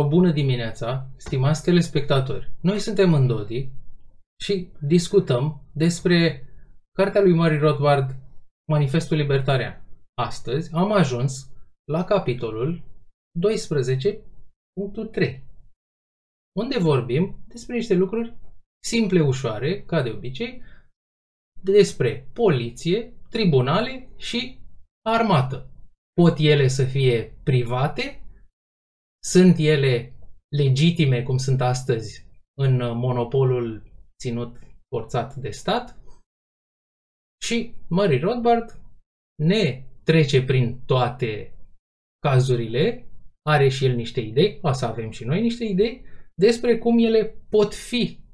bună seara sau bună dimineața, stimați telespectatori. Noi suntem în Dodi și discutăm despre cartea lui Mari Rothbard, Manifestul Libertarian. Astăzi am ajuns la capitolul 12.3, unde vorbim despre niște lucruri simple, ușoare, ca de obicei, despre poliție, tribunale și armată. Pot ele să fie private? Sunt ele legitime, cum sunt astăzi, în monopolul ținut forțat de stat? Și Murray Rothbard ne trece prin toate cazurile, are și el niște idei, o să avem și noi niște idei, despre cum ele pot fi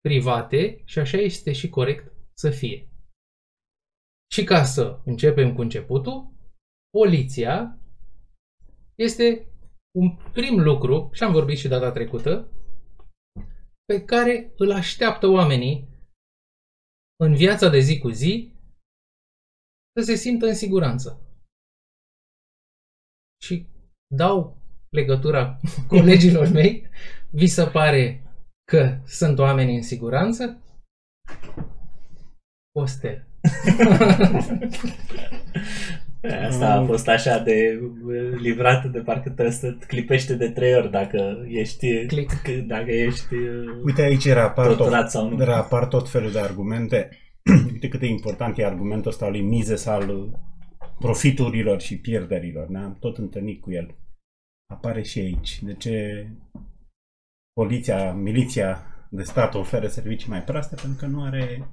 private și așa este și corect să fie. Și ca să începem cu începutul, poliția este un prim lucru, și am vorbit și data trecută, pe care îl așteaptă oamenii în viața de zi cu zi să se simtă în siguranță. Și dau legătura colegilor mei, vi se pare că sunt oameni în siguranță? Postel. Asta a fost așa de livrat de parcă te să clipește de trei ori dacă ești, Click. dacă ești Uite aici rapar torturat tot, sau nu. rapar tot felul de argumente. Uite cât de important e argumentul ăsta al lui Mises al profiturilor și pierderilor. Ne-am tot întâlnit cu el. Apare și aici. De ce poliția, miliția de stat oferă servicii mai proaste? Pentru că nu are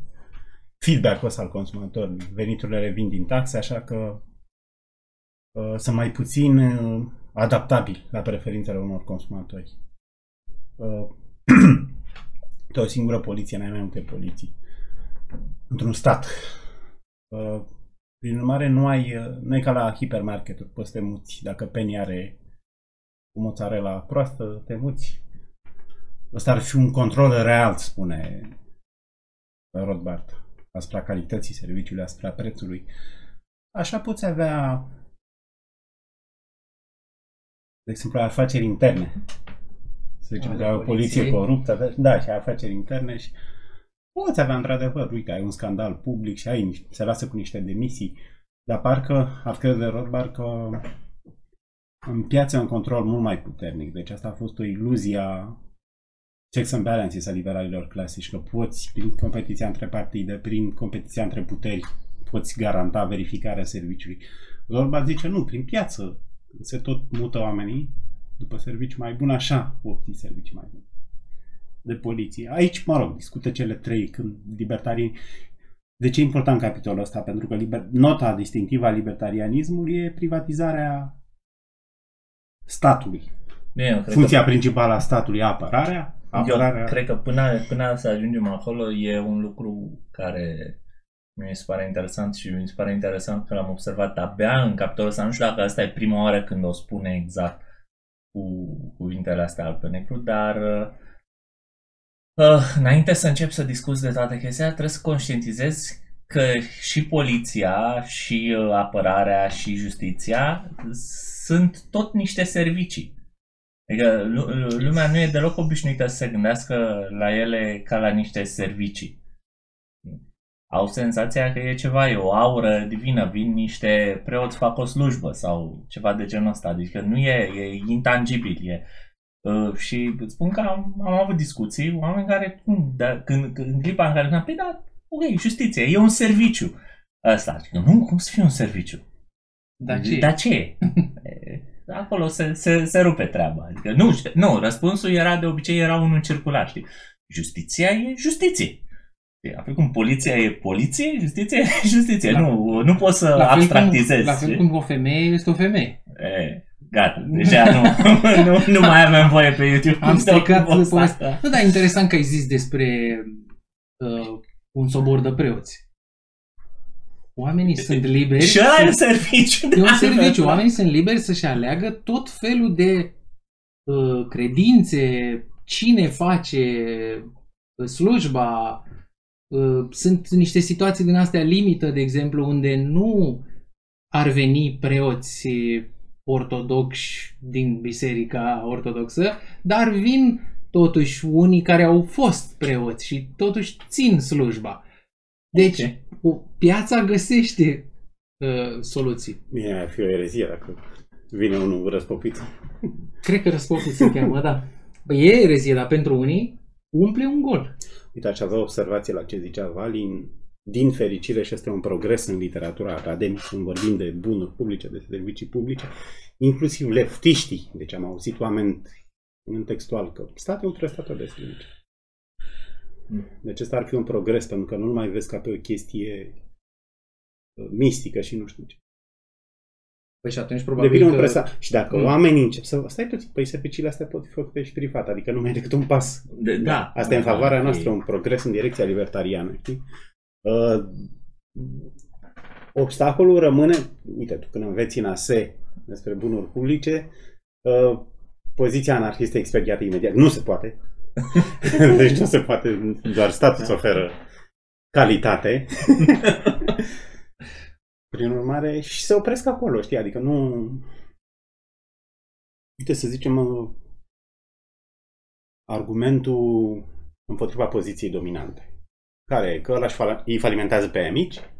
feedback-ul ăsta al consumatorului. Veniturile revin din taxe, așa că uh, sunt mai puțin uh, adaptabili la preferințele unor consumatori. Uh, de o singură poliție, n-ai mai multe poliții. Într-un stat. Uh, prin urmare, nu ai, uh, nu e ca la hipermarketuri, poți să te muți. Dacă Penny are o mozzarella proastă, te muți. Ăsta ar fi un control real, spune Rothbard, asupra calității serviciului, asupra prețului. Așa poți avea, de exemplu, afaceri interne. Să zicem că ai o poliție poliției. coruptă, da, și afaceri interne și poți avea într-adevăr, uite, ai un scandal public și ai, niște- se lasă cu niște demisii, dar parcă ar crede Rothbard că în piață e un control mult mai puternic. Deci asta a fost o iluzie a checks and balances a liberalilor clasici, că poți, prin competiția între partide, prin competiția între puteri, poți garanta verificarea serviciului. Rothbard zice, nu, prin piață se tot mută oamenii după serviciu mai bun, așa obții servicii mai bune de poliție. Aici, mă rog, discută cele trei, când libertarii... De ce e important capitolul ăsta? Pentru că liber... nota distinctivă a libertarianismului e privatizarea statului. Nu, eu cred Funcția principală a statului e apărarea. că, apărarea... eu cred că până, până să ajungem acolo e un lucru care mi se pare interesant și mi se pare interesant că l-am observat abia în capitolul ăsta. Nu știu dacă asta e prima oară când o spune exact cu cuvintele astea al pe negru, dar uh, înainte să încep să discuți de toate chestia, trebuie să conștientizezi că și poliția, și uh, apărarea, și justiția sunt tot niște servicii. Adică lu- lumea nu e deloc obișnuită să se gândească la ele ca la niște servicii. Au senzația că e ceva, e o aură divină, vin niște preoți, fac o slujbă sau ceva de genul ăsta. Adică nu e, e intangibil. E, uh, și îți spun că am, am avut discuții, oameni care, "Cum, da, când, când, în clipa în care ne-am, păi da, ok, justiție, e un serviciu. Ăsta, adică, nu, cum să fie un serviciu? Dar ce? Dar ce? E, Acolo se, se, se rupe treaba. Adică, nu, știu, nu, răspunsul era de obicei era unul circular, știi? Justiția e justiție. Știi? Apoi cum poliția e poliție, justiția e justiție. La- nu, nu poți să La fel, abstractizezi. cum, la fel știi? cum o femeie este o femeie. E, gata, deja nu, nu, nu mai avem voie pe YouTube. Am să ocupăm stricat asta. povestea. Nu, dar interesant că ai zis despre uh, un sobor de preoți. Oamenii sunt liberi. Și ăla e un să- serviciu. E un da, serviciu. da. Oamenii sunt liberi să-și aleagă tot felul de uh, credințe, cine face uh, slujba. Uh, sunt niște situații din astea limită, de exemplu, unde nu ar veni preoți ortodoxi din biserica ortodoxă, dar vin totuși unii care au fost preoți și totuși țin slujba. Deci, Ok. o, piața găsește uh, soluții. Mie ar fi o erezie dacă vine unul răspopit. Cred că răspopit se cheamă, da. Băi, e erezie, dar pentru unii umple un gol. Uite, aș avea observație la ce zicea Valin. Din fericire, și este un progres în literatura academică, când vorbim de bunuri publice, de servicii publice, inclusiv leftiștii. Deci am auzit oameni în textual că statul între statul de servicii. Deci ăsta ar fi un progres, pentru că nu mai vezi ca pe o chestie uh, mistică și nu știu ce. Păi și atunci probabil Devine un că... presa. Și dacă Mm. oamenii încep să... Stai puțin, păi serviciile astea pot fi făcute și privat, adică nu mai e decât un pas De, da. Asta e în Da, favoarea e- noastră, un progres în direcția libertariană, știi? Uh, obstacolul rămâne, uite, tu când înveți în ASE despre bunuri publice, uh, poziția anarhistă e expediată imediat. Nu se poate. deci nu se poate, doar statul îți oferă calitate. Prin urmare, și se opresc acolo, știi? Adică nu... Uite, să zicem, uh, argumentul împotriva poziției dominante. Care e? Că ăla își fal- îi falimentează pe aia mici, pe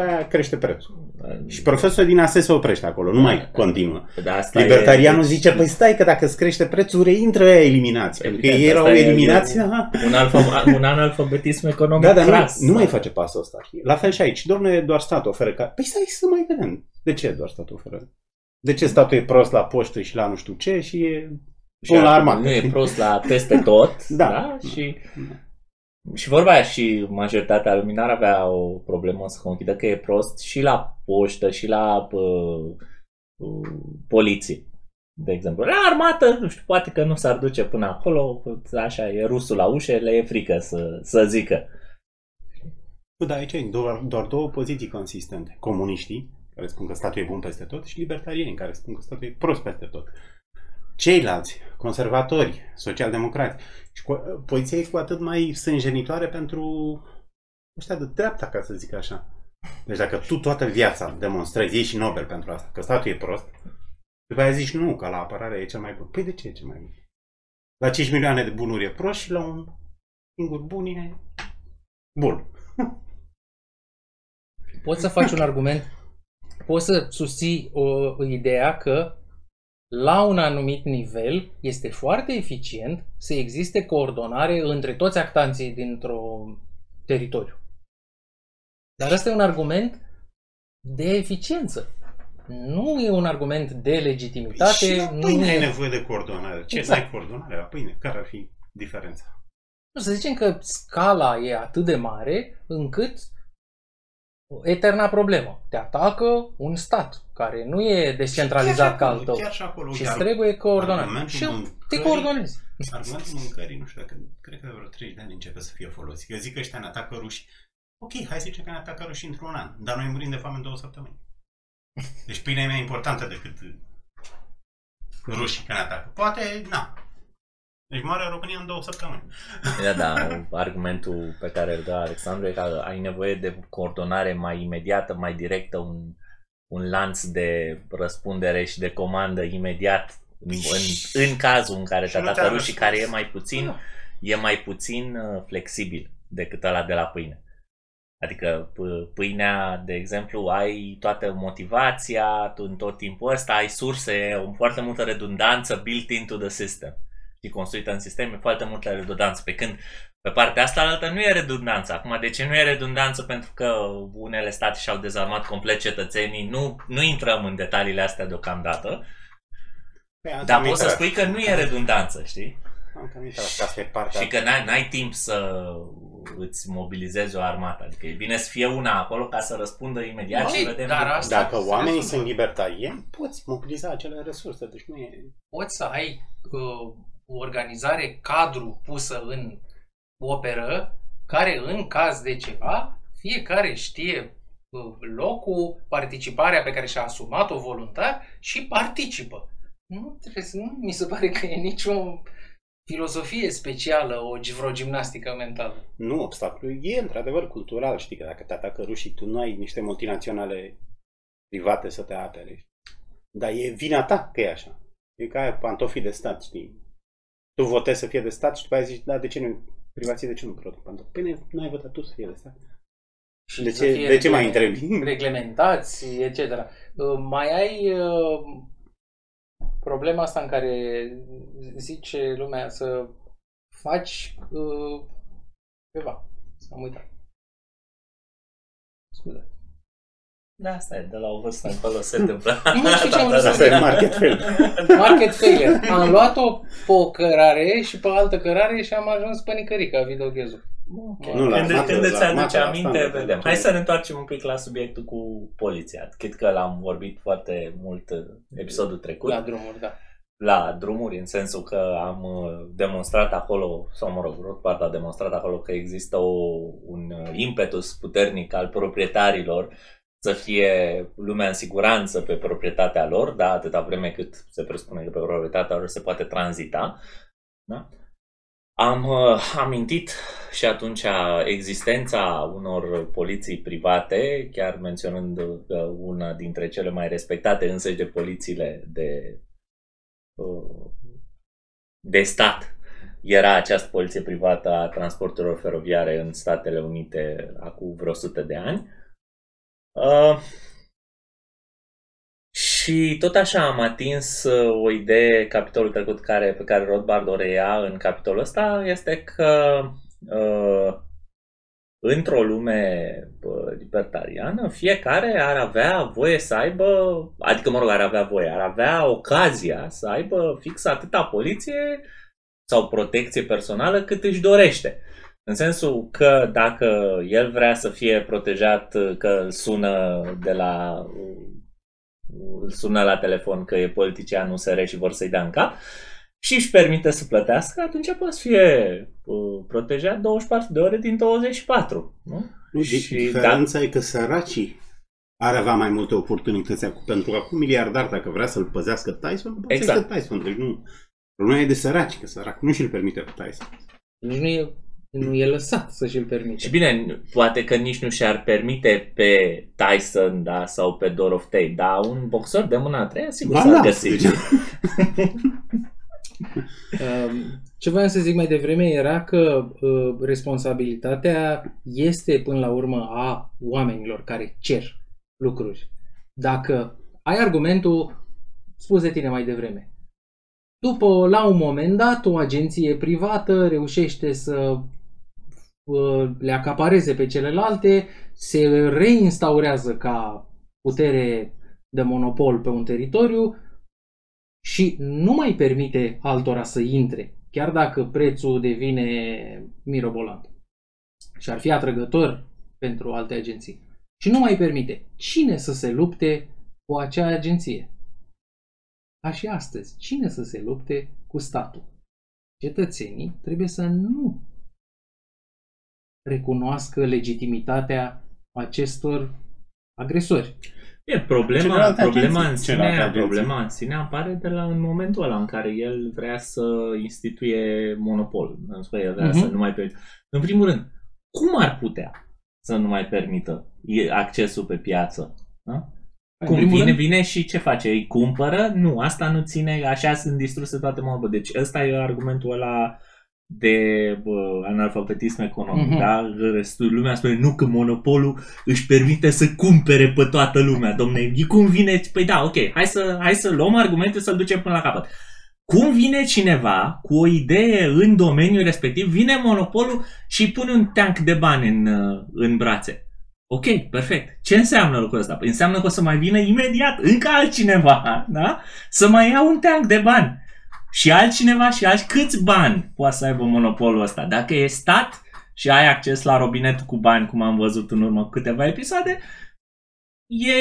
aia crește prețul. Și profesorul din ASE se oprește acolo, nu mai continuă. Da, asta Libertarianul e, zice, păi stai că dacă îți crește prețul, reintră ăia eliminați. Pentru că Evident, ei erau asta e- eliminați. e- aha. un, alfa, un analfabetism economic Da, dar cras. nu, nu mai face pasul ăsta. știi? La fel și aici. Domnule, doar statul oferă ca... Păi stai să mai vedem. De ce doar statul oferă? De ce statul e prost la poștă și la nu știu ce și e Și bun la armată? Nu e prost la peste tot. Da. da? Și, și vorba aia și majoritatea lumii n-ar avea o problemă să conchidă că e prost și la poștă și la uh, uh, poliție. De exemplu, la armată, nu știu, poate că nu s-ar duce până acolo, așa, e rusul la ușă, le e frică să, să zică. Nu, dar aici e doar, doar două poziții consistente. Comuniștii, care spun că statul e bun peste tot, și libertarienii, care spun că statul e prost peste tot. Ceilalți, conservatori, socialdemocrați. Și cu, poziția e cu atât mai sângenitoare pentru ăștia de dreapta, ca să zic așa. Deci dacă tu toată viața demonstrezi, iei și Nobel pentru asta, că statul e prost, după aia zici nu, că la apărare e cel mai bun. Păi de ce e cel mai bun? La 5 milioane de bunuri e prost și la un singur bun e bun. Poți să faci un argument, poți să susții o ideea că la un anumit nivel este foarte eficient să existe coordonare între toți actanții dintr-un teritoriu. Dar ăsta e un argument de eficiență. Nu e un argument de legitimitate. și la nu pâine e... ai nevoie de coordonare. Ce Exact. să ai coordonare la pâine? Care ar fi diferența? Nu, să zicem că scala e atât de mare încât eterna problemă. Te atacă un stat care nu e descentralizat ca al tău. Chiar și acolo. Și uite, îți trebuie coordonare. argumentul Și te mâncării- coordonezi. Argumentul mâncării, nu știu dacă, cred că de vreo 30 de ani începe să fie folosit. Eu zic că ăștia ne atacă ruși. Ok, hai să zicem că ne atacă ruși într-un an, dar noi murim de foame în două săptămâni. Deci pâinea e mai importantă decât rușii care ne atacă. Poate, na. Deci moare România în două săptămâni. Da, da, argumentul pe care îl dă Alexandru e că ai nevoie de coordonare mai imediată, mai directă, un, un lanț de răspundere și de comandă imediat în, în, în cazul în care Și te nu atacă te-a rușii, răspuns. care e mai puțin, Da. e mai puțin uh, flexibil decât ăla de la pâine. Adică p- pâinea, de exemplu, ai toată motivația, tu în tot timpul ăsta ai surse, o foarte multă redundanță built into the system. Și construită în sistem, e foarte multă redundanță. Pe când pe partea asta altă nu e redundanță. Acum, de ce nu e redundanță? Pentru că unele state și-au dezarmat complet cetățenii. Nu, nu intrăm în detaliile astea deocamdată. Păi, am Dar cam poți să intrat. spui că nu e redundanță, știi? Am cam intrat, asta e partea. Și că n-ai, n-ai timp să îți mobilizezi o armată. Adică e bine să fie una acolo ca să răspundă imediat Ok, și vedem. dar asta- Dacă se oamenii rezolvă. sunt libertarieni, poți mobiliza acele resurse. Deci nu e... Poți să ai uh, o organizare cadru pusă în operă care în caz de ceva fiecare știe uh, locul, participarea pe care și-a asumat-o voluntar și participă. Nu trebuie să, nu mi se pare că e nicio filosofie specială, o, vreo gimnastică mentală. Nu, obstacolul e într-adevăr cultural. Știi că dacă te atacă rușii, tu nu ai niște multinaționale private să te apere. Dar e vina ta că e așa. E ca aia pantofii de stat, știi? Tu votezi să fie de stat și după aia zici, da, de ce nu privație, de ce nu produc pantofi? Păi nu ai votat tu să fie de stat. Și De să ce- fie de ce mai reglemen- întrebi? Reglementați, etc. Uh, Mai ai uh, problema asta în care zice lumea să faci uh, ceva. Am uitat. Scuze. Da, asta e, de la o vârstă încolo se întâmplă. Nu știu ce am vrut să Asta e market fail. Market failure. Am luat-o pe o cărare și pe altă cărare și am ajuns pe nicărica videoghezul. Ok. Nu, la când, armată, când îți la aduce armată, la aminte, standard, vedem. la Hai ce- să ne întoarcem un pic la subiectul cu poliția. Cred că l-am vorbit foarte mult uh, episodul trecut. La drumuri, da. la drumuri, în sensul că am uh, demonstrat acolo, sau mă rog, Rothbard a demonstrat acolo că există o, un uh, impetus puternic al proprietarilor să fie lumea în siguranță pe proprietatea lor, da, atâta vreme cât se presupune că pe proprietatea lor se poate tranzita. Da? Am uh, amintit și atunci existența unor poliții private, chiar menționând că una dintre cele mai respectate însăși de polițiile de uh, de stat era această poliție privată a transporturilor feroviare în Statele Unite acum vreo 100 de ani. Uh, și tot așa am atins uh, o idee capitolul trecut care, pe care Rothbard o reia în capitolul ăsta, este că uh, într-o lume bă, libertariană, fiecare ar avea voie să aibă, adică mă rog, ar avea voie, ar avea ocazia să aibă fix atâta poliție sau protecție personală cât își dorește. În sensul că dacă el vrea să fie protejat că îl sună de la îl sună la telefon că e politician USR și vor să-i dea în cap și își permite să plătească, atunci poate să fie uh, protejat 24 de ore din 24. Nu? Nu, Și și diferența e că săracii ar avea mai multe oportunități acum, pentru că acum miliardar, dacă vrea să-l păzească Tyson, poate Exact. exact. Tyson. Deci nu, problema e de săraci, că sărac nu și-l permite pe Tyson. Nici nu e, nu e lăsat să și-l Și permite. bine, poate că nici nu și-ar permite pe Tyson da, sau pe Doroftei, dar un boxer de mâna a treia sigur Ba s-ar da, găsi. deci- Um, Ce voiam să zic mai devreme era că uh, responsabilitatea este până la urmă a oamenilor care cer lucruri. Dacă ai argumentul spus de tine mai devreme, după, la un moment dat, o agenție privată reușește să uh, le acapareze pe celelalte, se reinstaurează ca putere de monopol pe un teritoriu și nu mai permite altora să intre, chiar dacă prețul devine mirobolant și ar fi atrăgător pentru alte agenții. Și nu mai permite. Cine să se lupte cu acea agenție? Ca și astăzi, cine să se lupte cu statul? Cetățenii trebuie să nu recunoască legitimitatea acestor agresori. E, problema, Celelalte problema, agenții. în sine, Celelalte agenții. problema în sine apare de la în momentul ăla în care el vrea să instituie monopol. În spune, el vrea Mhm. să nu mai permită. În primul rând, cum ar putea să nu mai permită e- accesul pe piață? Da? În Cum primul vine, rând, vine și ce face? Îi cumpără? Nu, asta nu ține, așa sunt distruse toate monopolul. Deci ăsta e argumentul ăla de bă, analfabetism economic, Mhm. da? Restul lumea spune, nu că monopolul își permite să cumpere pe toată lumea, domne, e cum vine, păi da, ok, hai să, hai să luăm argumentul să-l ducem până la capăt. Cum vine cineva cu o idee în domeniul respectiv, vine monopolul și îi pune un tank de bani în, uh, în brațe. Ok, perfect. Ce înseamnă lucrul ăsta? Păi înseamnă că o să mai vină imediat încă altcineva, da? Să mai ia un tank de bani. Și altcineva și alți câți bani poate să aibă monopolul ăsta? Dacă e stat și ai acces la robinetul cu bani, cum am văzut în urmă cu câteva episoade, e,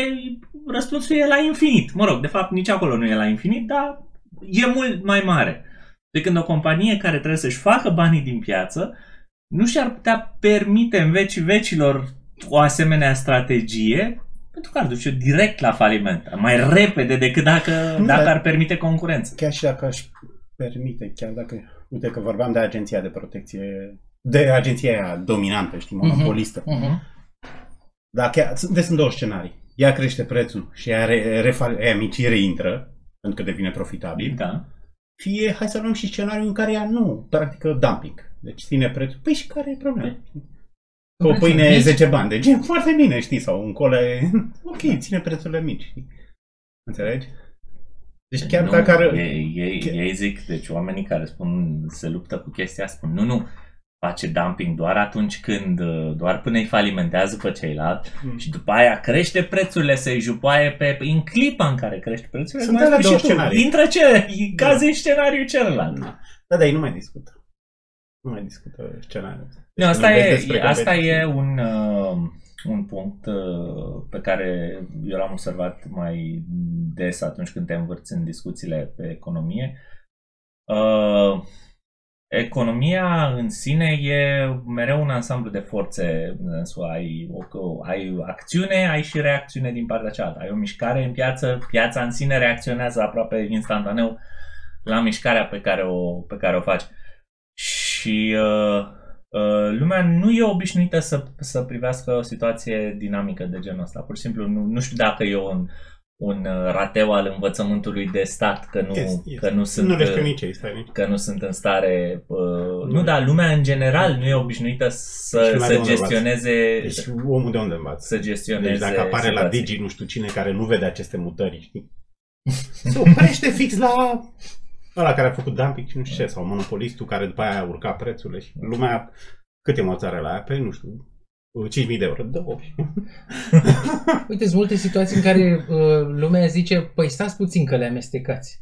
răspunsul e la infinit. Mă rog, de fapt nici acolo nu e la infinit, dar e mult mai mare. De când o companie care trebuie să-și facă banii din piață nu și-ar putea permite în vecii vecilor o asemenea strategie pentru că ar duce direct la faliment. Mai repede decât dacă, Nu, dacă dar- ar permite concurență. Chiar și dacă aș permite, chiar dacă, uite că vorbeam de agenția de protecție, de agenția aia dominantă, știi, monopolistă. Mhm. Dar chiar, sunt- deci sunt două scenarii. ea crește prețul și ea, re, refa, ea mici reintră, pentru că devine profitabil, Da. fie hai să luăm și scenariul în care ea nu practică dumping. Deci ține prețul. Păi și care e problema? Că o Prețuri pâine e mici. 10 bani, deci e foarte bine, știi, sau un cole, ok, ține prețurile mici, știi? Înțelegi? Deci chiar nu, dacă ar... ei, ei, chiar- ei zic, deci oamenii care spun, se luptă cu chestia, spun, nu, nu, face dumping doar atunci când, uh, doar până îi falimentează pe ceilalți Mm. și după aia crește prețurile, să-i jupoaie pe, în clipa în care crește prețurile, Sunt mai alea spui două și tu, scenarii. intră ce, cază în scenariul celălalt. Da, da, dar ei nu mai discută. Nu mai discută scenariul. Nu, asta Vorbesc e, despre asta competiție. e un, uh, un punct uh, pe care eu l-am observat mai des atunci când te învârți în discuțiile pe economie. Uh, economia în sine e mereu un ansamblu de forțe. în sensul, Ai, o, ai acțiune, ai și reacțiune din partea cealaltă. Ai o mișcare în piață, piața în sine reacționează aproape instantaneu la mișcarea pe care o, pe care o faci. Și uh, uh, lumea nu e obișnuită să, să privească o situație dinamică de genul ăsta. Pur și simplu, nu, nu știu dacă e un, un uh, rateu al învățământului de stat, că nu, Este, este. Că nu sunt... Nu respect uh, nici ei, stai nici. că nu sunt în stare. Uh, Nu. nu, dar lumea în general nu e obișnuită Și să, lumea de să unde gestioneze. Deci omul de unde învață? să gestioneze. Deci dacă apare la situații. Digi nu știu cine care nu vede aceste mutări, știi? Se oprește fix la ăla care a făcut dumping și nu știu ce, sau monopolistul care după aia a urcat prețurile și lumea, cât e moțare la aia? Pe, nu știu, 5.000 de euro. Două. Uite, sunt multe situații în care uh, lumea zice, păi stați puțin că le amestecați.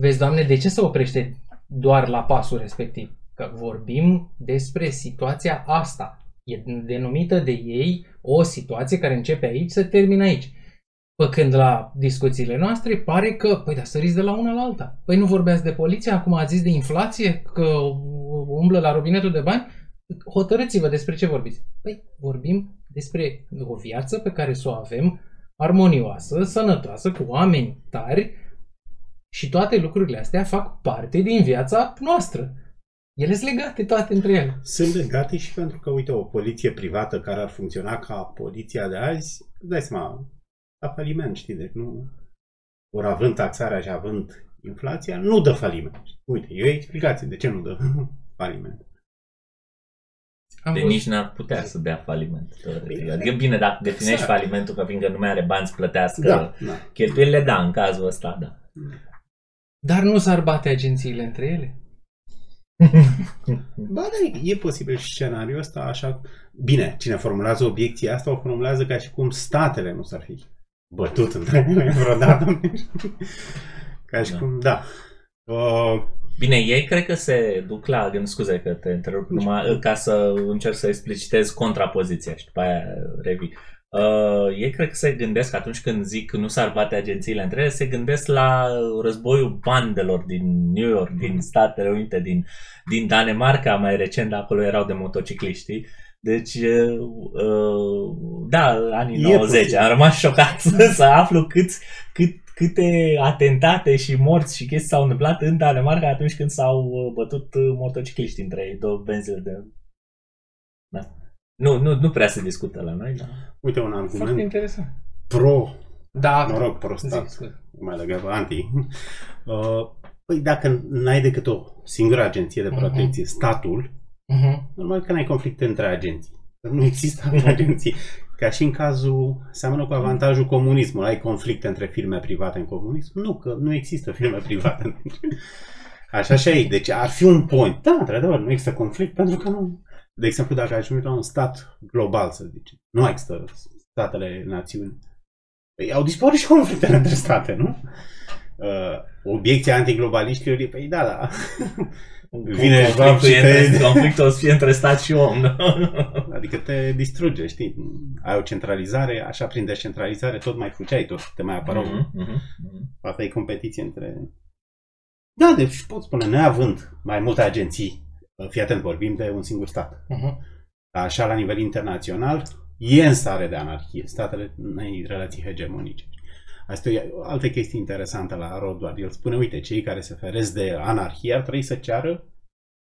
Vezi, Doamne, de ce se oprește doar la pasul respectiv? Că vorbim despre situația asta. E denumită de ei o situație care începe aici, se termină aici. Pă când la discuțiile noastre pare că, păi da, săriți de la una la alta. Păi nu vorbeați de poliție, acum ați zis de inflație, că umblă la robinetul de bani? Hotărâți-vă despre ce vorbiți. Păi vorbim despre o viață pe care să o avem armonioasă, sănătoasă, cu oameni tari și toate lucrurile astea fac parte din viața noastră. Ele sunt legate toate între ele. Sunt legate și pentru că, uite, o poliție privată care ar funcționa ca poliția de azi, îți dai seama, la faliment, știi, deci nu... Ori având taxarea și având inflația, nu dă faliment. Uite, e o explicație de ce nu dă faliment. Am De văzut- nici n-ar putea să dea faliment. teoretic. Bine. Adică bine, dacă definești Exact. falimentul că fiindcă nu mai are bani să plătească Da, da. cheltuielile, da, în cazul ăsta, da. Dar nu s-ar bate agențiile între ele? Ba, da, e posibil și scenariul ăsta așa. Bine, cine formulează obiecția asta o formulează ca și cum statele nu s-ar fi bătut între ele vreodată. ca și Da. cum, da. Uh, Bine, ei cred că se duc la gând, scuze că te întrerup, numai ca să încerc să explicitez contrapoziția și după aia revii. Uh, ei cred că se gândesc atunci când zic nu s-ar bate agențiile între ele, se gândesc la războiul bandelor din New York, din Statele Unite, din, din Danemarca, mai recent acolo erau de motocicliști, știi? Deci, uh, uh, da, anii E 90, posibil. am rămas șocat să aflu câți, cât, câte atentate și morți și chestii s-au întâmplat în Danemarca atunci când s-au uh, bătut uh, motocicliști între ei, două benzile de... Da. Nu, nu, nu prea se discută la noi, da. uite un Foarte argument interesant. pro, Da, mă rog, pro zic, stat, scuze. mai degrabă anti. Uh, păi dacă n-ai decât o singură agenție de protecție, statul, Mhm. normal că n-ai conflicte între agenții. Că Nu există alte agenții. Ca și în cazul, seamănă cu avantajul comunismului. Ai conflicte între firme private în comunism? Nu, că nu există firme private. Așa și aici. Deci ar fi un point. Da, într-adevăr, nu există conflict pentru că nu... De exemplu, dacă ajungi la un stat global, să zicem, nu există statele națiuni. Păi au dispărut și conflictele între state, nu? Uh, obiecția antiglobaliștilor e, păi da, da. Vine Schwab conflictul, și e te- între, conflictul o să fie între stat și om. Da? Adică te distruge, știi? Ai o centralizare, așa prin descentralizare tot mai fugeai, tot te mai apărau. Mhm, mhm, mhm. Asta e competiție între... Da, deci pot spune, neavând mai multe agenții, fii atent, vorbim de un singur stat. Mhm. Așa, la nivel internațional, e în stare de anarhie. Statele în relații hegemonice. Asta e o altă chestie interesantă la Rodward. El spune, uite, cei care se feresc de anarhie ar trebui să ceară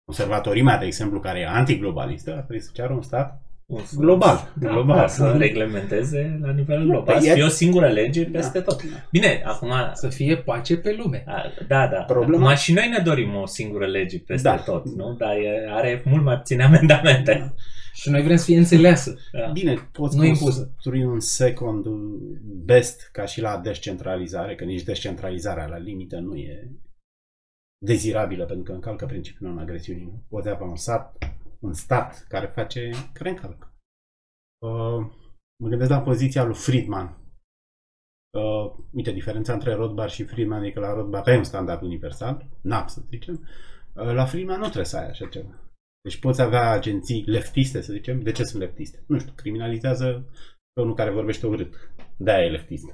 conservatorimea, de exemplu, care e antiglobalistă, ar trebui să ceară un stat Global. Da, global. da, să reglementeze la nivel global. Păi Să e- fie o singură lege Da. peste tot. Bine, acum... Să fie pace pe lume. a, Da, da. Problema- Acum și noi ne dorim o singură lege peste Da. tot, nu? Dar e, are mult mai puține amendamente. Și noi vrem să fie înțeleasă. Da. Bine, poți Nu impusă. construi un second best ca și la descentralizare, că nici descentralizarea la limită nu e dezirabilă pentru că încalcă principiul non-agresiunii. Poți avea un stat, un stat care face, care încalcă. Uh, mă gândesc la poziția lui Friedman. Uh, uite, diferența între Rothbard și Friedman e că la Rothbard pe un standard universal, NAP să zicem, uh, la Friedman nu trebuie să ai așa ceva. Deci poți avea agenții leftiste, să zicem. De ce sunt leftiste? Nu știu, criminalizează pe unul care vorbește urât. De-aia e leftist.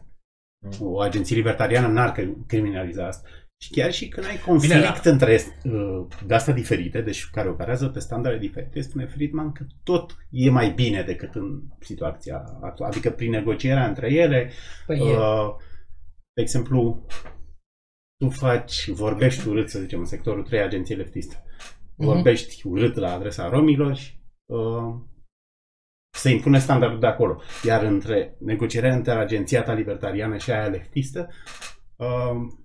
Mm. O agenție libertariană n-ar cri- criminaliza asta. Și chiar și când ai conflict Bine, da. între uh, de-astea diferite, deci care operează pe standarde diferite, spune Friedman că tot e mai bine decât în situația actuală. Adică prin negocierea între ele, Păi e. uh, de exemplu, tu faci, vorbești urât, să zicem, în sectorul 3, agenție leftistă. Mhm. Vorbești urât la adresa romilor și uh, se impune standardul de acolo. Iar între negocierea între agenția ta libertariană și aia leftistă, uh,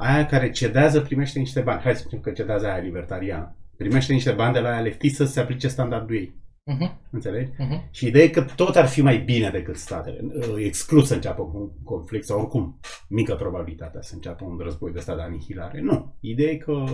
aia care cedează primește niște bani. Hai să spunem că cedează aia libertariană. Primește niște bani de la aia leftistă să se aplice standardul ei. Mhm, Înțelegi? mhm. Și ideea e că tot ar fi mai bine decât statele. Uh, Exclus să înceapă un conflict sau oricum mică probabilitatea să înceapă un război de ăsta de anihilare. Nu. Ideea e că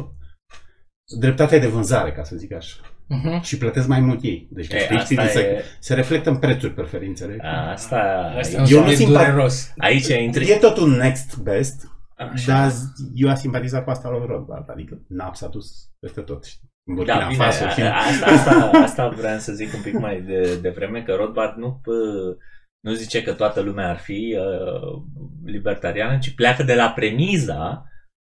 dreptatea e de vânzare, ca să zic așa. Mhm. Și plătesc mai mult ei. Deci E, câștigi asta se, e- se reflectă în prețuri preferințele. Asta, Asta Eu eu nu nu simpa- dureros. aici intri... E tot un next best, Așa. dar eu am simpatizat cu asta lui Rothbard. Adică n-am s-a dus peste tot. știi? În Burkina Da, bine, Faso și... a- asta, asta, asta vreau să zic un pic mai de, de vreme, că Rothbard nu, pă- nu zice că toată lumea ar fi uh, libertariană, ci pleacă de la premiza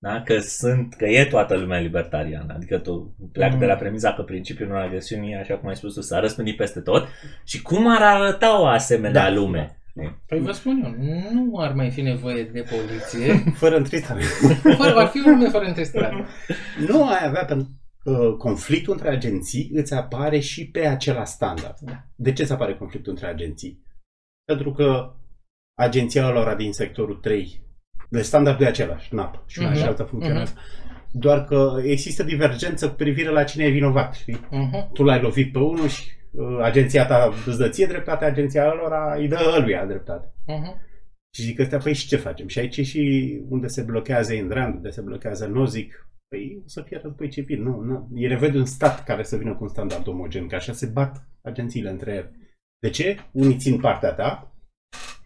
da, că, sunt, că e toată lumea libertariană. Adică tu pleacă Mm. de la premiza că principiul non-agresiunii, așa cum ai spus tu, s-a răspândit peste tot și cum ar arăta o asemenea Da. lume. Păi vă spun eu, nu ar mai fi nevoie de poliție. Fără întristare. Fără, ar fi un lume fără întristare. Nu ai avea pentru uh, conflictul între agenții îți apare și pe acela standard. Da. De ce îți apare conflictul între agenții? Pentru că agenția lor din sectorul 3, de standardul e același, NAP, și una Mhm. și alta funcționează. Doar că există divergență cu privire la cine e vinovat, știi? Mhm. Tu l-ai lovit pe unul și uh, agenția ta îți dă ție dreptate, agenția lor îi dă ăluia dreptate. Mhm. Și zic ăstea, păi și ce facem? Și aici e și unde se blochează Indrand, unde se blochează Nozic. Păi o să fie război civil. Nu, nu. E nevoie de un stat care să vină cu un standard omogen, că așa se bat agențiile între ele. De ce? Unii țin partea ta,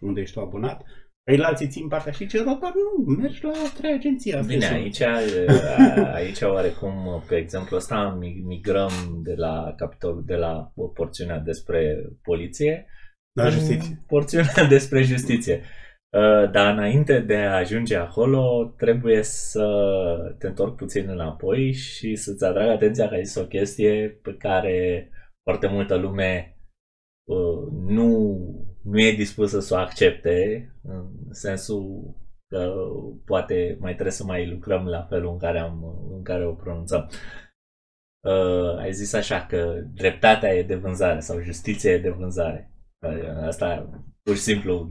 unde ești tu abonat, Păi alții țin partea și ce Rothbard nu, mergi la trei agenții. Asta Bine, e aici, a- aici oarecum, pe exemplu ăsta, mi- migrăm de la capitolul, de la porțiunea despre poliție La justiție. în porțiunea despre justiție. Uh, Dar înainte de a ajunge acolo, trebuie să te întorc puțin înapoi și să-ți atrag atenția că ai zis o chestie pe care foarte multă lume uh, nu, nu e dispusă să o accepte, în sensul că poate mai trebuie să mai lucrăm la felul în care, am, în care o pronunțăm. Uh, ai zis așa că dreptatea e de vânzare sau justiția e de vânzare. Uh, Asta pur și simplu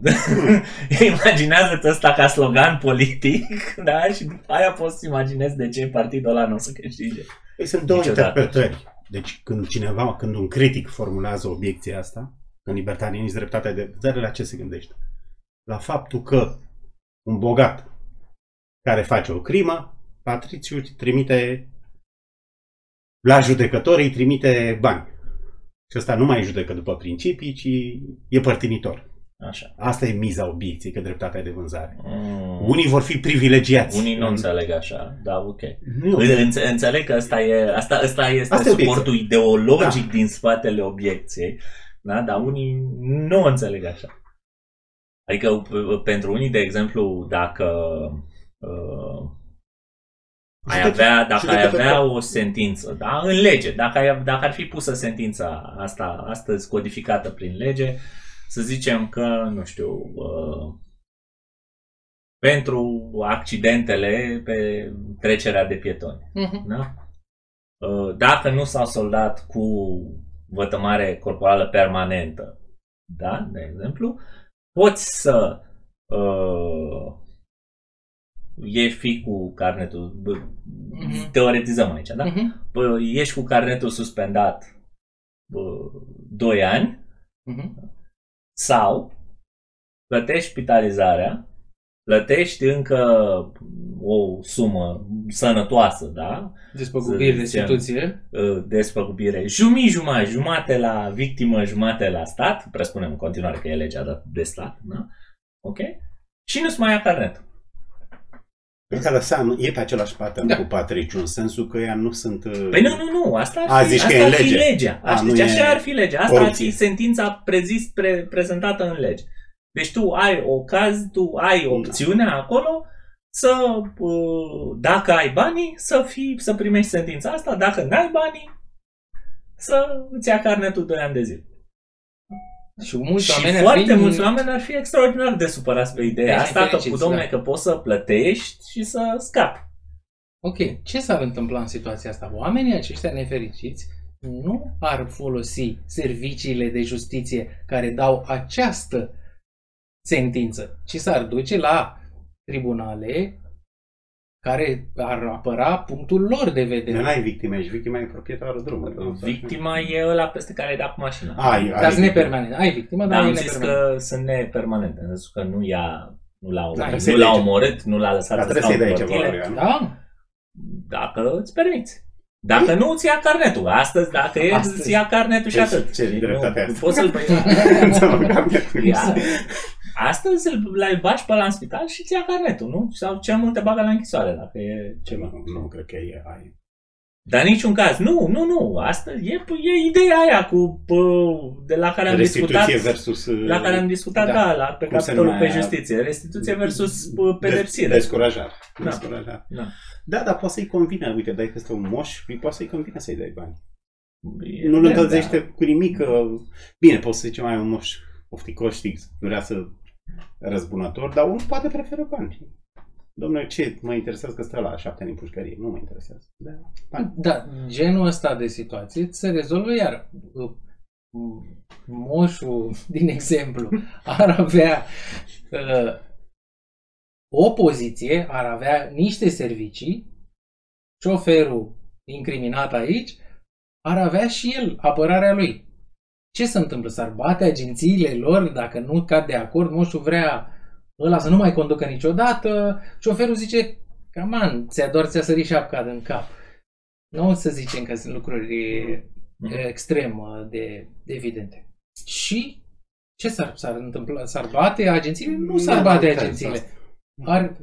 imaginează-ți asta ca slogan politic da? și după aia poți să imaginezi de ce partidul ăla nu o să câștige. Păi sunt două Niciodată. interpretări. Deci când cineva, când un critic formulează obiecția asta, în libertatea nici dreptatea de vânzare, la ce se gândește? La faptul că un bogat care face o crimă, Patriciu îi trimite la judecători îi trimite bani. Și ăsta nu mai judecă după principii, ci e părtinitor. Așa. Asta e miza obiecției, că dreptatea e de vânzare. Mm. Unii vor fi privilegiați. Unii nu înțeleg așa, da, ok. Nu. Înțe- Înțeleg că asta, e, asta, asta este Asta e obiecția. suportul ideologic Da. din spatele obiecției, da? dar unii nu înțeleg așa. Adică p- pentru unii, de exemplu, dacă uh, ai Judecă- avea, dacă ai judecători- avea o sentință, da, în lege, dacă, ai, dacă ar fi pusă sentința asta astăzi codificată prin lege, să zicem că, nu știu, uh, pentru accidentele pe trecerea de pietoni. Mhm. Da? Uh, Dacă nu s-au soldat cu vătămare corporală permanentă, da, de exemplu, poți să uh, ieși fi cu carnetul, bă, Mhm. teoretizăm aici, da? Mhm. Bă, ești cu carnetul suspendat bă, 2 ani Mhm. sau plătești spitalizarea, plătești încă o sumă sănătoasă, da? Despăgubiri, Să zicem. restituție. Uh, despăgubire jumii jumătate, jumate la victimă, jumate la stat, presupunem în continuare că e legea de- de stat, da? Ok? Și nu-ți mai ia carnetul. Pe care seamă, e pe același pattern Da. cu Patriciu, în sensul că ea nu sunt... uh, Păi nu, nu, nu, asta ar A, fi, zici că asta e în ar fi lege. legea. A, Așa, nu deci e așa ar fi legea. Asta ar poliție. fi sentința prezis, pre, prezentată în lege. Deci tu ai ocaz, tu ai Da. opțiunea acolo să, uh, dacă ai banii, să, fii, să primești sentința asta, dacă n-ai banii, să îți ia carnetul 2 ani de zile. Și mulți și oameni ar foarte fi- mulți oameni ar fi extraordinar de supărați pe ideea Deci asta, că, fericiți, domne, da. că poți să plătești și să scapi. Ok, ce s-ar întâmpla în situația asta? Oamenii aceștia nefericiți nu ar folosi serviciile de justiție care dau această sentință, ci s-ar duce la tribunale care ar apăra punctul lor de Nu vedere. ai victime, ești victima e proprietarul drumului. Victima e ăla peste care ai dat cu mașina. Ai, Dar ai sunt nepermanente. Ai victima, Da, dar am e zis nepermanent. că sunt nepermanente, în sensul că nu ia nu l-a, Da, nu să-i l-a lege. omorât, nu l-a lăsat Dar să trebuie stau să-i în dai ceva rotile, lui ea, nu? Da? dacă îți permiți. Dacă nu, îți ia carnetul. Astăzi, dacă e, Astăzi. îți ia carnetul și Deci, atât. ce Și dreptate nu, asta? poți să-l Înțeleg, carnetul. ia. Astăzi îl l-ai bași pe la în spital și îți ia carnetul, nu? Sau cel mult te bagă la închisoare, dacă e ceva. Nu, nu, cred că e ai. Dar în niciun caz. Nu, nu, nu. Asta e, e ideea aia cu pă, de la care am discutat. Restituție versus... uh, La care am discutat, Da. da, la, pe Cum se capitolul pe numea? justiție. Restituție versus pă, pedepsire. Descurajare. Da. Descurajare. Da. Da, dar poate să-i convine. Uite, dai că este un moș, îi poate să-i convine să-i dai bani. E Nu-l drept, încălzește cu nimic. Că... Bine, poți să zicem mai un moș ofticos, știi, vrea să răzbunător, dar unul poate preferă bani. Domnule, ce mă interesează că stă la șapte ani în pușcărie? Nu mă interesează. Da, bani. Da, genul ăsta de situație se rezolvă iar. Moșul, din exemplu, ar avea uh, o poziție, ar avea niște servicii, șoferul incriminat aici ar avea și el apărarea lui. Ce se întâmplă? S-ar bate agențiile lor dacă nu cad de acord, moșul vrea ăla să nu mai conducă niciodată, șoferul zice, caman, ți-a doar ți-a sărit șapca din cap. Nu o să zicem că sunt lucruri Mhm. extrem uh, de evidente. Și ce s-ar, s-ar întâmpla? S-ar bate agențiile? Nu s-ar Da, bate da, agențiile. da. Ar,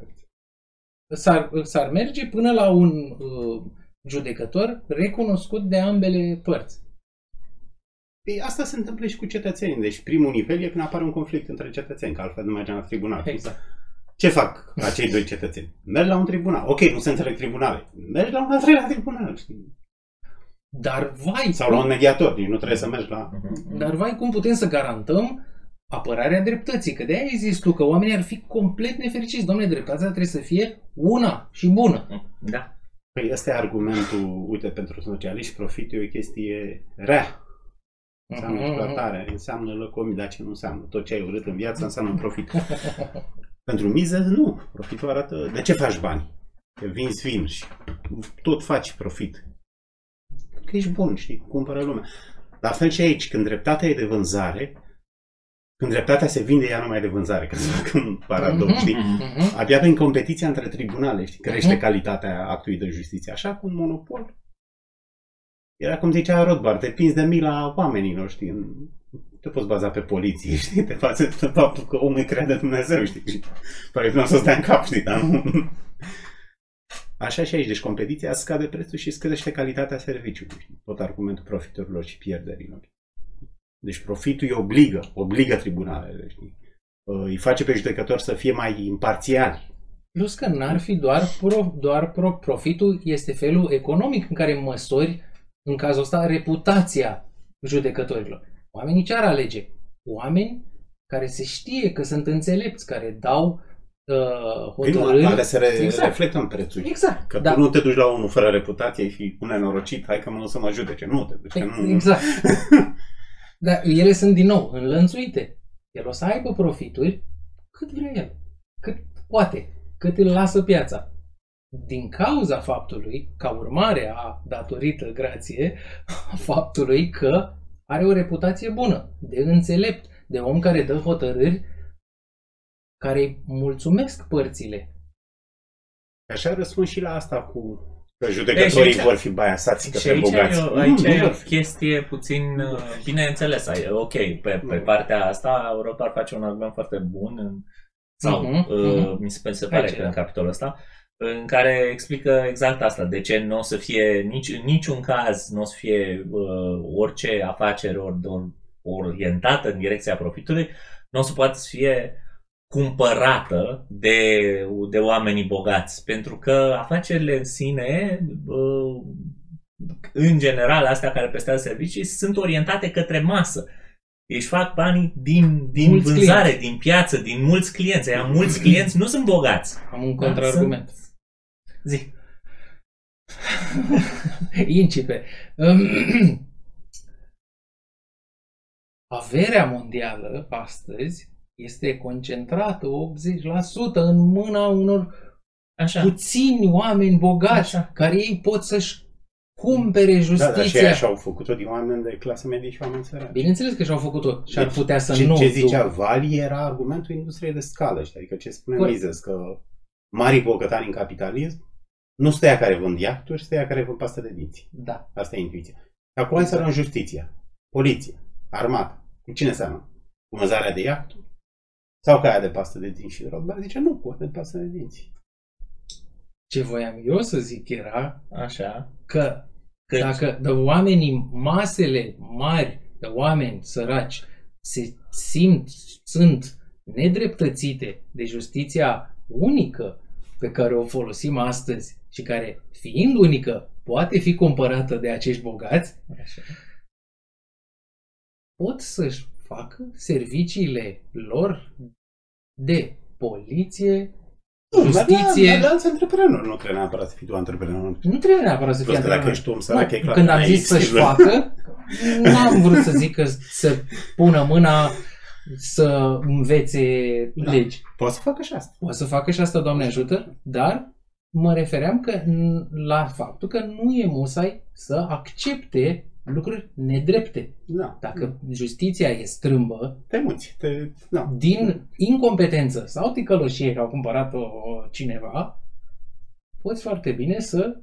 s-ar, s-ar merge până la un uh, judecător recunoscut de ambele părți. Păi asta se întâmplă și cu cetățenii. Deci primul nivel e când apare un conflict între cetățeni, că altfel nu mergem la tribunal. Exact. Ce fac acei doi cetățeni? Merg la un tribunal. Ok, nu se înțeleg tribunale. Mergi la un al treilea tribunal. Știi? Dar vai, Sau la un mediator. Nici nu trebuie să mergi la... Mhm. dar vai cum putem să garantăm apărarea dreptății? Că de-aia ai zis tu că oamenii ar fi complet nefericiți. Domnule, dreptatea trebuie să fie una și bună. Da. Păi ăsta e argumentul, uite, pentru socialiști, profitul e o chestie rea. Înseamnă Mhm. exploatare, înseamnă lăcomie, dar ce nu înseamnă? Tot ce ai urât în viață înseamnă profit. Pentru miză, nu. Profitul arată... De ce faci bani? Că vinzi vin și tot faci profit. Că ești bun, știi? Cumpără lumea. La fel și aici, când dreptatea e de vânzare, când dreptatea se vinde, ea nu mai e de vânzare, că se fac un paradox, Mhm. știi? Mhm. Abia prin competiția între tribunale, știi, crește Mhm. calitatea actului de justiție. Așa cu un monopol. Era cum zicea Rothbard, depinzi de mila oamenilor, știi? Nu te poți baza pe poliție, știi? Te față de faptul că omul îi crede Dumnezeu, știi? Și Pare că nu o să stea în cap, știi? Dar nu... Așa și aici. Deci competiția scade prețul și scădește calitatea serviciului. știi? Tot argumentul profiturilor și pierderilor. Deci profitul îi obligă, obligă tribunalele, știi? Îi face pe judecători să fie mai imparțiali, Plus că n-ar fi doar, pro, doar pro, profitul, este felul economic în care măsori, în cazul ăsta, reputația judecătorilor. Oamenii ce ar alege? Oameni care se știe că sunt înțelepți, care dau uh, Păi nu, hotărâri. alea se re- Exact. reflectă în prețuri. Exact. Că da. tu nu te duci la unul fără reputație și un nenorocit, hai că mă o să mă judece. Nu te duci, că nu... Exact. Dar ele sunt din nou înlănțuite. El o să aibă profituri cât vrea el, cât poate, cât îl lasă piața. Din cauza faptului, ca urmare a, datorită, grație, a faptului că are o reputație bună, de înțelept, de om care dă hotărâri care îi mulțumesc părțile. Așa răspund și la asta cu că judecătorii E, și aici- vor fi baiasați că Și pe aici bogați. e, o- Nu, aici nu e vor o fi. chestie puțin, uh, bineînțeles, ai- ok, pe, pe Nu. partea asta Europa ar face un argument foarte bun, în, sau Mhm, uh, mhm. mi se, se pare Aici, că da. în capitolul ăsta, în care explică exact asta, de ce nu o să fie, nici, în niciun caz nu o să fie uh, orice afacere or, or, orientată în direcția profitului, nu o să poată să fie cumpărată de, de oamenii bogați, pentru că afacerile în sine, uh, în general, astea care prestează servicii, sunt orientate către masă. Își fac banii din, din Mulți vânzare, clienți. din piață, din mulți clienți. Aia mulți clienți nu sunt bogați. Am un Da, contraargument. Zic. Incipe. Um, Averea mondială astăzi este concentrată 80% în mâna unor Așa. puțini oameni bogați Așa. care ei pot să-și cumpere Da, dar și justiția. ei așa au făcut-o din oameni de clasă medie și oameni săraci. Bineînțeles că și-au făcut-o și ar Deci, putea să ce, nu. ce zicea ducă. Vali era argumentul industriei de scală, știi? adică ce spune Corect. Mises, că marii bogătani în capitalism nu sunt ăia care vând iahturi, sunt ăia care vând pastă de dinți. Da. Asta e intuiția. Acum hai să luăm justiția, poliția, armata. Cu cine seamănă? Cu vânzarea de iahturi? Sau ca aia de pastă de dinți? Și Robert zice, nu, cu de pastă de dinți. Ce voiam eu să zic era Așa. că Că Dacă de oamenii, masele mari de oameni săraci se simt, sunt nedreptățite de justiția unică pe care o folosim astăzi și care, fiind unică, poate fi cumpărată de acești bogați, Așa. pot să-și facă serviciile lor de poliție, justiție. Nu, dar alți antreprenori. Nu trebuie neapărat să fii tu antreprenor. Nu trebuie neapărat să fie Plus că dacă antreprenor. ești om sărac, e clar. Când că am n-ai zis să-și stilul. facă, nu am vrut să zic că să pună mâna să învețe Da. legi. Poți să facă și asta. O să facă și asta, Doamne ajută, dar mă refeream că n- la faptul că nu e musai să accepte lucruri nedrepte. Da. Dacă justiția e strâmbă, Te muți. Te... Da. din incompetență sau ticăloșie că au cumpărat-o cineva, poți foarte bine să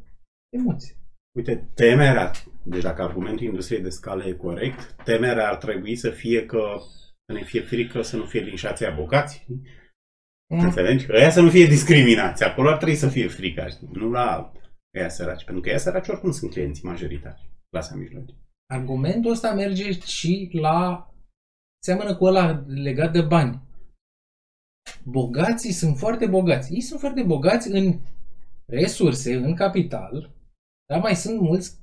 te muți. Uite, temerea, deci dacă argumentul industriei de scală e corect, temerea ar trebui să fie că să ne fie frică să nu fie linșați aia bogați. Mm. Înțelegi? Că ăia să nu fie discriminați. Acolo ar trebui să fie frică, știi? nu la ăia săraci. Pentru că ăia săraci oricum sunt clienții majoritari. Clasa mijlocie. Argumentul ăsta merge și la... Seamănă cu ăla legat de bani. Bogații sunt foarte bogați. Ei sunt foarte bogați în resurse, în capital, dar mai sunt mulți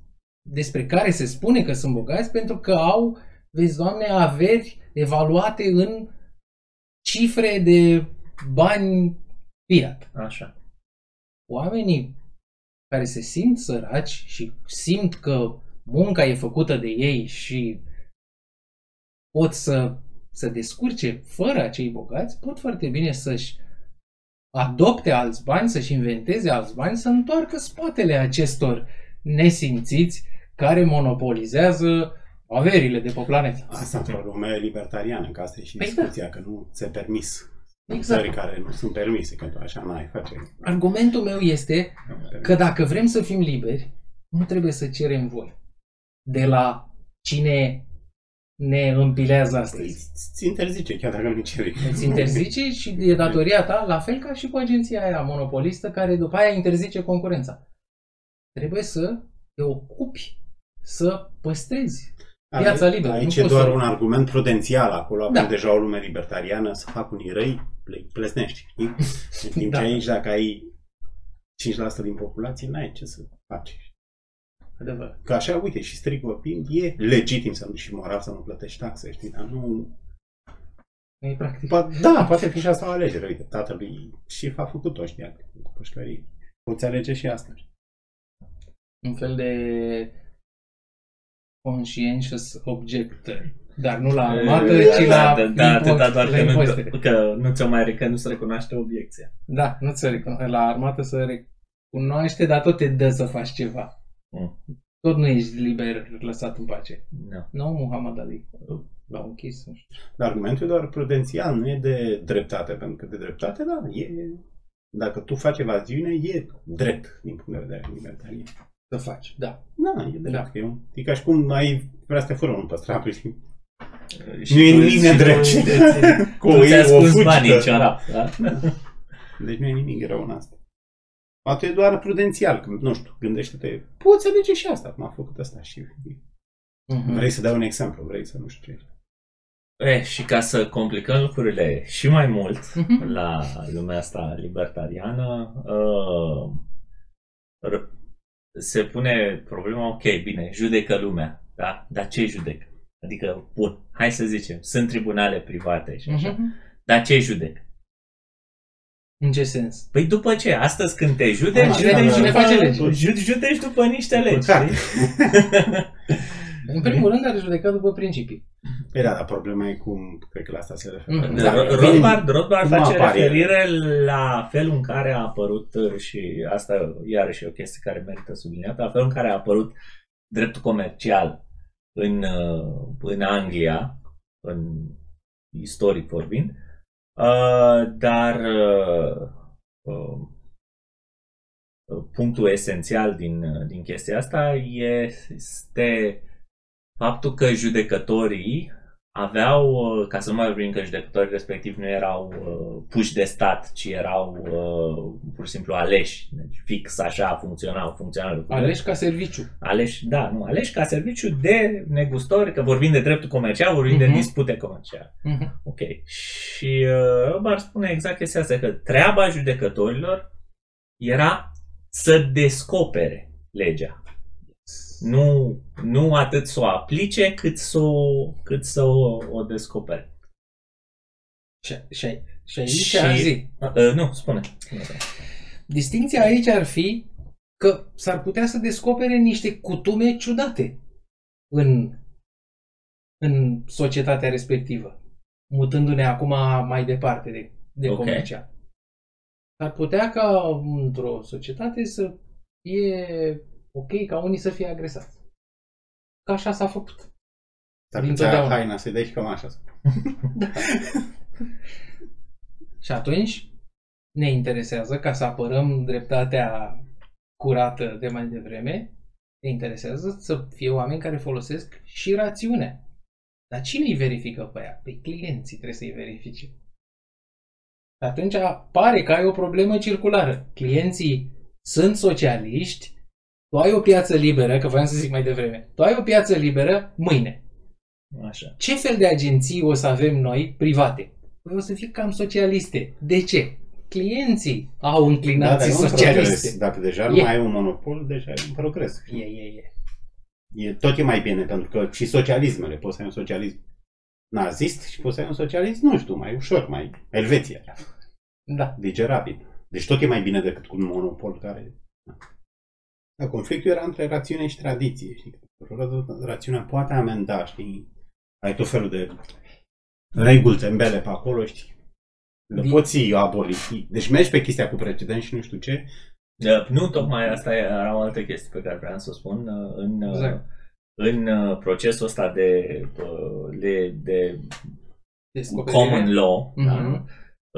despre care se spune că sunt bogați pentru că au, vezi, doamne, averi evaluate în cifre de bani fiat. Așa. Oamenii care se simt săraci și simt că munca e făcută de ei și pot să să descurce fără acei bogați, pot foarte bine să-și adopte alți bani, să-și inventeze alți bani, să întoarcă spatele acestor nesimțiți care monopolizează averile de pe planetă. Asta într-o lume libertariană, că asta e și Păi discuția, că nu ți permis. Exact. Țări care nu sunt permise, că tu așa n-ai face. Argumentul meu este că dacă vrem să fim liberi, nu trebuie să cerem voi de la cine ne împilează Păi, astăzi. ți interzice, chiar dacă nu ceri. Îți interzice și e datoria ta, la fel ca și cu agenția aia monopolistă care după aia interzice concurența. Trebuie să te ocupi, să păstrezi Piața liberă, Aici nu e poți doar să- un argument prudențial. Acolo avem Da. deja o lume libertariană, să fac unii răi, le plesnești. știi? În timp ce Da. aici, dacă ai 5% din populație, n-ai ce să faci. adevărat. Că așa, uite, și strict vorbind, e legitim să nu și moral să nu plătești taxe, știi? Dar nu... Nu e practic. Po- da, poate fi și asta o alegere. Uite, tatălui și a făcut-o, știa, cu pușcărie. Poți alege și asta. Un fel de conscientious objector. Dar nu la armată, E, ci da, la da, da, atâta doar la că nu, impozite. că nu ți-o mai că nu se recunoaște obiecția. Da, nu ți recun- la armată să recunoaște, dar tot te dă să faci ceva. Mm. Tot nu ești liber lăsat în pace. Nu. Nu, Muhammad Ali. L-au închis, nu știu. Dar argumentul e doar prudențial, nu e de dreptate, pentru că de dreptate, da, e... Dacă tu faci evaziune, e drept din punct de vedere libertarian. Să faci, da. Da, e drept. Da. Da. E, un, e ca și cum ai vrea să te fură unul pe stradă și Și Nu e tu- nimic și nedrept. tu- cu Tu ți-ai o ascuns fugită. banii în ciorap, da? Deci nu e nimic rău în asta. Poate e doar prudențial, că, nu știu, gândește-te, poți alege și asta, cum a făcut asta și Mhm. vrei să dai un exemplu, vrei să nu știu ce. E, și ca să complicăm lucrurile și mai mult Mhm. la lumea asta libertariană, uh, r- se pune problema, ok, bine, judecă lumea, da? Dar ce judecă? Adică, bun, hai să zicem, sunt tribunale private și așa, Mhm. dar ce judec? În ce sens? Păi după ce? Astăzi când te judeci, Ah, judeci, da, da, după, da. face legi. ju- judeci după niște legi. Păcat. știi? În primul rând are judecat după principii. Păi da, dar problema e cum, cred că la asta se referă. Mm, Da, Da, Ro- bine. Rothbard, Rothbard Cum face apare el? referire la felul în care a apărut uh, și asta iarăși e o chestie care merită subliniată, la felul în care a apărut dreptul comercial în, uh, în Anglia, în istoric vorbind, uh, dar uh, uh, punctul esențial din, uh, din chestia asta este faptul că judecătorii aveau, uh, ca să nu mai vorbim că judecătorii respectiv nu erau uh, puși de stat, ci erau uh, pur și simplu aleși. Deci fix așa funcționau, funcționau lucrurile. Aleși ca serviciu. Aleși, da, nu, aleși ca serviciu de negustori, că vorbim de dreptul comercial, vorbim Mhm. de dispute comerciale. Mhm. Ok. Și uh, Robar spune exact chestia asta, că treaba judecătorilor era să descopere legea. Nu, nu atât să o aplice, cât să o, cât să o, o descopere. Și, și, și aici Și- și... zi. Uh, nu, spune. Distinția aici ar fi că s-ar putea să descopere niște cutume ciudate în, în societatea respectivă, mutându-ne acum mai departe de, de Ok. comercial. S-ar putea ca într-o societate să fie ok ca unii să fie agresați. Că așa s-a făcut. S-ar Din putea totdeauna. haina să-i dai și cam așa. Și atunci ne interesează ca să apărăm dreptatea curată de mai devreme, ne interesează să fie oameni care folosesc și rațiunea. Dar cine îi verifică pe ea? Păi clienții trebuie să-i verifice. Atunci pare că ai o problemă circulară. Clienții sunt socialiști, tu ai o piață liberă, că voiam să zic mai devreme, tu ai o piață liberă mâine. Așa. Ce fel de agenții o să avem noi private? Păi o să fie cam socialiste. De ce? Clienții au Da, inclinații dar e un socialiste. progres. Dacă deja nu E. mai ai un monopol, deja e un progres. E, e, e. E, tot e mai bine, pentru că și socialismele, poți să ai un socialism nazist și poți să ai un socialism, nu știu, mai ușor, mai Elveția, Da. digerabil. Deci tot e mai bine decât cu un monopol care... Da, conflictul era între rațiune și tradiție. Știi? Rațiunea poate amenda, știi? Ai tot felul de reguli tembele pe acolo, știi? Le Din- poți aboli. Deci mergi pe chestia cu precedent și nu știu ce. Da, Nu, tocmai asta era o altă chestie pe care vreau să o spun. uh, În, uh, Exact. în uh, procesul ăsta de, uh, de, de Descoperire. common law, Mhm. da?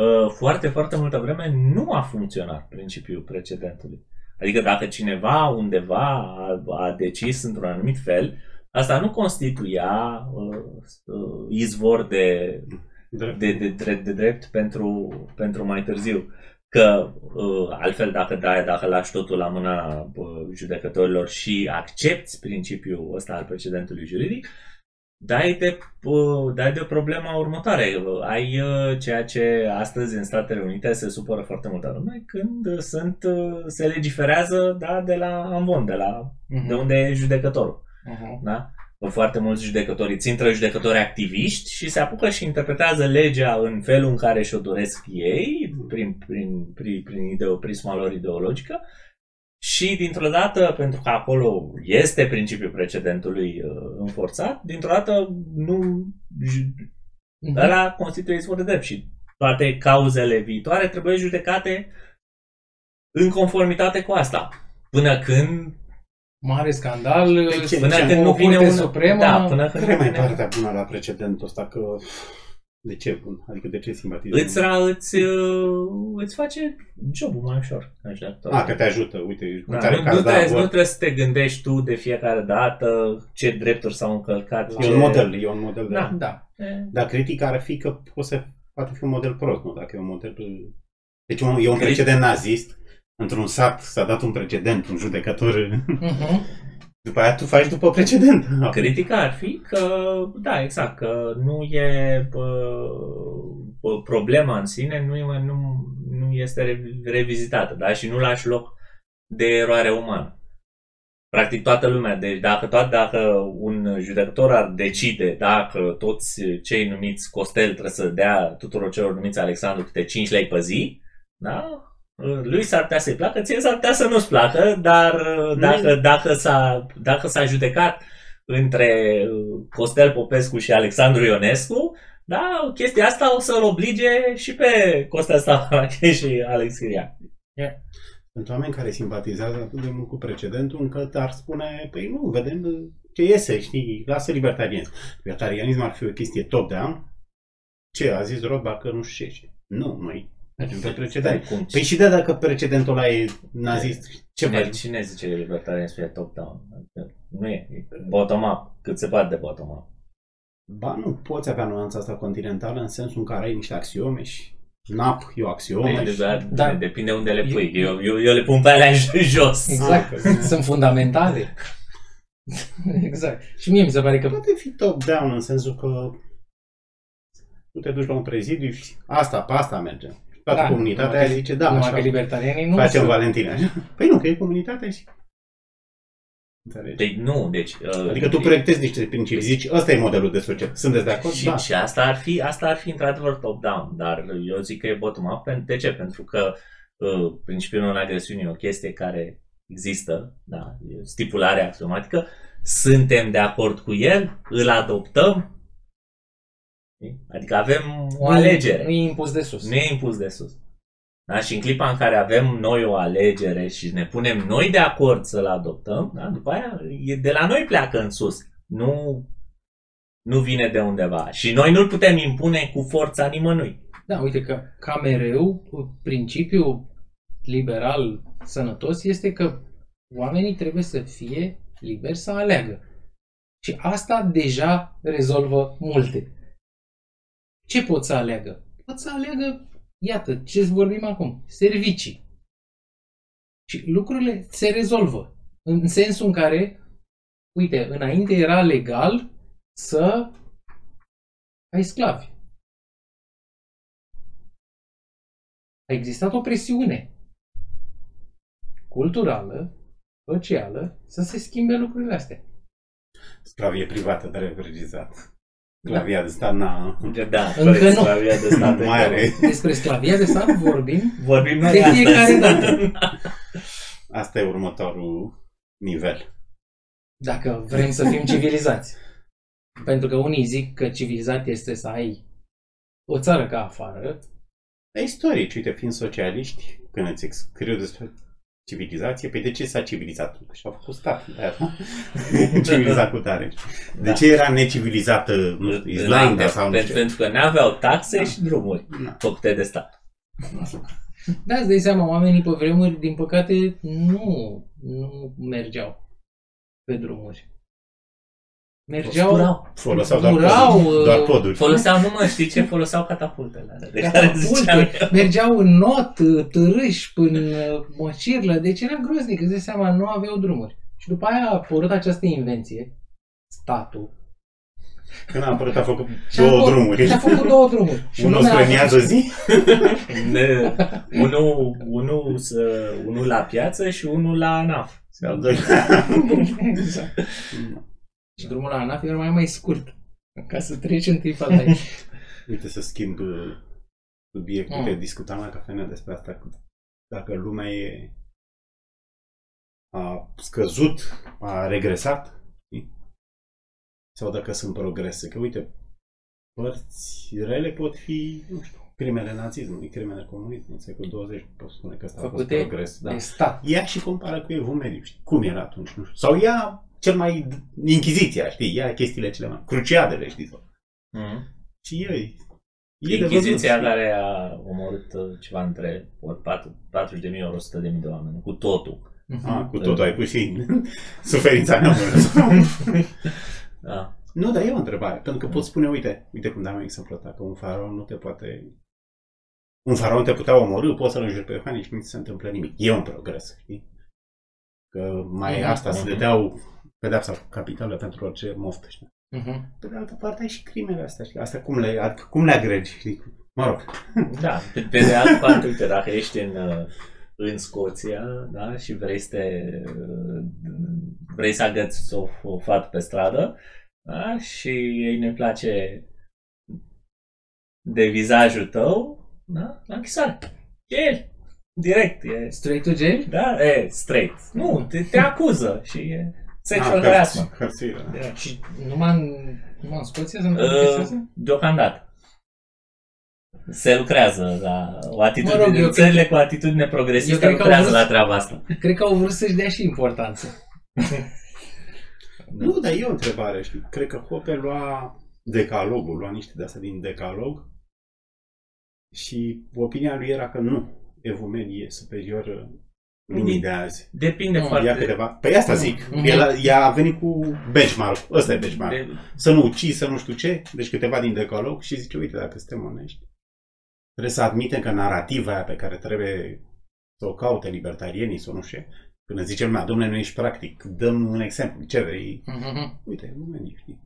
Uh, foarte, foarte multă vreme nu a funcționat principiul precedentului. Adică dacă cineva undeva a, a decis într-un anumit fel, asta nu constituia uh, uh, izvor de, Drept. de, de, drept, de drept pentru, pentru mai târziu. Că uh, altfel dacă dai, dacă lași totul la mâna uh, judecătorilor și accepti principiul ăsta al precedentului juridic, dai de, uh, dai de problema următoare. Uh, Ai uh, ceea ce astăzi în Statele Unite se supără foarte multă lume când uh, sunt, uh, se legiferează da, de la Amvon, de, la, Mhm. de unde e judecătorul. Mhm. Da? foarte mulți judecători îți intră judecători activiști și se apucă și interpretează legea în felul în care și-o doresc ei, prin, prin, prin, prin ideo, prisma lor ideologică, și dintr-o dată, pentru că acolo este principiul precedentului uh, înforțat, dintr-o dată nu Mhm. ăla constituie izvor de drept și toate cauzele viitoare trebuie judecate în conformitate cu asta. Până când, Mare scandal, Păi ce- până ce- când nu o vine curte un... supremă. Da, până când Care nu mai vine... partea bună la precedentul ăsta? Că... De ce bun? Adică de ce simpatizezi? Îți, ra, îți, uh, îți face jobul mai ușor. ca judecător. A, că te ajută. Uite, cu Da, care nu, caz nu, da, trebuie, nu vor. trebuie să te gândești tu de fiecare dată ce drepturi s-au încălcat. E ce... un model, e un model de... Da. Da. Dar critica ar fi că poate, să, poate fi un model prost, nu? Dacă e un model... Deci un, e un Crit- precedent nazist. Într-un sat s-a dat un precedent, un judecător... Mhm. După aia tu faci după precedent. Critica ar fi că, da, exact, că nu e bă, bă, problema în sine, nu, e, nu, nu este re- revizitată, da? Și nu lași loc de eroare umană. Practic toată lumea, deci dacă, tot, dacă un judecător ar decide dacă toți cei numiți Costel trebuie să dea tuturor celor numiți Alexandru câte 5 lei pe zi, da? Lui s-ar putea să-i placă, ție s-ar putea să nu-ți placă, dar uh, dacă, dacă, s-a, dacă s-a judecat între uh, Costel Popescu și Alexandru Ionescu, da, chestia asta o să-l oblige și pe Costel Stavrache și Alex Chiriac. Sunt oameni care simpatizează atât de mult cu precedentul încât ar spune, păi nu, vedem ce iese, știi, lasă libertarianism. Libertarianism ar fi o chestie top-down. Ce, a zis Rothbard că nu știu ce. Nu, noi mergem pe precedent. Cum, Păi și de dacă precedentul ăla e nazist, ce cine, faci? cine zice că libertarianismul e top-down? Adică Nu e, e bottom-up, cât se poate de bottom-up. Ba nu, poți avea nuanța asta continentală în sensul în care ai niște axiome și NAP e o axiomă. Păi, și... da, Da. Depinde unde le pui. Eu, eu, eu le pun pe alea jos. Exact. Ah, Sunt fundamentale. exact. Și mie mi se pare că Poate fi top-down în sensul că tu te duci la un prezidiu și asta, pe asta merge. Toată Da, comunitatea numai aia că- zice, da, numai așa, că libertarianii nu facem sunt. Valentina. Păi nu, că e comunitatea și... Înțelegi? Deci nu, deci... uh, Adică tu proiectezi niște principii, zici, ăsta e modelul de societate. Sunteți de acord? Și, Da. și asta ar fi, asta ar fi într-adevăr top-down, dar eu zic că e bottom-up. Pen- De ce? Pentru că uh, principiul non-agresiunii e o chestie care există, da, e stipularea axiomatică, suntem de acord cu el, îl adoptăm, adică avem o Nu e- alegere. Nu e impus de sus. Nu e impus de sus. Da? Și în clipa în care avem noi o alegere și ne punem noi de acord să-l adoptăm, da? după aia e de la noi pleacă în sus. Nu, nu vine de undeva. Și noi nu-l putem impune cu forța nimănui. Da, uite că ca mereu principiul liberal sănătos este că oamenii trebuie să fie liberi să aleagă. Și asta deja rezolvă multe. Ce pot să aleagă? Pot să aleagă, iată, ce vorbim acum, servicii. Și lucrurile se rezolvă. În sensul în care, uite, înainte era legal să ai sclavi. a existat o presiune culturală, socială, să se schimbe lucrurile astea. Sclavie privată, trebuie precizat. Sclavia de stat n-a... Da, Încă fără nu. sclavia de stat Nu mai are. Despre sclavia de stat vorbim Vorbim noi de fiecare astăzi. dată. Asta e următorul nivel. Dacă vrem să fim civilizați. Pentru că unii zic că civilizat este să ai o țară ca afară. E istorici, uite, fiind socialiști, când îți scriu despre civilizație, păi de ce s-a civilizat? Că și-au făcut stat. de aia. civilizat cu tare. De Da. ce era necivilizată nu știu, Islanda Înainte, sau nu pentru, știu? pentru că n-aveau taxe și drumuri Na. făcute de stat. Da, îți dai seama, oamenii pe vremuri, din păcate, nu, nu mergeau pe drumuri. Mergeau, Zburau. Foloseau doar, Murau, poduri, doar uh, poduri. Foloseau, nu mă știi ce, foloseau catapultele alea de care ziceam catapulte, eu. mergeau în not, târâși, până măcirlă, deci era groaznic, îți dai seama, nu aveau drumuri. Și după aia a apărut această invenție, statul. Când a apărut a făcut Și a două făcut- drumuri. Și a făcut două drumuri. Și Unul lumea a spre fost- miază zi, Ne, unul, unul, să, unul la piață și unul la ANAF. și al doilea. exact. Și drumul la ANAF era mai mai scurt. Ca să treci întâi pe alta. Uite să schimb uh, subiectul, Mm. mm. discutam la cafenea despre asta, cu, dacă lumea e a scăzut, a regresat, știi? sau dacă sunt progrese. Că uite, părți rele pot fi, nu știu, crimele nazismului, crimele comunismului, în secolul 20, pot spune că asta a fost Făcute progres. Da. de stat. Ia și compară cu evul mediu, știi? Cum era atunci, nu știu. Sau ia cel mai, Inchiziția, știi? Ia chestiile cele mai, cruciadele, știi? Sau. Mhm. Și ei, e de Inchiziția văzut, care a omorât uh, ceva între ori 40.000 ori 100.000 de oameni, cu totul. A, cu totul ai pus și suferința neamului. Da. nu, dar e o întrebare. Pentru că poți spune, uite, uite cum dam un exemplu ăsta, că un faraon nu te poate... Un faraon te putea omorâ, poți să-l înjuri pe Iohannis și nu ți se întâmplă nimic. E un progres, știi? Că mai Mhm, asta, se mhm. dădeau pedeapsa capitală pentru orice moftă, știi? Mhm. Pe de altă parte ai și crimele astea, știi? Astea cum le, ad- cum le agregi, știi? Mă rog. Da, pe, pe de altă parte, uite, dacă ești în, uh, în Scoția, da, și vrei să te, uh, vrei să agăți o, o fată pe stradă, da, și ei ne place de vizajul tău, da, la închisoare. E el. Direct. E, Straight to jail? da, e straight. Nu, te, te acuză și e sexual Ah, harassment. hărț- hărțuire, da. Direct. Și numai în, numai în Scoția se Uh, întâmplă chestia asta? Deocamdată. Se lucrează la o atitudine, Mă rog, eu în țările cu atitudine progresistă eu cred că au lucrează vrut- la treaba asta. Cred că au vrut să-și dea și importanță. Nu, dar e o întrebare, știi? Cred că Hope lua decalogul, lua niște de astea din decalog și opinia lui era că nu, Evul Mediu e superior uh, lumii de azi. Depinde Nu, foarte... Ia câteva... Păi asta zic. Mhm. El a, ea a venit cu benchmark. Ăsta e benchmark. de, Să nu ucizi, să nu știu ce. Deci câteva din decalog și zice, uite, dacă suntem onești, trebuie să admitem că narativa aia pe care trebuie să o caute libertarienii sau nu știu ce, când zice lumea, domnule, nu ești practic, dăm un exemplu, ce vrei? Mhm. Uite, nu mai știi.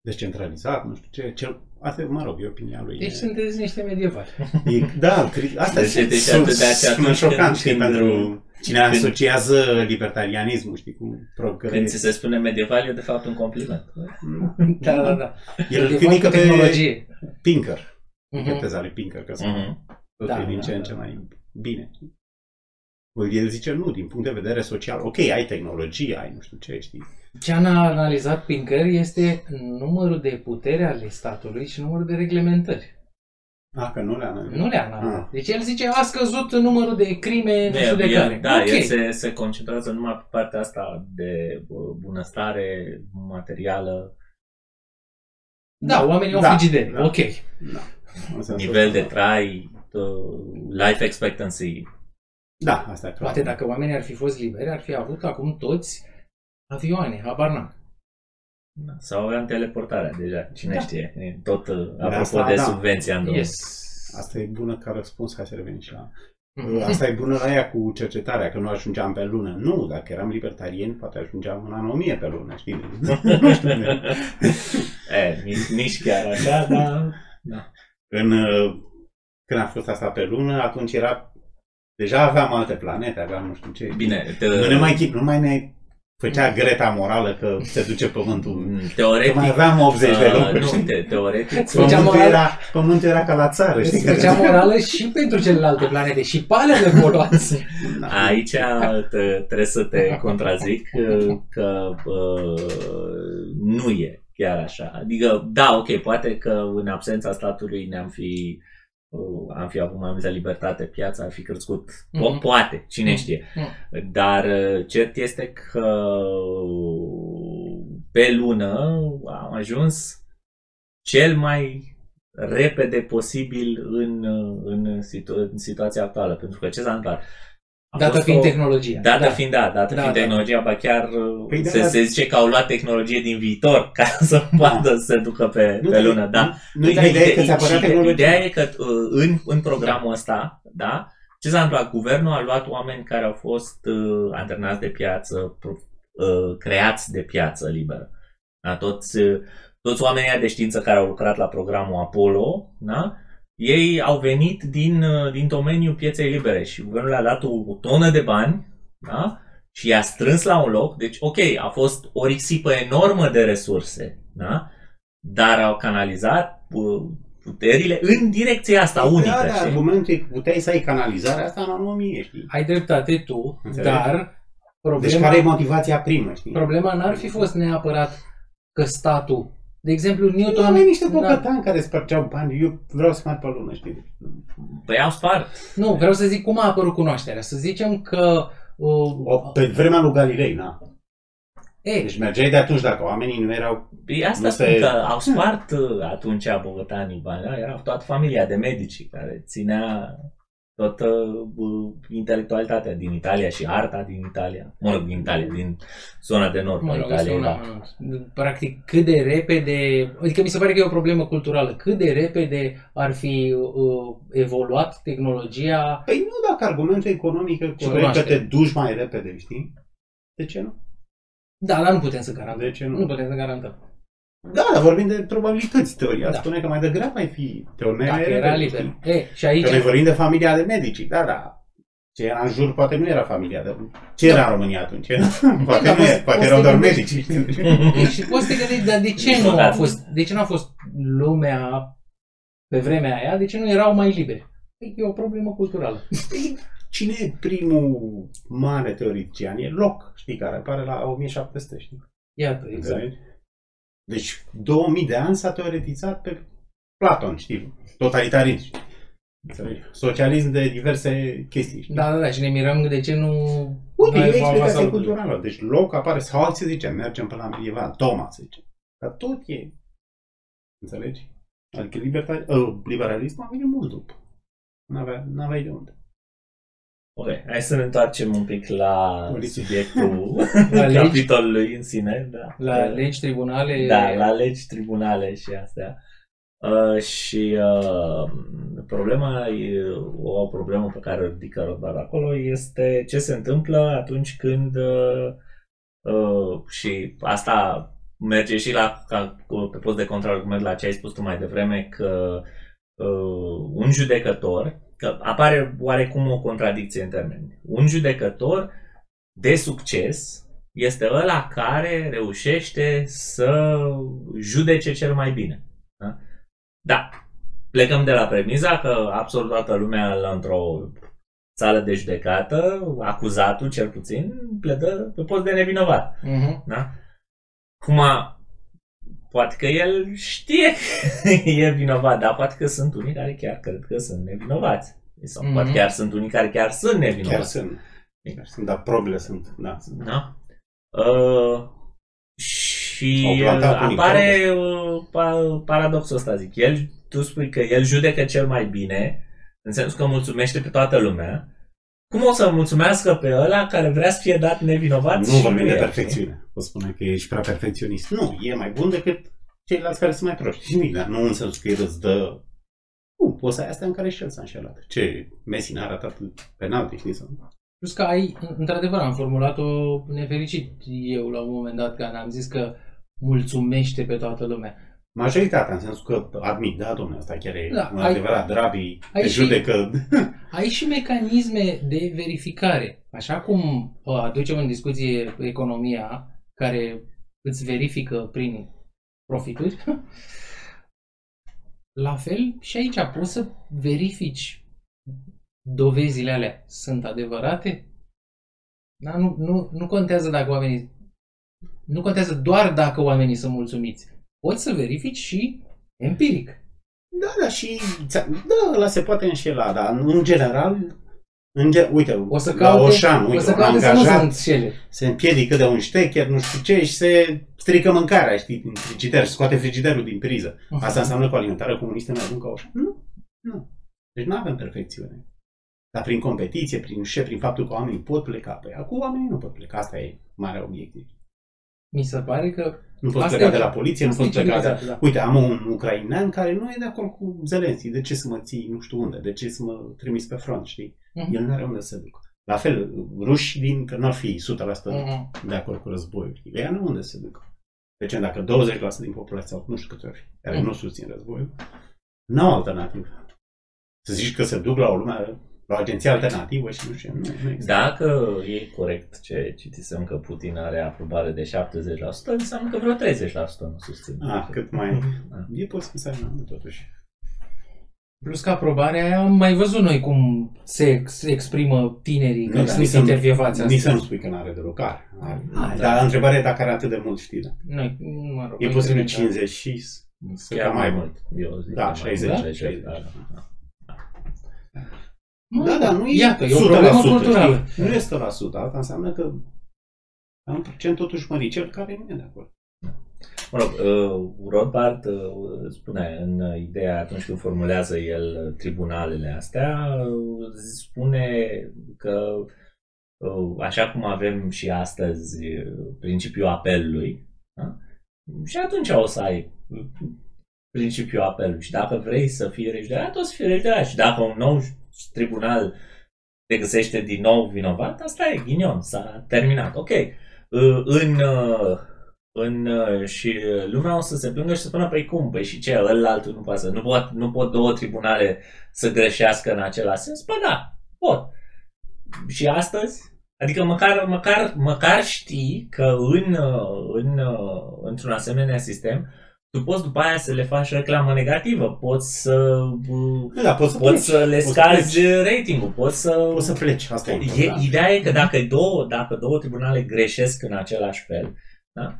Descentralizat, nu știu ce, cel, asta, e, mă rog, e opinia lui. Deci E- sunteți niște medievali. E, da, cri- asta Deci- e deci sunt- atât de aceea sunt atunci șocant, când- știi, când- pentru cine când- asociază libertarianismul, știi, cu când progres. ți se spune medieval, e de fapt un compliment. Da, da, da. El îl Medievali critică cu pe tehnologie. Pinker. Mhm. Mm-hmm. teza lui Pinker, că Mhm. totul Da, e din da, ce în da. ce mai bine. El zice, nu, din punct de vedere social, ok, ai tehnologie, ai nu știu ce, știi. Ce a analizat Pinker este numărul de putere ale statului și numărul de reglementări. A, că nu le analizat. Nu le-a analizat. Ah. Deci el zice, a scăzut numărul de crime, nu știu de el, care. da, ok. el se, se concentrează numai pe partea asta de uh, bunăstare materială, Da, oamenii au Da, frigidere. da. Ok. Da. În sensul nivel de ăsta. trai, uh, life expectancy. Da, asta e clar. Poate dacă oamenii ar fi fost liberi, ar fi avut acum toți avioane, habar n-am. Sau aveam teleportarea deja, cine Da. știe. E Tot uh, apropo asta, de da. subvenția în domeniu. Yes. Asta e bună ca răspuns, hai să revenim și la... Mhm. Asta e bună la ea cu cercetarea, că nu ajungeam pe lună. Nu, dacă eram libertarieni, poate ajungeam în anul 1000 pe lună, știi? Nu știu unde. e, nici, nici chiar așa, dar... Da. În, uh, când a fost asta pe lună, atunci era... Deja aveam alte planete, aveam nu știu ce. Bine, te, Nu ne mai chip, nu mai ne făcea greta morală că se duce pământul. Mm, Că teoretic... mai aveam 80 de uh, locuri. nu, știi? te, teoretic... Îți făcea Pământul moral- era, pământul era ca la țară, știi? Îți făcea morală și pentru celelalte planete și pe alea le poluați. Da. Aici te, trebuie să te contrazic uh, că uh, nu e chiar așa. Adică, da, ok, poate că în absența statului ne-am fi uh, am fi avut mai multă libertate, piața ar fi crescut. Po- Mhm. Poate, cine Mhm. știe. Dar uh, cert este că pe lună am ajuns cel mai repede posibil în, uh, în, situ- în situația actuală. Pentru că ce s-a întâmplat? A Dată fost fiind o- tehnologia. Dată Da. fiind, da, dată Da, fiind da. tehnologia, ba chiar Păi se, da, se zice că au luat tehnologie din viitor ca să poată să se ducă pe, Nu, pe dar- lună, da. Nu, dar ideea e că ți-a apărea și tehnologia. Ideea e că uh, în, în programul ăsta, da, ce s-a întâmplat? Guvernul a luat oameni care au fost uh, antrenați de piață, pro- uh, creați de piață liberă. Da, toți, uh, toți oamenii ăia de știință care au lucrat la programul Apollo, da, ei au venit din, uh, din domeniul pieței libere și guvernul le-a dat o, o tonă de bani da, și i-a strâns la un loc, deci ok, a fost o risipă enormă de resurse, da? dar au canalizat uh, puterile în direcția asta unică. Da, da, știi? argumentul e că puteai să ai canalizarea asta în anomie, știi? Ai dreptate tu, Înțelegi? dar Deci problema, care e motivația primă, știi? problema n-ar fi fost neapărat că statul, de exemplu, Newton... Nu, niște da, bogătani care spărgeau bani. Eu vreau să mai pe lună, știi? Păi au spart. nu, vreau să zic cum a apărut cunoașterea. Să zicem că... Uh, O, pe vremea lui Galilei, na. e, Deci mergeai de atunci dacă oamenii nu erau... Păi asta Nu spun se- că au spart uh, atunci bogătanii bani. Da? Era toată familia de medici care ținea toată uh, intelectualitatea din Italia și arta din Italia. Mă rog, din Italia, din zona de nord mă a rog, Italiei. este un Da. amănunt. Practic, cât de repede... Adică mi se pare că e o problemă culturală. Cât de repede ar fi uh, evoluat tehnologia... Păi nu dacă argumentul economic e Și corect, că cunoaștere. te duci mai repede, știi? De ce nu? Da, dar nu putem să garantăm. De ce nu? Nu putem să garantăm. Da, dar vorbim de probabilități. Teoria Da. spune că mai degrabă ai fi teoria Dacă mai era repede, liber. știi? E, și aici... Că noi vorbim de familia de medici, da, da. Ce era în jur poate nu era familia de... Ce Da. era în România atunci? poate da, nu poți- era, poate poți erau să doar gândești. medici. știi? E, și poți să te gândești, dar de ce nu a Niciodată. fost, de ce nu a fost lumea pe vremea aia, de ce nu erau mai liberi? Păi, E o problemă culturală. Cine e primul mare teoretician? E Locke, știi, care apare la 1700, știi? Iată, exact. Înțelegi? Deci 2000 de ani s-a teoretizat pe Platon, știi? Totalitarism. știi? Înțelegi? Socialism de diverse chestii, știi? Da, da, da, și ne mirăm de ce nu... Uite, nu e a o evoluat explicație sau- culturală. Deci loc apare, sau hai să zicem, mergem până la medieval, Toma, să zicem. Dar tot e. Înțelegi? Adică libertate, uh, liberalismul a venit mult după. N-avea, n-aveai de unde. Ok, hai să ne întoarcem un pic la Poliție. subiectul La legi. capitolului în sine. Da. La legi, tribunale... Da, la legi, tribunale și astea. Uh, și uh, problema, e, o problemă pe care o ridică Rodbar acolo este ce se întâmplă atunci când uh, uh, și asta merge și la ca, pe post de contraargument la ce ai spus tu mai devreme că uh, un judecător că apare oarecum o contradicție în termeni. Un judecător de succes este ăla care reușește să judece cel mai bine. Da? da. Plecăm de la premiza că absolut toată lumea la într-o sală de judecată, acuzatul cel puțin, pledă pe post de nevinovat. Mhm. Da? Cum poate că el știe că e vinovat, dar poate că sunt unii care chiar cred că sunt nevinovați. Sau Mhm. poate chiar sunt unii care chiar sunt Chiar nevinovați. sunt. Chiar sunt, dar probele sunt. Da. Da? Uh, și Au plantat unii apare uh, pa- paradoxul ăsta, zic. El, tu spui că el judecă cel mai bine, în sensul că mulțumește pe toată lumea. Cum o să mulțumească pe ăla care vrea să fie dat nevinovat? Nu și vorbim de e, perfecțiune. O spune că ești prea perfecționist. Nu, e mai bun decât ceilalți care sunt mai proști. Și nimic, dar nu în sensul că îți răți dă... Nu, poți să ai astea în care și el s-a înșelat. Ce, Messi n-a ratat penalti, știi? Sau... Plus că ai, într-adevăr, am formulat-o nefericit eu la un moment dat, când am zis că mulțumește pe toată lumea. Majoritatea, în sensul că admit, da, domnule, asta chiar e Da, un ai- adevărat, Drabi ai te și- judecă. Ai și mecanisme de verificare. Așa cum uh, aducem în discuție economia, care îți verifică prin profituri, la fel și aici poți să verifici dovezile alea sunt adevărate? Da, nu, nu, nu contează dacă oamenii nu contează doar dacă oamenii sunt mulțumiți. Poți să verifici și empiric. Da, da, și ți-a- da, ăla se poate înșela, dar în general, în ge- uite, O să la caute, Oșan, o uite, să un caute să nu angajat sunt cele. se împiedică de un ștecher, nu știu ce, și se strică mâncarea, știi, din frigider, și scoate frigiderul din priză. Asta înseamnă că o alimentare comunistă mai bun ca Oșan? Nu, nu. Deci nu avem perfecțiune. Dar prin competiție, prin ce, prin faptul că oamenii pot pleca, păi acum oamenii nu pot pleca, asta e marea obiectiv. Mi se pare că Nu poți Asta pleca e- de la poliție, nu asta e poți pleca de... civilizația, da. Uite, am un ucrainean care nu e de acord cu Zelenski. De ce să mă ții nu știu unde? De ce să mă trimis pe front, știi? Mhm. El nu are unde să se ducă. La fel, ruși din că n-ar fi 100% Mhm. de acord cu războiul. Ei nu unde să se ducă. Deci dacă 20% din populație sau nu știu câți ori, care Mhm. nu susțin războiul, n-au alternativă. Să zici că se duc la o lume la o agenție alternativă și nu știu, nu, nu există. Dacă e corect ce citisem că Putin are aprobare de 70%, înseamnă că vreo 30% nu susțin. Ah, cât mai... E posibil să mai mult, totuși. Plus că aprobarea aia am mai văzut noi cum se, se exprimă tinerii Nu, când dar sunt nici să nu- intervievați Nici să astăzi. nu spui că nu are deloc are. are. Are. Dar întrebarea e dacă are atât de mult știre. Noi, mă rog, E noi posibil credem că- 50 și... Chiar mai mult. Eu zic Da, mai 60, mult, 60, da, da. Mă, Da, da, nu e Iată, e o 100%, problemă culturală. știi? Nu e 100%. Asta înseamnă că e un procent totuși măricel care nu e de acord. Mă rog, uh, Rothbard uh, spune în uh, ideea atunci când formulează el uh, tribunalele astea, uh, spune că uh, așa cum avem și astăzi uh, principiul apelului, da? și atunci o să ai uh, principiul apelului. Și dacă vrei să fii rejudecat, o să fii rejudecat. Și dacă un nou tribunal te găsește din nou vinovat, asta e ghinion, s-a terminat. Ok. Uh, În uh, în, uh, și lumea o să se plângă și să spună, păi cum, păi și ce, ăla altul nu poate să, nu pot, nu pot două tribunale să greșească în același sens? Păi da, pot. Și astăzi, adică măcar, măcar, măcar știi că în, uh, în, uh, într-un asemenea sistem, tu poți după aia să le faci reclamă negativă, poți să, uh, Nu, da, poți să poți pleci. să le Poți să scazi pleci. ratingul, poți să... Poți să pleci, asta e E, important. ideea e că dacă două, dacă două tribunale greșesc în același fel, da?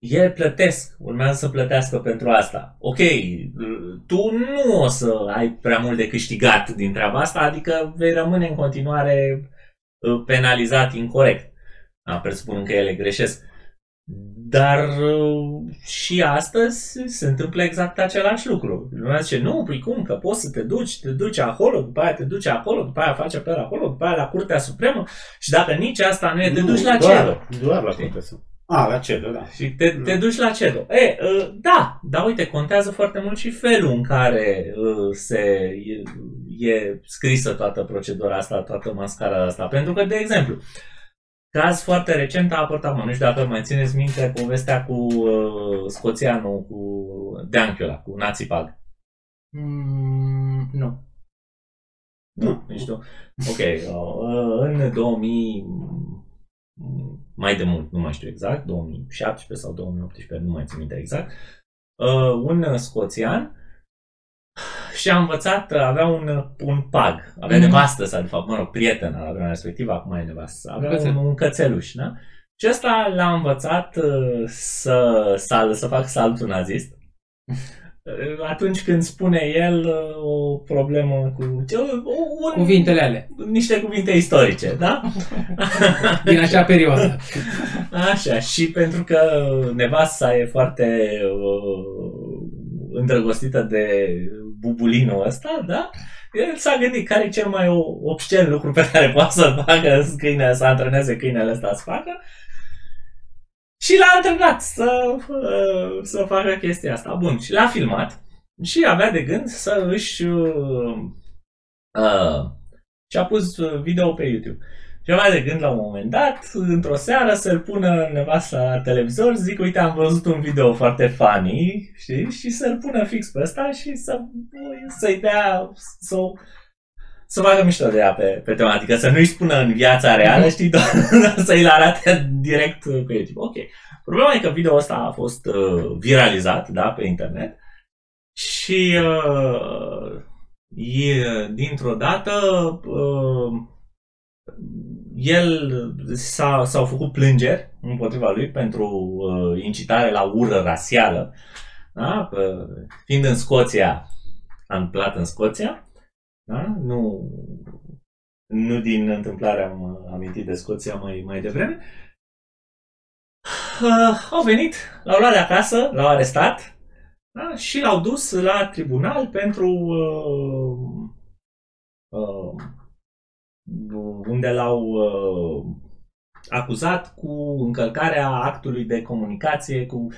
Ele plătesc, urmează să plătească pentru asta. Ok, tu nu o să ai prea mult de câștigat din treaba asta, adică vei rămâne în continuare uh, penalizat incorrect. Da, presupun că ele greșesc. Dar uh, și astăzi se întâmplă exact același lucru. Lumea zice, nu, păi cum, că poți să te duci, te duci acolo, după aia te duci acolo, după aia faci apel acolo, după aia la Curtea Supremă și dacă nici asta nu e, te Nu, duci la doar, CEDO. Doar la Știi? Curtea Supremă. A, la CEDO, da. Și te, te duci la CEDO. E, uh, da, dar uite, contează foarte mult și felul în care uh, se, e, e scrisă toată procedura asta, toată mascara asta. Pentru că, de exemplu, caz foarte recent a apărut acum, nu știu dacă mai țineți minte povestea cu uh, scoțianul, cu Deanchiola, cu Nazipag. Mm, nu. Nu, nici tu. Ok, uh, în 2000, mai de mult, nu mai știu exact, 2017 sau 2018, nu mai țin minte exact, uh, un scoțian și a învățat, avea un, un pag, avea Mhm. nevastă sa, de fapt, mă rog, prieten la vremea respectivă, acum e nevastă sa, avea Cățel. un, un cățeluș, da? Și ăsta l-a învățat uh, să, să, să facă saltul nazist. Uh, Atunci când spune el uh, o problemă cu ce, un, Cuvintele alea. niște cuvinte istorice, da? Din acea perioadă. Așa, și pentru că nevasta e foarte uh, îndrăgostită de bubulinul ăsta, da? El s-a gândit care e cel mai o- obscen lucru pe care poate să facă câinele, să antreneze câinele ăsta să facă. Și l-a antrenat să, uh, să facă chestia asta. Bun, și l-a filmat și avea de gând să își... Uh, uh, și a pus uh, video pe YouTube. Și avea de gând la un moment dat, într-o seară, să-l pună nevasta la televizor, zic, uite, am văzut un video foarte funny, știi? Și să-l pună fix pe ăsta și să, să-i dea, să, să facă mișto de ea pe, pe tematică, să nu-i spună în viața reală, știi, doar să-i arate direct pe YouTube. Ok. Problema e că video ăsta a fost uh, viralizat, da, pe internet și uh, e, dintr-o dată uh, el s-a, s-au făcut plângeri împotriva lui pentru uh, incitare la ură rasială, da? Că, fiind în Scoția, a întâmplat în Scoția, da? nu, nu din întâmplare am amintit de Scoția mai, mai devreme, uh, au venit, l-au luat de acasă, l-au arestat da? și l-au dus la tribunal pentru uh, uh, unde l-au uh, acuzat cu încălcarea actului de comunicație, cu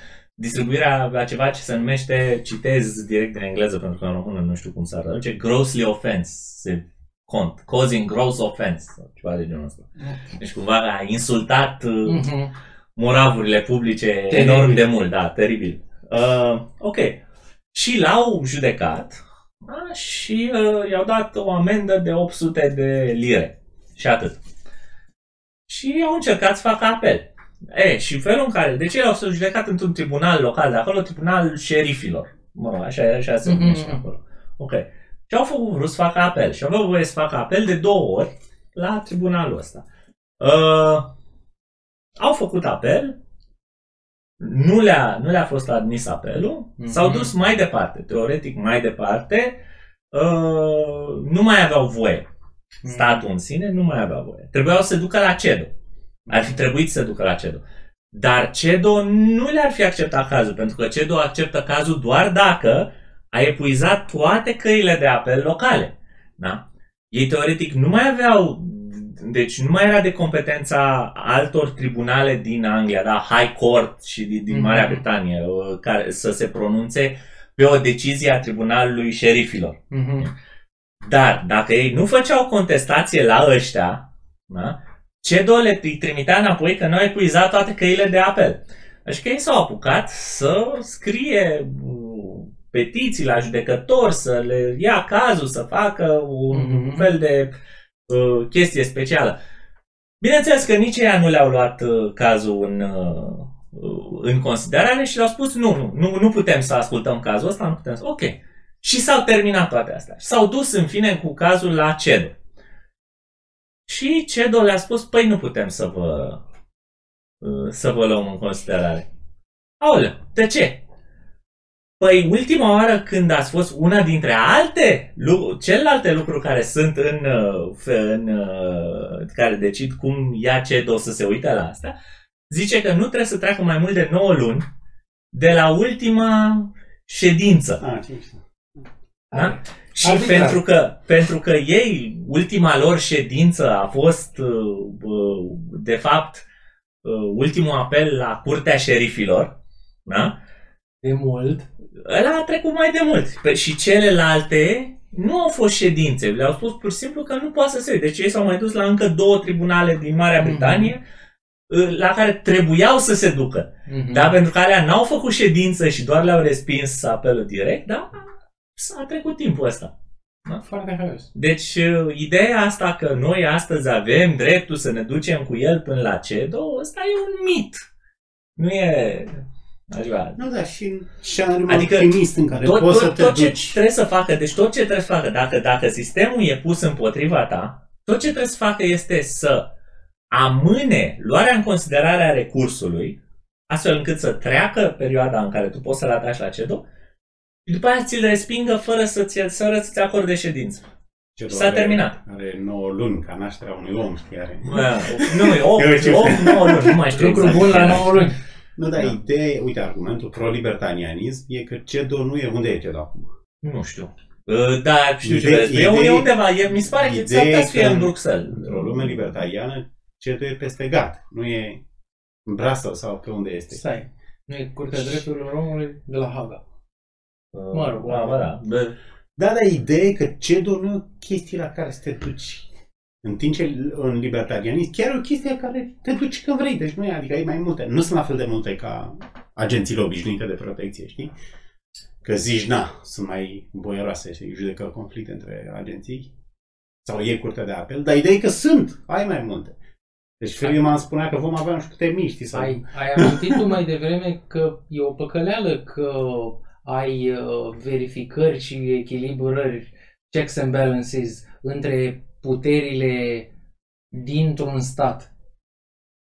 distribuirea a ceva ce se numește, citez direct din engleză pentru că în română nu știu cum s-ar traduce, grossly offense, cont, causing gross offense, sau ceva de genul ăsta. Deci cumva a insultat uh, Mhm. moravurile publice Teribil. enorm de mult, da, teribil. Uh, ok. Și l-au judecat Da? Și uh, i-au dat o amendă de 800 de lire. Și atât. Și au încercat să facă apel. E, și felul în care, de ce l-au să judecat într-un tribunal local de acolo, tribunal șerifilor. Mă rog, așa, așa se numește Mhm. acolo. Ok. Și au făcut vrut să facă apel. Și au avut voie să facă apel de două ori la tribunalul ăsta. Uh, au făcut apel, nu le-a, nu le-a fost admis apelul, Mhm. s-au dus mai departe, teoretic mai departe, uh, nu mai aveau voie. Statul în sine nu mai avea voie. Trebuiau să se ducă la CEDO. Ar fi trebuit să se ducă la CEDO. Dar CEDO nu le-ar fi acceptat cazul, pentru că CEDO acceptă cazul doar dacă a epuizat toate căile de apel locale. Da? Ei teoretic nu mai aveau, deci nu mai era de competența altor tribunale din Anglia, da, High Court și din, din Marea Mhm. Britanie, uh, care să se pronunțe pe o decizie a tribunalului șerifilor. Mhm. Dar dacă ei nu făceau contestație la ăștia, da? CEDO le îi trimitea înapoi că nu au epuizat toate căile de apel. Deci că ei s-au apucat să scrie uh, petiții la judecători, să le ia cazul, să facă un Mhm. fel de uh, chestie specială. Bineînțeles că nici ea nu le-au luat uh, cazul în, uh, uh, în considerare și le-au spus nu, nu, nu, nu putem să ascultăm cazul ăsta, nu putem să... Ok. Și s-au terminat toate astea. Și s-au dus în fine cu cazul la CEDO. Și CEDO le-a spus, păi nu putem să vă, uh, să vă luăm în considerare. Aoleu, de ce? Păi ultima oară când ați fost una dintre alte, lu- celelalte lucruri care sunt în, uh, f- în uh, care decid cum ia CEDO să se uite la asta, zice că nu trebuie să treacă mai mult de 9 luni de la ultima ședință. Ah, ce mișto. Da? Și Arbitrar. pentru că, pentru că ei, ultima lor ședință a fost, uh, uh, de fapt, uh, ultimul apel la curtea șerifilor, da? De mult. ăla a trecut mai de mult. Pe, și celelalte nu au fost ședințe. Le-au spus pur și simplu că nu poate să se uite. Deci ei s-au mai dus la încă două tribunale din Marea Mhm. Britanie uh, la care trebuiau să se ducă. Mhm. Da, pentru că alea n-au făcut ședință și doar le-au respins apelul direct, da? S-a trecut timpul ăsta. Foarte haios. Deci, uh, ideea asta că noi astăzi avem dreptul să ne ducem cu el până la CEDO, ăsta e un mit. Nu e... Așa. Nu, da, și în scenariul Adică adică optimist în care Tot, poți tot, să te tot ce duci. trebuie să facă, deci tot ce trebuie să facă, dacă, dacă sistemul e pus împotriva ta, tot ce trebuie să facă este să amâne luarea în considerare a recursului, astfel încât să treacă perioada în care tu poți să-l atași la CEDO, și după aia ți-l respingă fără să-ți, fără să-ți acorde ședință. Ce s-a are- terminat. Are 9 luni ca nașterea unui om, știi, are. Bă, Nu, e 8, Eu ce- 8, 9 luni, nu mai știu Lucru exact bun la care. 9 luni. Nu, dar Da. ideea, uite, argumentul pro-libertanianism e că CEDO nu e unde e CEDO acum. Nu știu. Uh, Da, știu ce Ide- vreți. să spui. E, idee- e undeva, e, mi se pare că ideea s-ar putea e să fie că în Bruxelles. Într-o lume libertariană, CEDO e peste gat. Nu e în Brussels sau pe unde este. Stai. Nu e Curtea Drepturilor Omului de la Haga. Uh, Mă rog, da, bă, da. Bă, Da, dar ideea e că CEDO nu e o chestie la care să te duci. În timp ce în libertarianism chiar e o chestie la care te duci când vrei. Deci nu e, adică ai mai multe. Nu sunt la fel de multe ca agențiile obișnuite de protecție, știi? Că zici, na, sunt mai boieroase și judecă conflicte între agenții. Sau e curtea de apel. Dar ideea e că sunt, ai mai multe. Deci Friedman spunea că vom avea nu știu câte mii, știi? Sau... Ai, ai amintit tu mai devreme că e o păcăleală că ai uh, verificări și echilibrări, checks and balances între puterile dintr-un stat.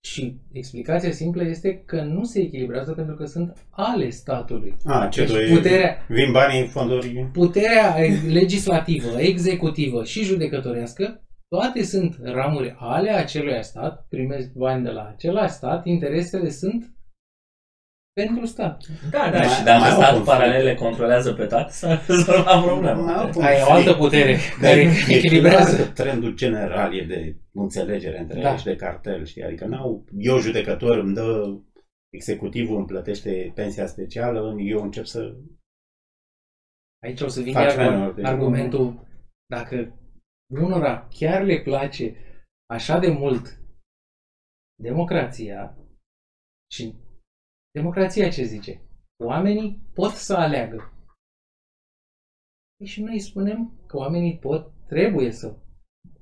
Și explicația simplă este că nu se echilibrează pentru că sunt ale statului. A, CEDO Deci e... puterea, Vin banii în fonduri... puterea legislativă, executivă și judecătorească, toate sunt ramuri ale acelui stat, primesc bani de la același stat, interesele sunt pentru stat. Da, da, Mai- și dacă mai au statul conflict. paralele controlează pe toate, s-a rezolvat problema. Mai au Ai o altă putere care Dar e echilibrează. clar că trendul general e de înțelegere între Da. ele și de cartel, știi? Adică n-au, eu judecător îmi dă executivul îmi plătește pensia specială, eu încep să... Aici o să vin Faci iar mai cu mult, deci- argumentul dacă unora chiar le place așa de mult democrația și democrația ce zice? Oamenii pot să aleagă. Păi și noi spunem că oamenii pot, trebuie să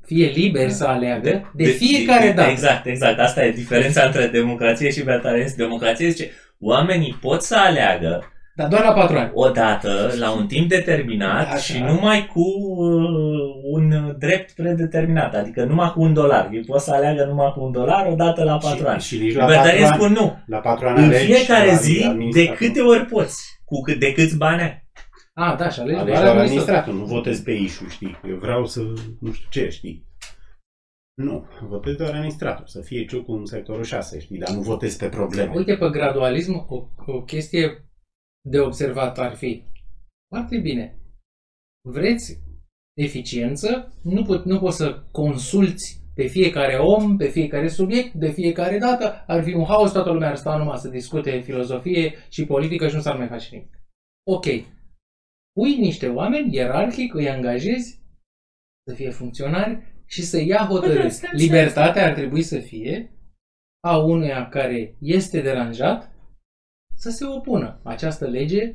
fie liberi să aleagă de, fiecare dată. Exact, exact. Asta e diferența între democrație și libertarianism. Democrație zice, oamenii pot să aleagă Dar doar la patru ani. odată, la un timp determinat Așa. și numai cu uh, un drept predeterminat, adică numai cu un dolar. Ei pot să aleagă numai cu un dolar odată la patru și, ani. și nici la patru Libertarianii ani, spun nu. la patru ani În alegi fiecare la zi, de administrator. câte ori poți, cu cât, de câți bani ai. A, da, și alegi Alegi doar la administrator. administrator, nu votezi pe ișu, știi? Eu vreau să, nu știu ce, știi? Nu, votezi doar administrator, să fie ciucu în sectorul 6, știi? Dar nu votezi pe probleme. Uite, pe gradualism, o, o chestie de observat ar fi foarte bine. Vreți eficiență, nu, pot, nu poți să consulți pe fiecare om, pe fiecare subiect, de fiecare dată, ar fi un haos, toată lumea ar sta numai să discute filozofie și politică și nu s-ar mai face nimic. Ok. Pui niște oameni, ierarhic, îi angajezi să fie funcționari și să ia Păi, hotărâri. asta- Libertatea ar trebui să fie a unuia care este deranjat să se opună. Această lege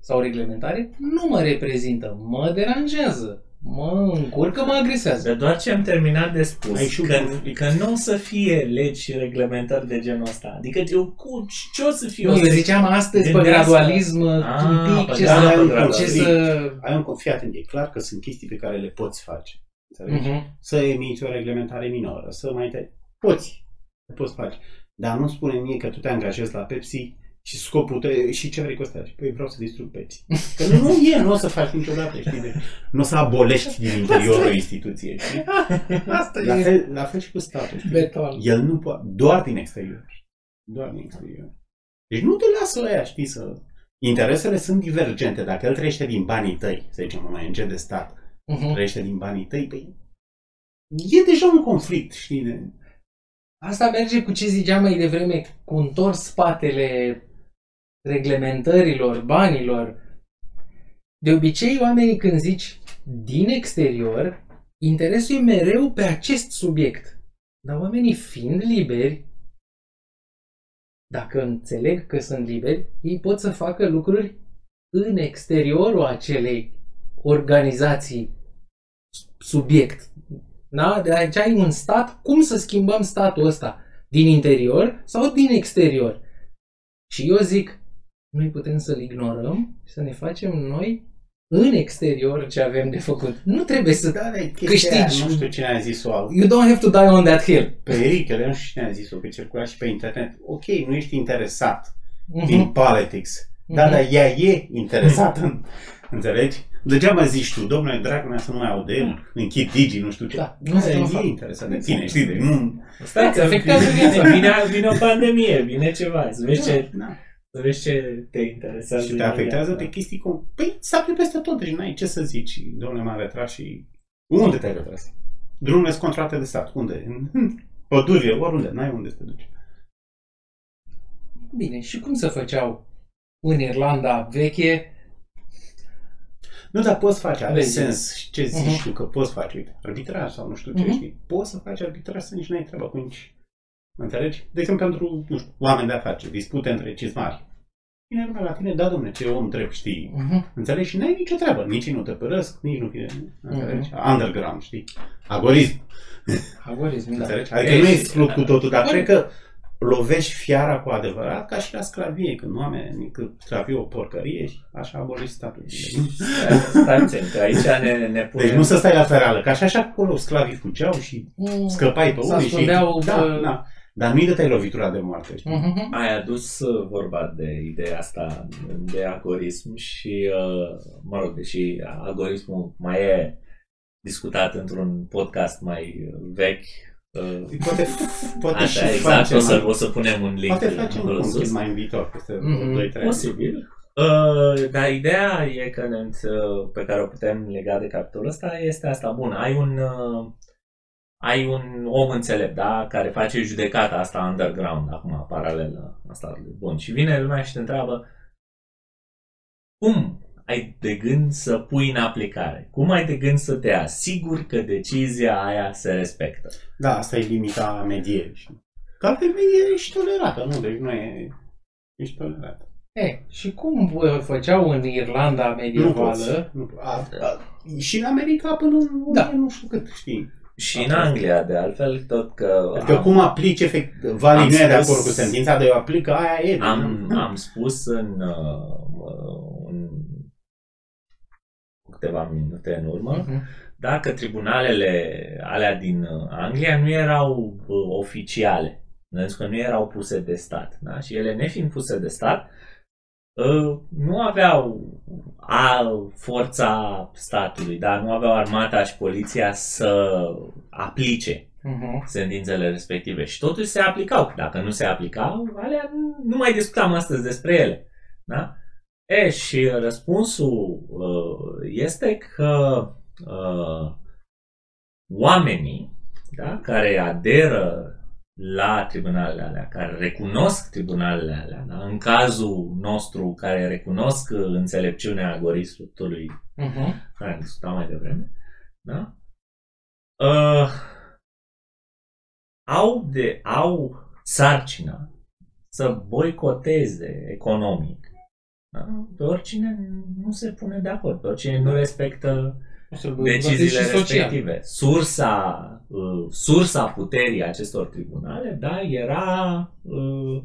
sau reglementare nu mă reprezintă, mă deranjează, mă încurcă, mă agresează. Dar doar ce am terminat de spus, Ai și un că, conflict. că nu o să fie legi și reglementări de genul ăsta. Adică eu, cu, ce o să fie? Nu, O eu să- ziceam astăzi pe Gândească- gradualism Ah, un pic pe ce, gradualism, să, pe gradualism. ce să... Ai un fii atent, e clar că sunt chestii pe care le poți face. Înțelegi? Mhm. Să emiți o reglementare minoră, să mai te... Poți, le poți face. Dar nu spune mie că tu te angajezi la Pepsi și scopul tău, și ce vrei cu asta? Păi vreau să distrug Pepsi. Că nu, nu e, nu o să faci niciodată, știi? De, nu o să abolești din interiorul instituției, știi? Asta La e fel, la fel și cu statul, știi? beton. El nu poate, doar din exterior. Doar din exterior. Deci nu te lasă ăia, știi, să... Interesele sunt divergente. Dacă el trăiește din banii tăi, să zicem, un ONG de stat, Mhm. trăiește din banii tăi, păi e deja un conflict, știi? De... Asta merge cu ce ziceam mai devreme, cu întors spatele reglementărilor, banilor. De obicei, oamenii când zici din exterior, interesul e mereu pe acest subiect. Dar oamenii fiind liberi, dacă înțeleg că sunt liberi, ei pot să facă lucruri în exteriorul acelei organizații subiect. Da? De aici ai un stat, cum să schimbăm statul ăsta? Din interior sau din exterior? Și eu zic, noi putem să-l ignorăm și să ne facem noi în exterior ce avem de făcut. Nu trebuie să... Da, da, e chestia Câștigi. aia, Nu știu cine a zis-o. You don't have to die on that hill. Pe Erikele, nu știu cine a zis-o, că circula și pe internet. Ok, nu ești interesat Mhm. din politics. Da, Mhm. dar ea e interesată. Înțelegi? Degeaba zici tu, domnule Dragnea, să nu mai aud de el, închid Digi, nu știu ce. Da, nu nu se e nu fac. interesat de tine, știi? De, nu, Stați că Afectează vine, viața. vine, vine o pandemie, vine ceva, să vezi ce, da. Să vezi ce te interesează. Și te imediat, afectează da. pe chestii cum... Păi, s-a peste tot, deci n-ai ce să zici. Domnule, m-am retras și... Unde te-ai retras? Drumurile sunt contracte de stat. Unde? În Pădurile, oriunde. N-ai unde să te duci. Bine, și cum se făceau în Irlanda veche? Nu, dar poți face, are Vezi. sens. Și ce zici Mhm. tu că poți face? Uite, arbitraj sau nu știu ce, Mhm. știi? Poți să faci arbitraj să nici n-ai treabă cu nici... Mă înțelegi? De exemplu, pentru, nu știu, oameni de afaceri, dispute între cizmari. Vine lumea la tine, da, domne, ce om trebuie, știi? Mhm. Înțelegi? Și n-ai nicio treabă. Nici nu te părăsc, nici nu fie... Înțelegi? Underground, știi? Agorism. Agorism, da. Înțelegi? Adică Ei, nu exclud cu totul, dar Corect. cred că lovești fiara cu adevărat ca și la sclavie, când oameni, că sclavie o porcărie și așa aboliți statul. Stai puțin, că aici ne, ne punem... Deci nu să stai la fereală, că așa și acolo sclavii fugeau și Mm. scăpai pe Se unii și... ascundeau Da, pe- da. Dar nu-i dăteai lovitura de moarte, știi? Mhm. Ai adus uh, vorba de ideea asta de agorism și, uh, mă rog, deși agorismul mai e discutat într-un podcast mai uh, vechi, uh, Poate, poate așa, și exact, facem o să, mai- o să punem un link Poate facem acolo un sus. chit mai în viitor, peste Mhm. 2-3 ani. Posibil. Uh, dar ideea e că ne, uh, pe care o putem lega de capitolul ăsta este asta. Bun, ai un, uh, ai un om înțelept, da? Care face judecata asta underground, acum, paralelă. Asta, bun. Și vine lumea și te întreabă cum ai de gând să pui în aplicare? Cum ai de gând să te asiguri că decizia aia se respectă? Da, asta e limita medierii. știi? Că altfel medierea ești tolerată, nu? Deci nu e... Ești tolerată. E, și cum bă, făceau în Irlanda Nu poți. medievală? Nu, a, a, și în America până în Da. da. nu știu cât, știi. Și în Anglia, de altfel, tot că Adică cum aplici efect, Vali Am nu e de spus- acord cu sentința, dar eu aplică aia e. am, nu? am spus în, uh, în câteva minute în urmă, Mhm. dacă tribunalele alea din uh, Anglia nu erau uh, oficiale, pentru că nu erau puse de stat. Da? Și ele nefiind puse de stat, uh, nu aveau a, forța statului, da? nu aveau armata și poliția să aplice Mhm. sentințele respective. Și totuși se aplicau. Dacă nu se aplicau, alea nu- nu mai discutam astăzi despre ele. Da? E, și răspunsul uh, este că uh, oamenii da, care aderă la tribunalele alea, care recunosc tribunalele alea, da, în cazul nostru, care recunosc uh, înțelepciunea agoristului Mhm. care am discutat mai devreme, da? Uh, au, de, au sarcina să boicoteze economic da? pe oricine nu se pune de acord, pe oricine nu respectă O să-l deciziile bătesc și social. respective. Sursa, uh, sursa puterii acestor tribunale, da, era uh,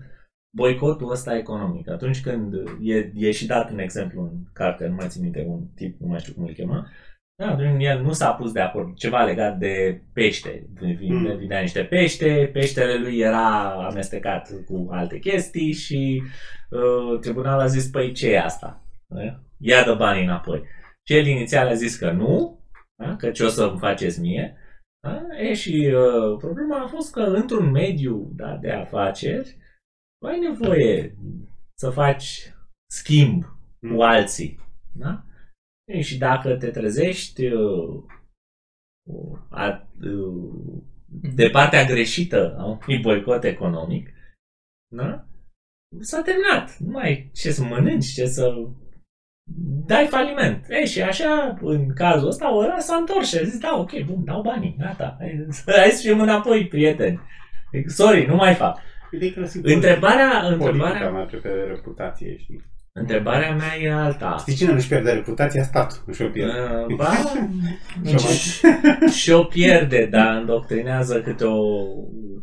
boicotul ăsta economic. Atunci când e, e și dat un exemplu în carte, nu mai țin minte un tip, nu mai știu cum îl chema, da, atunci el nu s-a pus de acord ceva legat de pește. Vine, Mm. vinea niște pește, peștele lui era amestecat cu alte chestii și uh, tribunalul a zis, păi ce e asta? Da? Ia dă banii înapoi. Și el inițial a zis că nu, da? că ce o să îmi faceți mie. Da? E, și uh, problema a fost că într-un mediu da, de afaceri ai nevoie să faci schimb cu alții. Da? E, și dacă te trezești uh, a, uh, de partea greșită a unui boicot economic, da? s-a terminat. Nu mai ai ce să mănânci, ce să dai faliment. E, și așa, în cazul ăsta, ăla s-a întors și a zis, da, ok, bun, dau banii, gata, hai, hai să fim înapoi, prieteni. Sorry, nu mai fac. Uite că sigur, Întrebarea, politica întrebarea, mai pe reputație, știi? întrebarea mea e alta. Știi cine nu-și pierde reputația? Statul. Nu și-o pierde. Uh, Ba, Și-o și-o pierde, dar îndoctrinează câte o,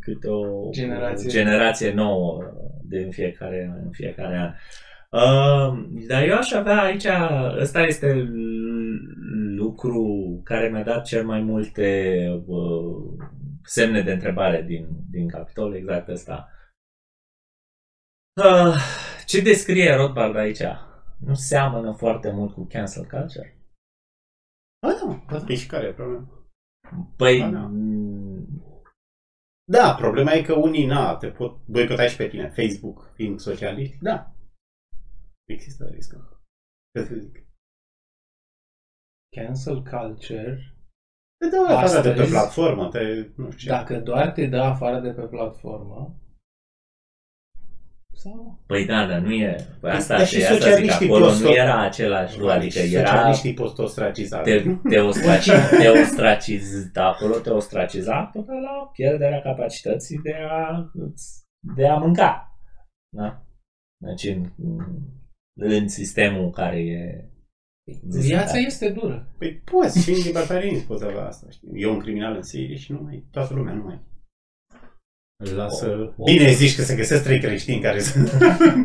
câte o Generație. generație nouă din fiecare, în fiecare an. Uh, dar eu aș avea aici, ăsta este l- lucru care mi-a dat cel mai multe uh, semne de întrebare din, din capitol, exact ăsta. Uh, ce descrie Rothbard aici? Nu seamănă foarte mult cu cancel culture? Ba da, asta e și care e problema. Păi, Ba da. m, Da, problema e că unii, na, te pot boicota și pe tine. Facebook, fiind socialiști, da. Există riscul. Ce să zic? Cancel culture, Te dă afară de pe Astăzi- platformă, te, nu știu ce. dacă doar te dă afară de pe platformă, sau... Păi da, dar nu e... Păi asta, Dar dar și asta zic, socialiștii acolo pot nu să- era același lucru, adică era... Socialiștii poți ostraciza. Te, te, ostraciza, te ostraciza, acolo te ostraciza până la pierderea capacității de a, de a mânca. Da? Deci în, în sistemul care e... Viața este dură. Păi poți, și în libertarianism poți avea asta. Știi? E un criminal în serie și nu mai, toată lumea nu mai. Îl lasă... O- o- Bine zici că se găsesc trei creștini care să,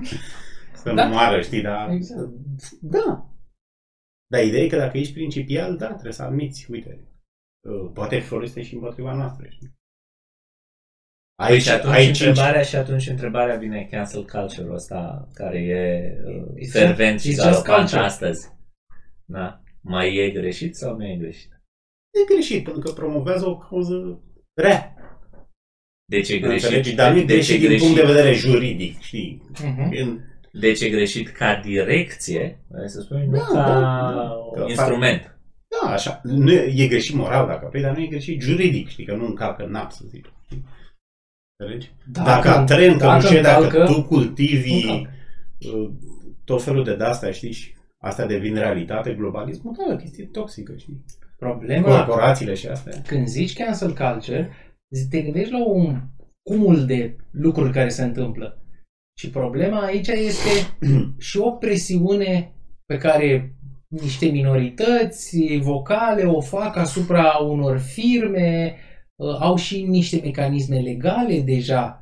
să Da. nu moară, știi, dar... Exact. Da. Dar ideea e că dacă ești principial, da, trebuie să admiți, uite, uh, poate fi folosite și împotriva noastră, știi? Păi și atunci, ai întrebarea, și atunci întrebarea vine cancel culture-ul ăsta care e uh, It's fervent just- și it's just galopant culture. astăzi. Da? Mai e greșit sau nu e greșit? E greșit, pentru că promovează o cauză rea. Deci e greșit, Înțelegi? Dar nu e deci greșit din punct de vedere juridic, știi? Mhm. În- Deci e greșit ca direcție, hai să spun, nu Da, ca da, da. Că instrument. Da, așa. Nu e, e greșit moral dacă vrei, dar nu e greșit juridic, știi? Că nu încalcă NAP, să zic. știi? Înțelegi? Dacă, dacă tren, că nu știu, dacă încalcă, tu cultivi încalcă. uh, tot felul de de-astea, știi? Și astea devin realitate, globalismul, da, o chestie toxică, știi? Problema, Corporațiile și astea. când zici cancel culture, te gândești la un cumul de lucruri care se întâmplă. Și problema aici este și o presiune pe care niște minorități vocale o fac asupra unor firme, uh, au și niște mecanisme legale deja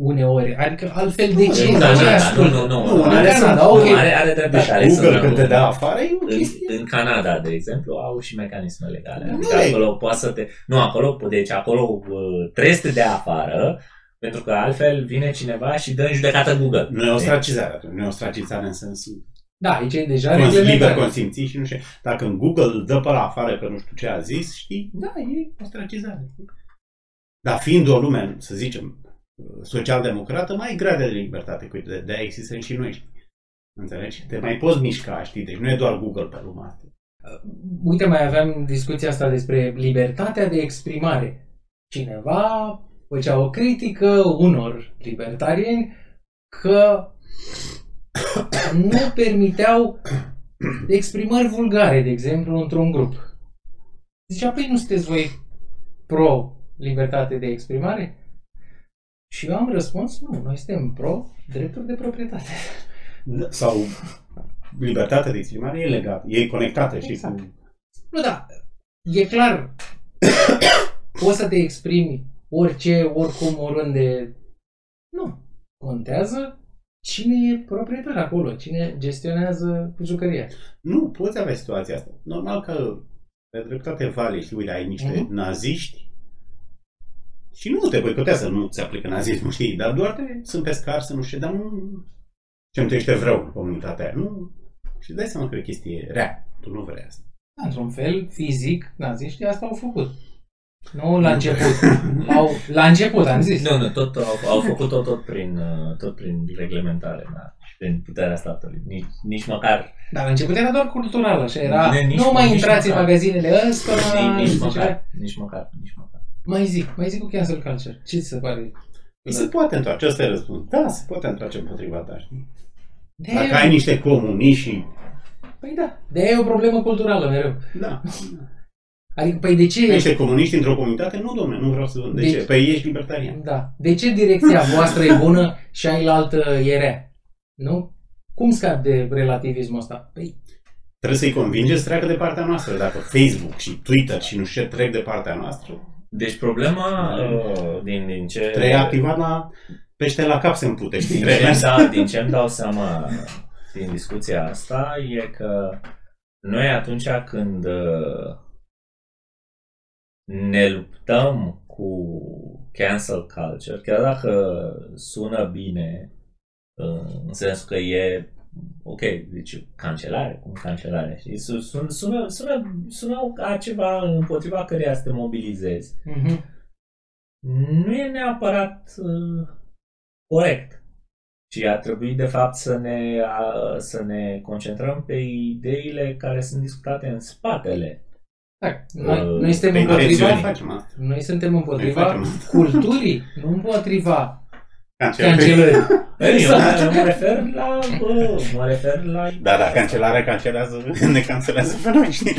uneori. Adică altfel de ce? Da, De da, ce da, nu, ascultă? nu, nu. Nu, Are, în Canada, nu, ok. are, are dreptate. Are Google să- când te dă afară e o în, chestie. în Canada, de exemplu, au și mecanisme legale. Nu Adică e. acolo poate să te... Nu, acolo, deci acolo uh, trebuie să te dea afară, pentru că altfel vine cineva și dă în judecată Google. Nu e ostracizare atunci, nu e ostracizare în sensul Da, aici e deja cons- liber reglementat. consimțit și nu știu. Dacă în Google îl dă pe la afară că nu știu ce a zis, știi, da, e ostracizare. Dar fiind o lume, să zicem, social-democrată, mai grea de libertate, cu de, de există și noi, știi. Înțelegi? Te mai poți mișca, știi? Deci nu e doar Google pe lumea asta. Uite, mai aveam discuția asta despre libertatea de exprimare. Cineva făcea o critică unor libertarieni că nu permiteau exprimări vulgare, de exemplu, într-un grup. Zicea, păi nu sunteți voi pro-libertate de exprimare? Și eu am răspuns, nu, noi suntem pro-drepturi de proprietate. Da, Sau libertatea de exprimare e legată, e conectată și Exact. cu... Nu, da, e clar. Poți să te exprimi orice, oricum, oriunde. Nu. Contează cine e proprietar acolo, cine gestionează jucăria. Nu, poți avea situația asta. Normal că pe dreptate vale, știi, uite, ai niște Mhm. naziști și nu te boicotează, nu ți aplică nazismul, știi, dar doar te, sunt pescar, să nu știu, dar nu... Ce-mi trăiește vreau în comunitatea aia, nu... Și îți dai seama că e o chestie rea, tu nu vrei asta. Într-un fel, fizic, naziștii asta au făcut. Nu la început. au, la început, am zis. Nu, nu, tot au, au făcut tot, tot, prin, uh, tot prin reglementare, da, și prin puterea statului. Nici, nici măcar, Dar la început era doar cultural, așa era. Ne- nici- nu mai nici intrați în măcar. magazinele ăsta. nici, nici nu știu ce. măcar, nici măcar, nici măcar. Mai zic, mai zic cu cancel culture. Ce ți se pare? Se poate întoarce, ăsta e răspuns. Da, se poate întoarce împotriva ta, știi? De Dacă ai niște comuniști și... Păi da, de e o problemă culturală mereu. Da. Adică, păi de ce... Niște comuniști într-o comunitate? Nu, domne, nu vreau să... De Deci- ce? Păi ești libertarian. Da. De ce direcția voastră e bună și ailaltă e rea? Nu? Cum scap de relativismul ăsta? Păi, Trebuie să-i convingeți să treacă de partea noastră. Dacă Facebook și Twitter și nu știu ce trec de partea noastră, Deci problema uh, din, din ce... trebuie activat la pește la cap se împute, știi? Din ce, da, din ce îmi dau seama din discuția asta e că noi atunci când uh, ne luptăm cu cancel culture, chiar dacă sună bine, uh, în sensul că e ok, deci cancelare, cum cancelare, știi? Su- Sună, sună, sună, sună ca ceva împotriva căreia să te mobilizezi. mhm. Nu e neapărat uh, corect. Ci ar trebui, de fapt, să ne, a, să ne concentrăm pe ideile care sunt discutate în spatele. Da, noi, Uh, noi suntem Pe împotriva, intențiuni facem asta. noi suntem împotriva Noi facem asta. culturii, nu împotriva Cancelare. cancelării. Eu Exact. mă refer la, bă, mă refer la... Da, da, cancelarea cancelează, ne cancelează pe noi, știi?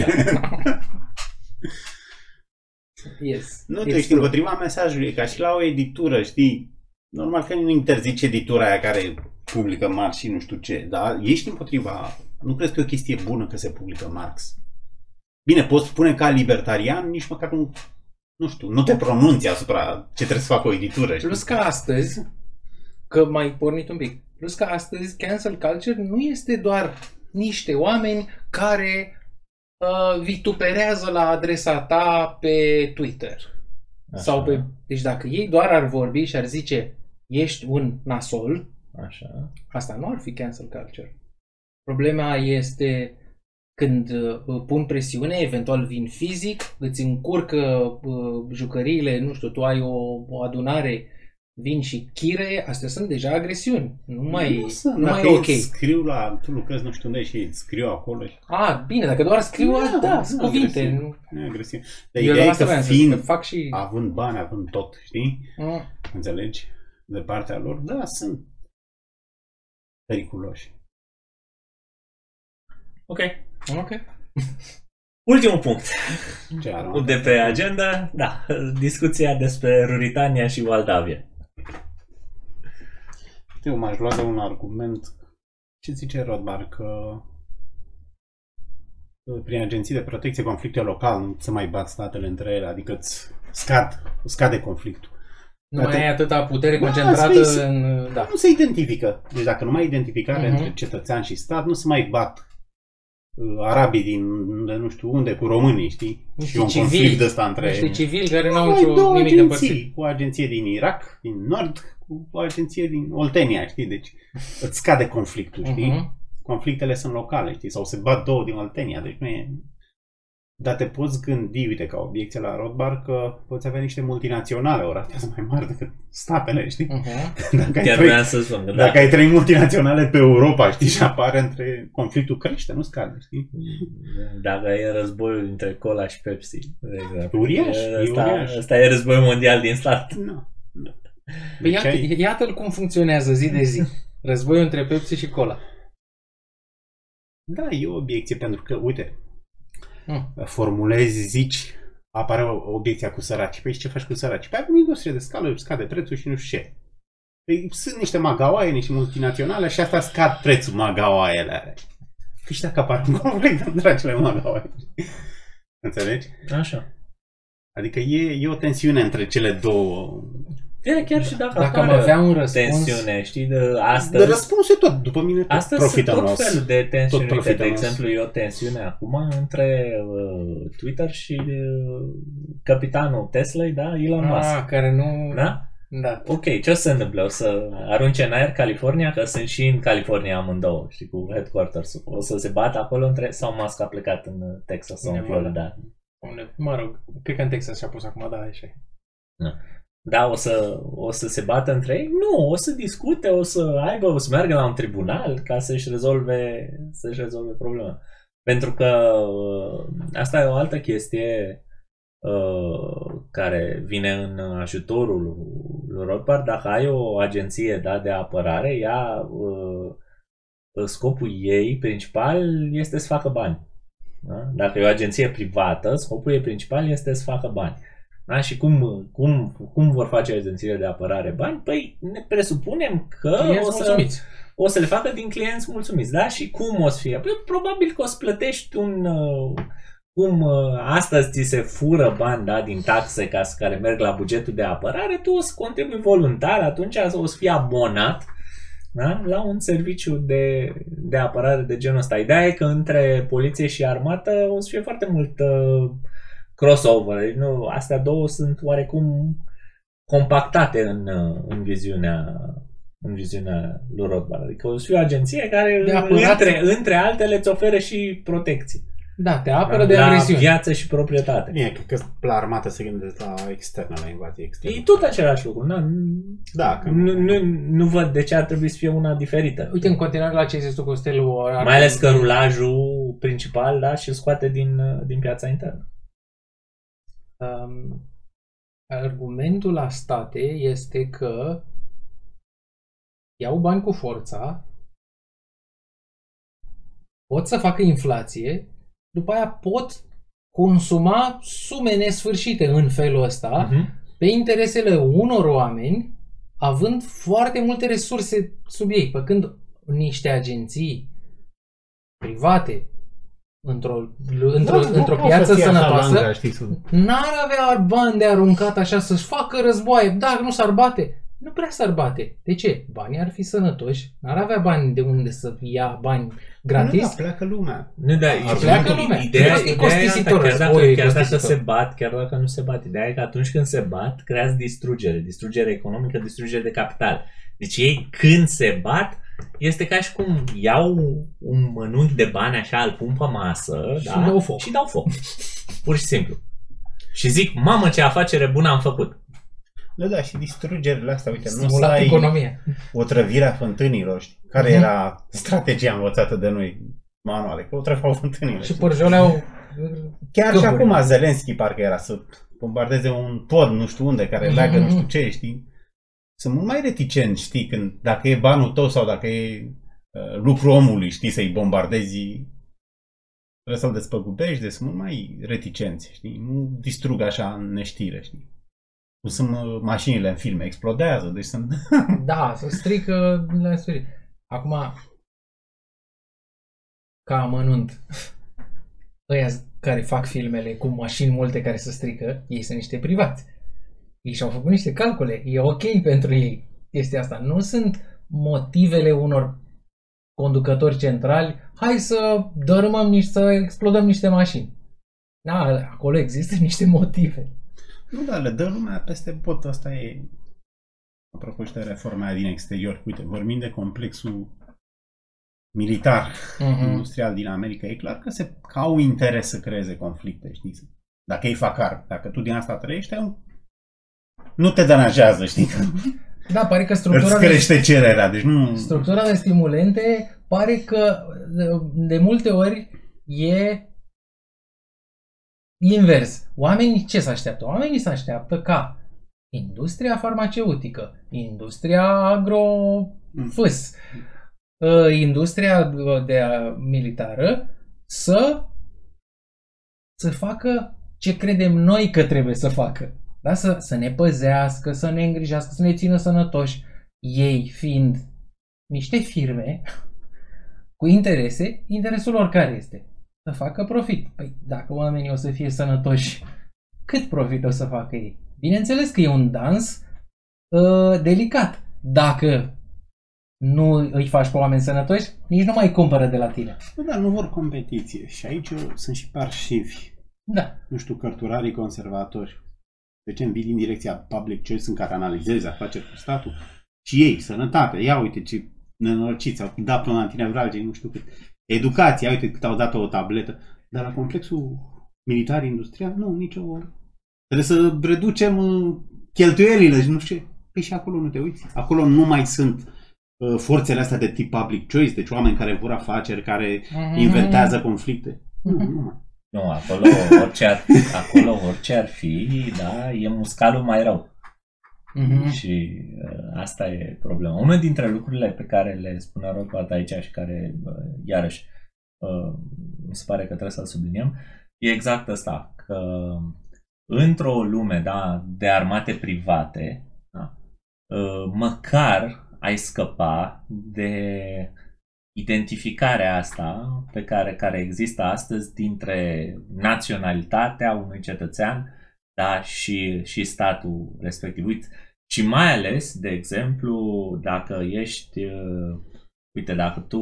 Yes. Nu, tu It's ești true. împotriva mesajului, e ca și la o editură, știi? Normal că nu interzice editura aia care publică Marx și nu știu ce, dar ești împotriva... Nu crezi că e o chestie bună că se publică Marx? Bine, poți spune ca libertarian, nici măcar nu... Nu știu, nu te pronunți asupra ce trebuie să facă o editură, știi? Plus că astăzi, că mai pornit un pic, plus că astăzi cancel culture nu este doar niște oameni care uh, vituperează la adresa ta pe Twitter. Așa, Sau pe... Deci dacă ei doar ar vorbi și ar zice ești un nasol, Așa. asta nu ar fi cancel culture. Problema este când uh, pun presiune, eventual vin fizic, îți încurcă uh, jucăriile, nu știu, tu ai o, o adunare, vin și chire, astea sunt deja agresiuni. Nu mai, nu, sunt, nu mai dacă e ok. îți scriu la... Tu lucrezi nu știu unde și îți scriu acolo și... A, bine, dacă doar scriu, Da, da, da nu sunt cuvinte. agresiv. Nu. Nu e agresiv. Dar Eu ideea la e asta că vreau să zic, că fiind, fac și... având bani, având tot, știi? Mm. Înțelegi? De partea lor, da, sunt periculoși. Ok. Ok. Ultimul punct Ce armată? de pe agenda, da, discuția despre Ruritania și Moldavia. știu, m-aș lua de un argument. Ce zice Rodbar? Că prin agenții de protecție conflicte local nu se mai bat statele între ele, adică îți scad, scade conflictul. Nu Dar mai te- ai atâta putere Da, concentrată spui- în... Da. Nu se identifică. Deci dacă nu mai ai identificare Mhm. între cetățean și stat, nu se mai bat uh, arabii din de nu știu unde cu românii, știi? Niște și un civili. conflict ăsta între... Niște civili care n-au Nu, ai nicio două nimic de împărțit. agenții. O agenție din Irak, din Nord, cu o agenție din Oltenia, știi? Deci îți scade conflictul, știi? Mhm. conflictele sunt locale, știi, sau se bat două din Oltenia, deci nu e... Dar te poți gândi, uite, ca obiecție la Rothbard, că poți avea niște multinaționale, o ratează mai mari decât statele, știi? Mhm. Dacă ai, Chiar trei, vreau să spun că da. dacă ai trei multinaționale pe Europa, știi, și apare între... Conflictul crește, nu scade, știi? Dacă e războiul între Cola și Pepsi. de exemplu. Uriaș, e Ăsta, uriaș. ăsta e războiul mondial din stat. Nu. nu. Păi Deci iată, ai- iată-l cum funcționează zi de zi. Războiul între Pepsi și Cola. Da, e o obiecție, pentru că, uite, Mm. formulezi, zici, apare o- obiecția cu săraci. Păi și ce faci cu săraci? Păi avem industrie de scală, își scade prețul și nu știu ce. Păi sunt niște magaoaie, niște multinaționale și asta scad prețul magaoaiele alea. Păi și dacă apare un conflict între acele magaoaie. Înțelegi? Așa. Adică e, e o tensiune între cele două. E, chiar și dacă, Dacă am apare avea un răspuns... tensiune, știi, de De astăzi, răspuns e tot, după mine, tot astăzi sunt profită tot nostru. felul de tensiuni. Tot Uite, profită de nostru. exemplu, e o tensiune acum între uh, Twitter și uh, capitanul Tesla, da, Elon Musk. Ah, care nu... Da? Da. Ok, ce o să se întâmple? O să arunce în aer California, că sunt și în California amândouă, știi, cu headquarters O să se bată acolo între, sau Musk a plecat în uh, Texas sau în Nevada. Florida. Unde- Mă rog, cred că în Texas și-a pus acum, da, așa e. Da, o să, o să se bată între ei? Nu, o să discute, o să aibă, o să meargă la un tribunal ca să-și rezolve, să-și rezolve problema. Pentru că uh, asta e o altă chestie uh, care vine în ajutorul lui Rothbard. Dacă ai o agenție da, de apărare, ea, uh, scopul ei principal este să facă bani. Da? Dacă e o agenție privată, scopul ei principal este să facă bani. Da? Și cum, cum, cum vor face agențiile de apărare bani? Păi ne presupunem că Clienți o să, mulțumiți. o să le facă din clienți mulțumiți. Da? Și cum o să fie? Păi, probabil că o să plătești un... uh, Cum uh, astăzi ți se fură bani da, din taxe ca să care merg la bugetul de apărare, tu o să contribui voluntar, atunci o să fii abonat da? la un serviciu de, de apărare de genul ăsta. Ideea e că între poliție și armată o să fie foarte mult uh, crossover. Deci, nu, astea două sunt oarecum compactate în, uh, în viziunea în viziunea lui Rothbard. Adică o să fie o agenție care De apărat. între, între altele îți oferă și protecție. Da, te apără de la agresiune. viață și proprietate. Bine, cred că la armată se gândesc la externă, la invazie externă. E tot același lucru. Na, Da, că nu, nu, nu văd de ce ar trebui să fie una diferită. Uite, în continuare la ce ai zis tu, Costel, ar- Mai ales că rulajul principal da, și scoate din, din piața internă. Um, argumentul la state este că iau bani cu forța, pot să facă inflație, după aia pot consuma sume nesfârșite în felul ăsta Uh-huh. pe interesele unor oameni, având foarte multe resurse sub ei, pe când niște agenții private într-o, într-o, Da, nu într-o poți piață să fii așa sănătoasă langa, știi, să- N-ar avea bani de aruncat așa să-și facă războaie. Dacă nu s-ar bate, nu prea s-ar bate. De ce? Banii ar fi sănătoși. N-ar avea bani de unde să ia bani Nu, gratis. da, pleacă lumea. Nu, da, Ar și pleacă i- lumea. Ideea, E ideea e costisitor, asta, chiar dacă, războiul e chiar dacă costisitor. se bat, chiar dacă nu se bat. Ideea e că atunci când se bat, creează distrugere. Distrugere economică, distrugere de capital. Deci ei când se bat, este ca și cum iau un mănunchi de bani așa, îl pun pe masă Și da? dau foc. și dau foc. Pur și simplu. Și zic, mamă ce afacere bună am făcut. Da, da, și distrugerile astea, uite, nu să Stimulat ai economia. otrăvirea fântânilor, știi? Care Mhm. era strategia învățată de noi manuale, că otrăveau fântânile. Și știi? părjoleau Chiar și căpuri. acum Zelenski parcă era să bombardeze un pod nu știu unde, care leagă nu știu ce, știi? Sunt mult mai reticenți, știi, când, dacă e banul tău sau dacă e uh, lucru omului, știi, să-i bombardezi, trebuie să-l despăgubești, deci sunt mult mai reticenți, știi? Nu distrug așa în neștire, știi? Cum sunt uh, mașinile în filme, explodează, deci sunt... Da, se strică la sfârșit. Acum, ca amănunt, ăia care fac filmele cu mașini multe care se strică, ei sunt niște privați. Ei și-au făcut niște calcule. E ok pentru ei chestia asta. Nu sunt motivele unor conducători centrali, hai să dărâmăm niște, să explodăm niște mașini. Da, acolo există niște motive. Nu, dar le dă lumea peste pot. Asta e... Apropo și de reforma aia din exterior. Uite, vorbim de complexul militar, Mhm. industrial din America. E clar că, se, că au interes să creeze conflicte, știi? Dacă ei fac arme, dacă tu din asta trăiești, ai un... nu te deranjează, știi? Da, pare că Îți structura de, crește cererea, deci nu... structura de stimulente pare că de, de multe ori e invers. Oamenii ce se așteaptă? Oamenii se așteaptă ca industria farmaceutică, industria agrofâs, uh, industria de militară să să facă ce credem noi că trebuie să facă. Da? Să, să ne păzească, să ne îngrijească, să ne țină sănătoși. Ei fiind niște firme cu interese, interesul lor care este? Să facă profit. Păi dacă oamenii o să fie sănătoși, cât profit o să facă ei? Bineînțeles că e un dans uh, delicat. Dacă nu îi faci pe oameni sănătoși, nici nu mai cumpără de la tine. Nu, dar nu vor competiție. Și aici sunt și parșivi. Da. Nu știu, cărturarii conservatori. De ce vii din direcția public choice în care analizezi afaceri cu statul? Și ei, sănătate, ia uite ce nenorociți, au dat până antinevralgie, nu știu cât. Educația, uite cât au dat o tabletă. Dar la complexul militar-industrial, nu, nicio... Trebuie să reducem uh, cheltuielile și nu știu ce. Păi și acolo nu te uiți. Acolo nu mai sunt uh, forțele astea de tip public choice, deci oameni care vor afaceri, care inventează conflicte. Nu, nu mai. Nu, acolo orice ar, acolo orice ar fi, da, e muscalul mai rău. Mhm. Și uh, asta e problema. Una dintre lucrurile pe care le spunea Rockwell aici și care, uh, iarăși, uh, mi se pare că trebuie să-l subliniem, e exact asta, că într-o lume da, de armate private, da, uh, măcar ai scăpa de identificarea asta pe care, care există astăzi dintre naționalitatea unui cetățean da, și, și statul respectiv. Uite, și mai ales, de exemplu, dacă ești, uh, uite, dacă tu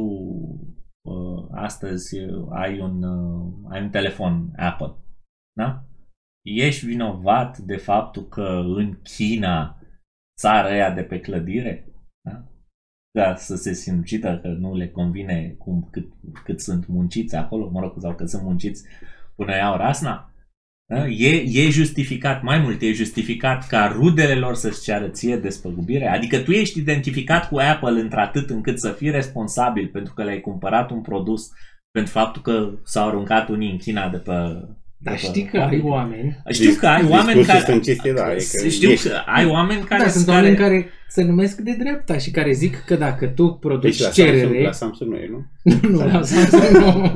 uh, astăzi uh, ai un, uh, ai un telefon Apple, da? Ești vinovat de faptul că în China, țara aia de pe clădire, da? Ca să se sinucidă că nu le convine cum, cât, cât sunt munciți acolo, mă rog, sau că sunt munciți până iau rasna, da? E, e justificat, mai mult, e justificat ca rudele lor să-și ceară ție despăgubire? Adică tu ești identificat cu Apple într-atât încât să fii responsabil pentru că le-ai cumpărat un produs pentru faptul că s-au aruncat unii în China de pe... de Dar pe știi că ai oameni Știu că ai oameni Discursul care... stânciste, da, e că Știu ești. că ai oameni care... Da, sunt oameni care se numesc de dreapta și care zic că dacă tu produci Deci la cerere... Samsung, la Samsung nu e, nu? nu, la Samsung nu.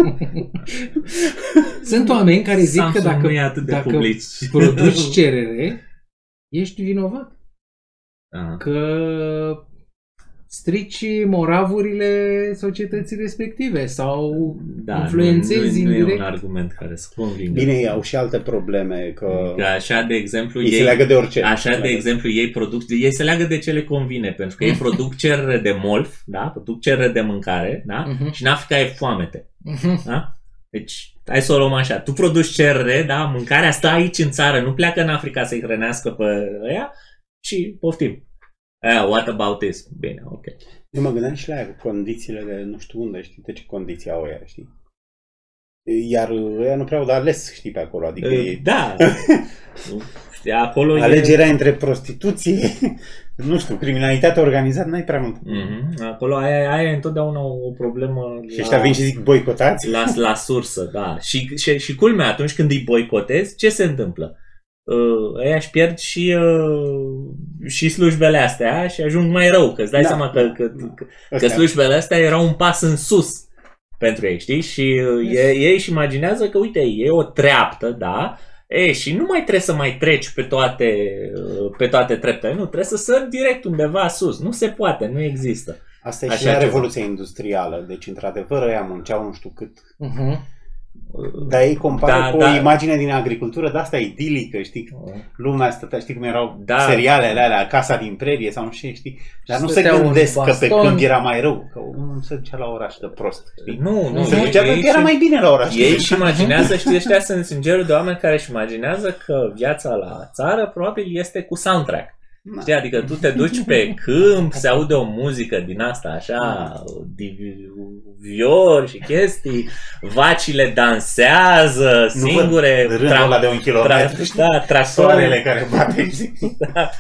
Sunt oameni care zic Samsung că dacă, nu e atât de dacă public. produci cerere, ești vinovat. Aha. Că strici moravurile societății respective sau Da, influențezi nu, nu, nu e indirect. un argument care să convingă. Bine, ei au și alte probleme, că Că așa, de exemplu, ei se ei, leagă de orice. așa, de exemplu, ei produc, ei se leagă de ce le convine, pentru că ei produc cerere de molf, da? produc cerere de mâncare, da? Mhm. și în Africa e foamete. Mhm. Da? Deci, hai să o luăm așa. Tu produci cerere, da? mâncarea stă aici în țară, nu pleacă în Africa să-i hrănească pe ăia și poftim. Uh, what about this? Bine, ok. Eu mă gândeam și la aia, cu condițiile de nu știu unde, știi, de ce condiții au ăia, știi? Iar ăia nu prea au de ales, știi, pe acolo, adică Uh, e da. Știi, acolo e... alegerea între prostituție, nu știu, criminalitatea organizată, n-ai prea mult. Mhm. Acolo aia, aia e întotdeauna o problemă Și ăștia vin și zic boicotați? la, la sursă, da. Și, și, și culmea, atunci când îi boicotezi, ce se întâmplă? Uh, ăia își pierd și, uh, și slujbele astea și ajung mai rău, că îți dai Da. seama că, că, că, că Ăstea. slujbele astea erau un pas în sus pentru ei, știi? Și uh, ei, ei își imaginează că, uite, e o treaptă, da, Ei, și nu mai trebuie să mai treci pe toate, uh, pe toate treptele, nu, trebuie să sări direct undeva sus. Nu se poate, nu există. Asta e Așa și la ceva. Revoluția Industrială. Deci, într-adevăr, ăia munceau nu știu cât. Uh-huh. Dar ei compară Da, cu da. o imagine din agricultură de asta idilică, știi? Lumea stătea, știi cum erau Da. serialele alea, Casa din Prerie sau nu știu, știi? Dar nu se Stăteau în gândesc că pe baston. când era mai rău, că omul se ducea la oraș de prost. Știi? Nu, nu, se ei- ducea ei că era și- mai bine la oraș. Ei își imaginează, știi, ăștia sunt sângerul de oameni care își imaginează că viața la țară probabil este cu soundtrack. Da. Știi, adică tu te duci pe câmp, se aude o muzică din asta așa, divi- viori și chestii, vacile dansează Nu văd singure, rândul tra- ăla de un tra- kilometru. da, tractorul, Soarele care bate, știi? da,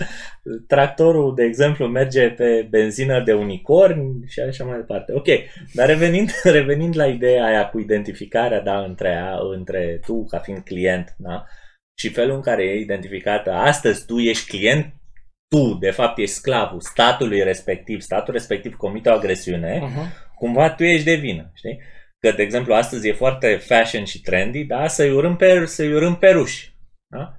tractorul, de exemplu, merge pe benzină de unicorn și așa mai departe. Ok, dar revenind, revenind la ideea aia cu identificarea da, între, a, între tu ca fiind client da, și felul în care e identificată astăzi tu ești client, tu de fapt ești sclavul statului respectiv, statul respectiv comite o agresiune, Uh-huh. cumva tu ești de vină, știi? Că, de exemplu, astăzi e foarte fashion și trendy, da? Să-i urâm pe, să-i urâm pe ruși. Da?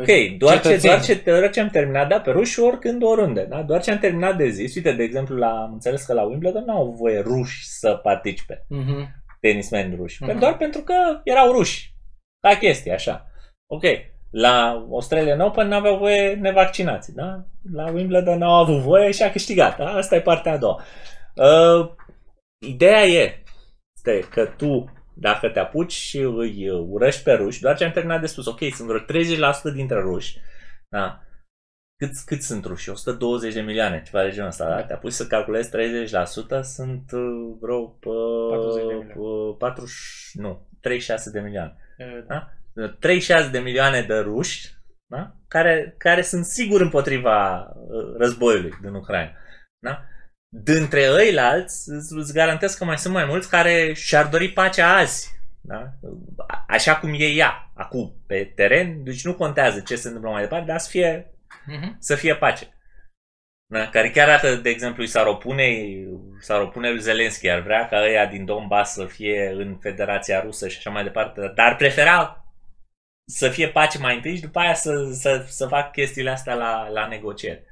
Ok, doar ce, Cetățeni. doar, ce, doar ce am terminat, da, pe ruși oricând, oriunde, da? Doar ce am terminat de zis, uite, de exemplu, la, am înțeles că la Wimbledon nu au voie ruși să participe, Uh-huh. tenismeni ruși, Mhm. mm doar pentru că erau ruși, ca chestie, așa. Ok, la Australian Open n-aveau voie nevaccinații, da? La Wimbledon n-au avut voie și a câștigat, da? Asta e partea a doua. Uh, ideea e este că tu, dacă te apuci și îi urăști pe ruși, doar ce am terminat de spus, ok, sunt vreo 30% dintre ruși, da? Cât, cât sunt ruși? 120 de milioane, ceva de genul ăsta, da? Te apuci să calculezi 30%, sunt uh, vreo uh, 40 de milioane. uh, 40, nu, 36 de milioane. Da? 36 de milioane de ruși da? care, care sunt sigur împotriva uh, războiului din Ucraina. Da? Dintre ei la alți, îți îți garantez că mai sunt mai mulți care și-ar dori pacea azi. Da? A- Așa cum e ea, acum, pe teren, deci nu contează ce se întâmplă mai departe, dar să fie, Uh-huh. să fie pace. Da? Care chiar arată, de exemplu, i s-ar opune, s-ar opune lui Zelenski, ar vrea ca ăia din Donbass să fie în Federația Rusă și așa mai departe, dar ar prefera să fie pace mai întâi și după aia să, să, să fac chestiile astea la, la negocieri.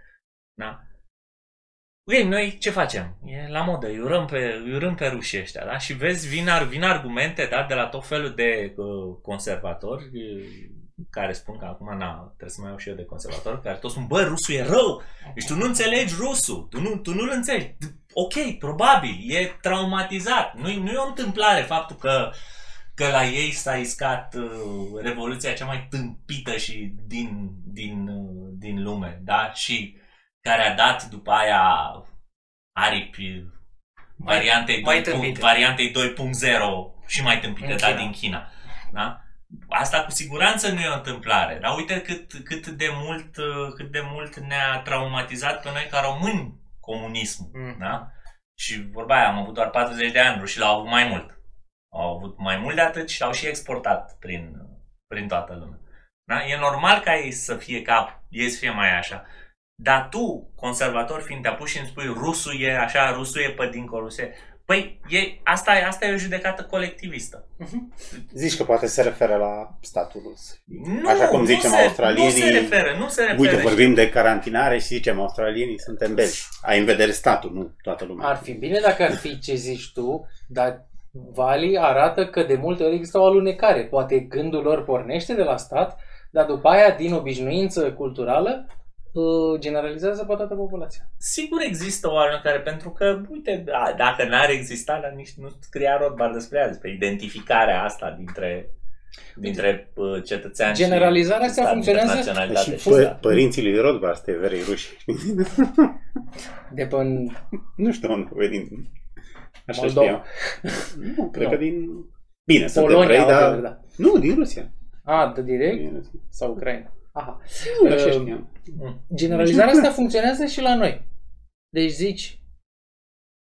Da? Ok, noi ce facem? E la modă, îi urăm pe, îi urăm pe rușii ăștia, da? Și vezi, vin, ar, vin argumente, da, de la tot felul de uh, conservatori uh, care spun că acum, na, trebuie să mai iau și eu de conservatori, care toți spun, bă, rusul e rău, deci tu nu înțelegi rusul, tu, nu, tu nu-l înțelegi. Ok, probabil, e traumatizat. Nu, nu e o întâmplare faptul că că la ei s-a iscat uh, revoluția cea mai tâmpită și din, din, uh, din lume, da? Și care a dat după aia aripi variantei, mai 2. tâmpite. variantei 2.0 și mai tâmpite, În da, China. din China. Da? Asta cu siguranță nu e o întâmplare, dar uite cât, cât, de mult, uh, cât de mult ne-a traumatizat pe noi ca români comunismul. Mm. Da? Și vorba aia, am avut doar 40 de ani, rușii l-au avut mai mult. Au avut mai mult de atât și l-au și exportat prin, prin toată lumea. Da? E normal ca ei să fie cap, ei să fie mai așa. Dar tu, conservator fiind, te apuci și îmi spui rusul e așa, rusul e pe dincolo, rusul e... Păi, e, asta, e- asta e o judecată colectivistă. Zici că poate se referă la statul rus. Nu, Așa cum nu zicem se, australienii, Nu se referă, nu se referă. Uite, vorbim de carantinare și zicem australienii suntem belgi. Ai în vedere statul, nu toată lumea. Ar fi bine dacă ar fi ce zici tu, dar Vali arată că de multe ori există o alunecare. Poate gândul lor pornește de la stat, dar după aia, din obișnuință culturală, uh, generalizează pe toată populația. Sigur există o care pentru că, uite, da, dacă n-ar exista, dar nici nu scria Rothbard despre ea, despre identificarea asta dintre, dintre uh, cetățeani Generalizarea și asta stat, funcționează dintre naționalitate și și pă- stat. părinții lui Rothbard sunt evrei ruși. De pe în nu știu unde venim. Așa Moldova. știam. Nu, cred Nu. că din... Bine, sunt Polonia, evrei, dar... da. da. Nu, din Rusia. A, de direct? Din Rusia. Sau Ucraina? Aha. Nu, așa Uh, știam. Generalizarea asta funcționează și la noi. Deci zici,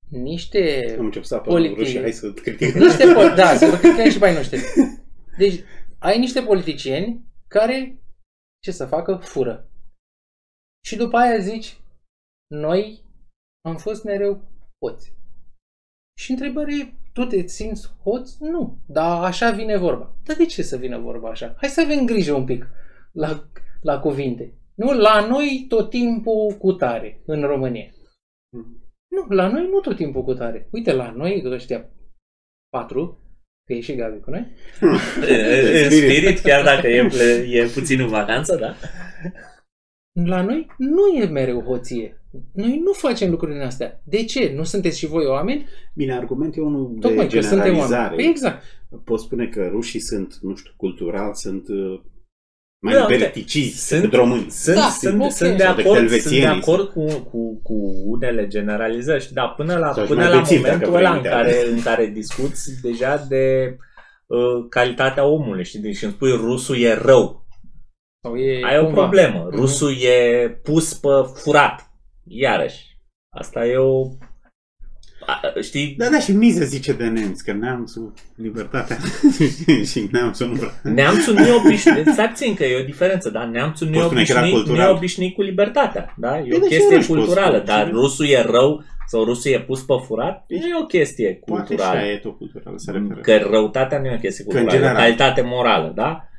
niște Am început să apărăm politic- rușii, hai să criticăm. niște po- da, să vă criticăm și pe ai noștri. Deci, ai niște politicieni care, ce să facă, fură. Și după aia zici, noi am fost mereu poți. Și întrebarea e, tu te simți hoț? Nu. Dar așa vine vorba. Dar de ce să vină vorba așa? Hai să avem grijă un pic la, la cuvinte. Nu, la noi tot timpul cu tare în România. Nu, la noi nu tot timpul cu tare. Uite, la noi, ăștia patru, că e și Gabi cu noi, în spirit, chiar dacă e, ple- e puțin în vacanță, da? la noi nu e mereu hoție. Noi nu facem lucrurile astea. De ce? Nu sunteți și voi oameni? Bine, argumentul e unul Tocmai de că suntem oameni. generalizare. Păi exact. Pot spune că rușii sunt, nu știu, cultural, sunt uh, mai Da, da, uite, liberticiți sunt- decât români. Sunt, Da, sunt, ok. sunt de Sau de acord, sunt de helvețienii. acord cu, cu, cu unele generalizări, știi, dar până la, Sau și până mai la bețivi, dacă momentul vrei, ăla în uite. care, în care discuți deja de uh, calitatea omului, știi, deci îmi spui rusul e rău, Sau e ai o cumva. problemă, Mhm. rusul e pus pe furat, iarăși, asta e o, a, știi, Da, da, și Mize zice de nemți, că neamțul, libertatea și neamțul nu vrea. Neamțul nu e obișnuit, stai puțin că e o diferență, da? Neamțul nu e, Poți spune că era obișnuit, nu e cultural. obișnuit cu libertatea, da? E Bine, o și chestie ruși pot culturală, spune. dar rusul e rău sau rusul e pus pe furat, nu e o chestie Poate și culturală. aia e tot cultural, se referă. Că răutatea nu e o chestie Că în culturală, e o general. calitate morală, da?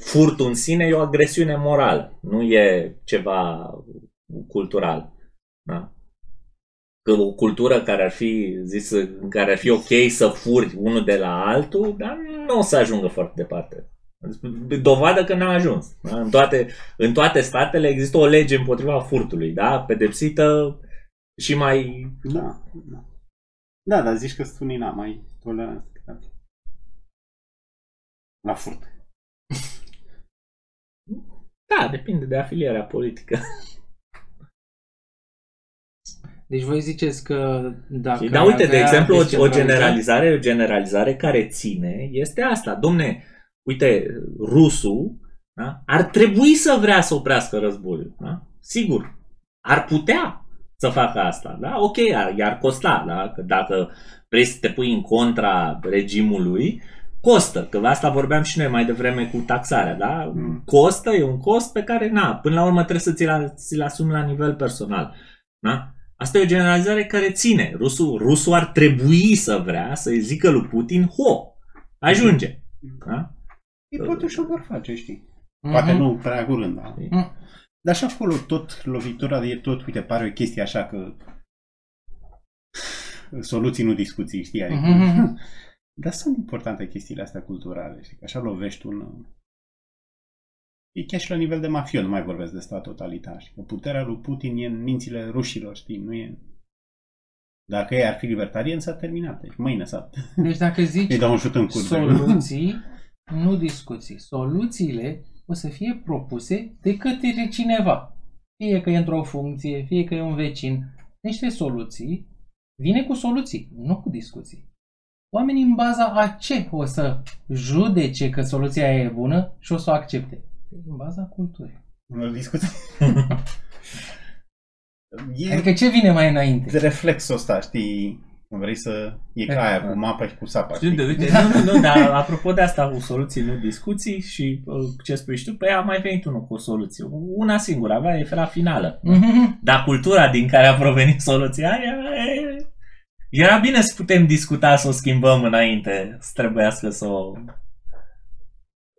Furtul în sine e o agresiune morală, nu e ceva cultural. Da? Că o cultură care ar fi zis, în care ar fi ok să furi unul de la altul, dar nu o să ajungă foarte departe. Dovadă că n-a ajuns. Da? În, toate, în toate statele există o lege împotriva furtului, da? pedepsită și mai... Da, da. Da, dar zici că sunt unii na, mai toleranți. decât alții. La furt. Da, depinde de afilierea politică. Deci voi ziceți că dacă... Știi? Dar uite, de avea exemplu, o, o descentralizare- generalizare, o generalizare care ține este asta. Domne, uite, rusul da, ar trebui să vrea să oprească războiul. Da? Sigur, ar putea să facă asta. Da? Ok, ar, i-ar costa. Da? Că dacă vrei să te pui în contra regimului, costă. Că asta vorbeam și noi mai devreme cu taxarea. Da? Mm. Costă, e un cost pe care, na, până la urmă trebuie să ți-l, ți-l asumi la nivel personal. Da? Asta e o generalizare care ține. Rusul, rusul ar trebui să vrea să-i zică lui Putin, ho, ajunge. Da? Ei totuși o vor face, știi? Mhm. Poate nu prea curând, da. Mhm. Dar și acolo tot lovitura e tot, uite, pare o chestie așa că soluții, nu discuții, știi? Adică, Mhm. Dar sunt importante chestiile astea culturale, știi? Că așa lovești un... E chiar și la nivel de mafiot, nu mai vorbesc de stat totalitar. Știi? Că puterea lui Putin e în mințile rușilor, știi? Nu e... Dacă ei ar fi libertarieni, s-a terminat. Deci mâine s-a... Deci dacă zici Îi dau un șut în cur. soluții, nu discuții. Soluțiile o să fie propuse de către cineva. Fie că e într-o funcție, fie că e un vecin. Niște soluții, vine cu soluții, nu cu discuții. Oamenii în baza a ce o să judece că soluția aia e bună și o să o accepte? În baza culturii. Nu discuții. e Adică ce vine mai înainte? reflexul ăsta, știi? Vrei să... E ca aia cu mapa și cu sapa, știi? Uite, uite, nu, nu, nu, dar apropo de asta cu soluții, nu discuții și uh, ce spui și tu, păi a mai venit unul cu o soluție. Una singură, avea era finală. Mhm. Dar cultura din care a provenit soluția aia, e, era bine să putem discuta, să o schimbăm înainte, să trebuiască să o,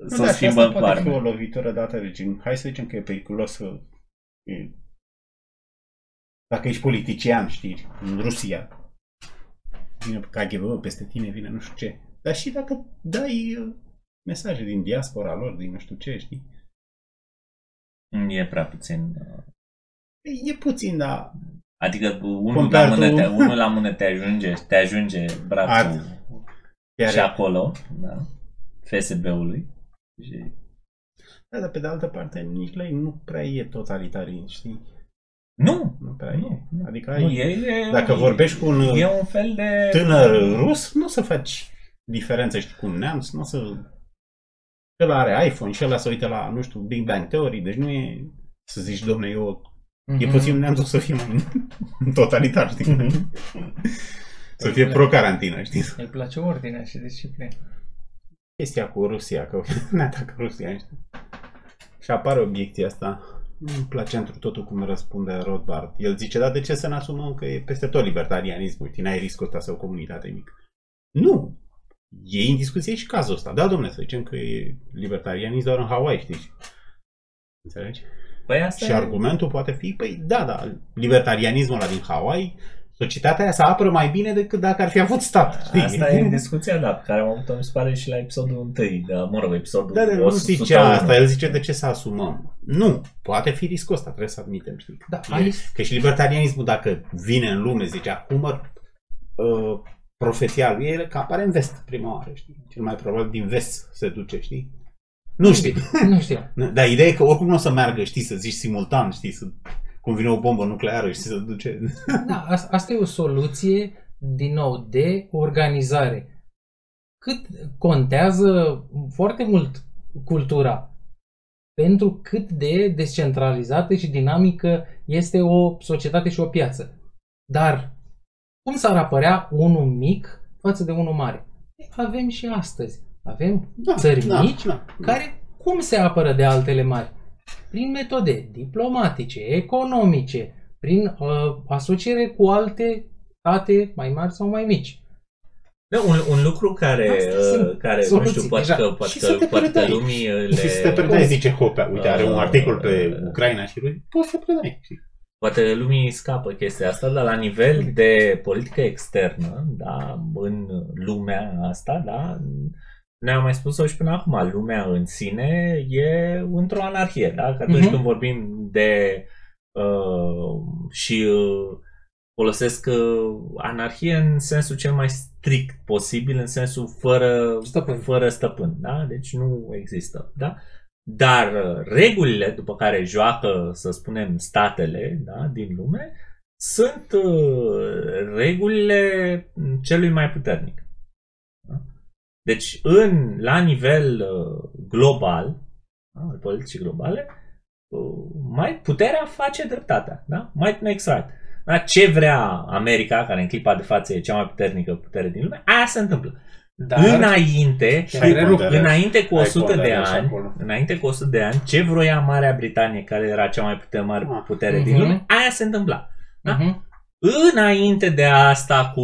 să Nu, o da, și asta schimbăm cu poate fi o arme. lovitură dată de gen. Hai să zicem că e periculos să... E... Dacă ești politician, știi, în Rusia, vine KGB peste tine, vine nu știu ce. Dar și dacă dai uh, mesaje din diaspora lor, din nu știu ce, știi? E prea puțin. uh, E, e puțin, dar Adică unul la, Compar mână tu- te, unul la mână te ajunge, te ajunge brațul Art. chiar și acolo, da? FSB-ului. Și Da, dar pe de altă parte, nici la ei nu prea e totalitarism, știi? Nu, Nu prea e. Nu, nu. Adică nu ai, e, e, dacă vorbești cu un e un fel de... tânăr rus, nu o să faci diferență, știi, cu un neamț, nu o să... Ăla are iPhone și ăla să uite la, nu știu, Big Bang Theory, deci nu e să zici, domne, eu... E Mhm. posibil neamțul să fie mai totalitar, știi? să fie pro-carantină, știi? Îi place ordinea și disciplina. Chestia cu Rusia, că ne atacă Rusia, știi? Și apare obiecția asta. Îmi place într totul cum răspunde Rothbard. El zice, dar de ce să ne asumăm că e peste tot libertarianismul? Uite, n-ai riscul ăsta să o comunitate mică. Nu. E în discuție și cazul ăsta. Da, domnule, să zicem că e libertarianism doar în Hawaii, știi? Înțelegi? Păi asta Și e- argumentul poate fi, păi da, da, libertarianismul ăla din Hawaii, societatea aia se apără mai bine decât dacă ar fi avut stat. Știi? Asta e discuția, da, pe care am avut-o, mi se pare, și la episodul 1, da, mă rog, episodul Da, dar nu 101. zice asta, el zice de ce să asumăm. Nu, poate fi riscul ăsta, trebuie să admitem, știi? Da, E- aici- Că și libertarianismul, dacă vine în lume, zice acum, uh, profeția lui e că apare în vest prima oară, știi? Cel mai probabil din vest se duce, știi? Nu știi. Nu știu. Nu, Dar ideea e că oricum nu o să meargă, știi, să zici simultan, știi, să, cum vine o bombă nucleară și să duce... Da, as- asta e o soluție, din nou, de organizare. Cât contează foarte mult cultura pentru cât de descentralizată și dinamică este o societate și o piață. Dar cum s-ar apărea unul mic față de unul mare? Avem și astăzi. Avem Da, țări da, mici da. care cum se apără de altele mari? Prin metode diplomatice, economice, prin uh, asociere cu alte state mai mari sau mai mici. Da, un, un lucru care, Astea sunt uh, care nu soluții știu, poate deja. că, poate Și că, să te poate că predai. lumii uh, Și să te le, predai, zice Hopea. Uite, are un Uh, articol pe uh, Ucraina și Rusia. Poți să predai. știi? poate lumii scapă chestia asta, dar la nivel de politică externă, da, în lumea asta, da, ne-am mai spus-o și până acum, lumea în sine e într-o anarhie, da? Că atunci Mhm. când vorbim de uh, și uh, folosesc uh, anarhie în sensul cel mai strict posibil, în sensul fără Stăpân. fără stăpân, da? Deci nu există, da? Dar uh, regulile după care joacă, să spunem, statele da, din lume sunt uh, regulile celui mai puternic. Da? Deci, în, la nivel uh, global, da, al politicii globale, uh, mai puterea face dreptatea. Da? Might makes right. Da? Ce vrea America, care în clipa de față e cea mai puternică putere din lume, aia se întâmplă. Dar Înainte, Te întrerup. înainte cu Ai 100 de pondere și ani, acolo. înainte cu 100 de ani, ce vroia Marea Britanie, care era cea mai putere, mare Ah. putere din Mhm. lume, aia se întâmpla. Da? Mhm. Înainte de asta cu,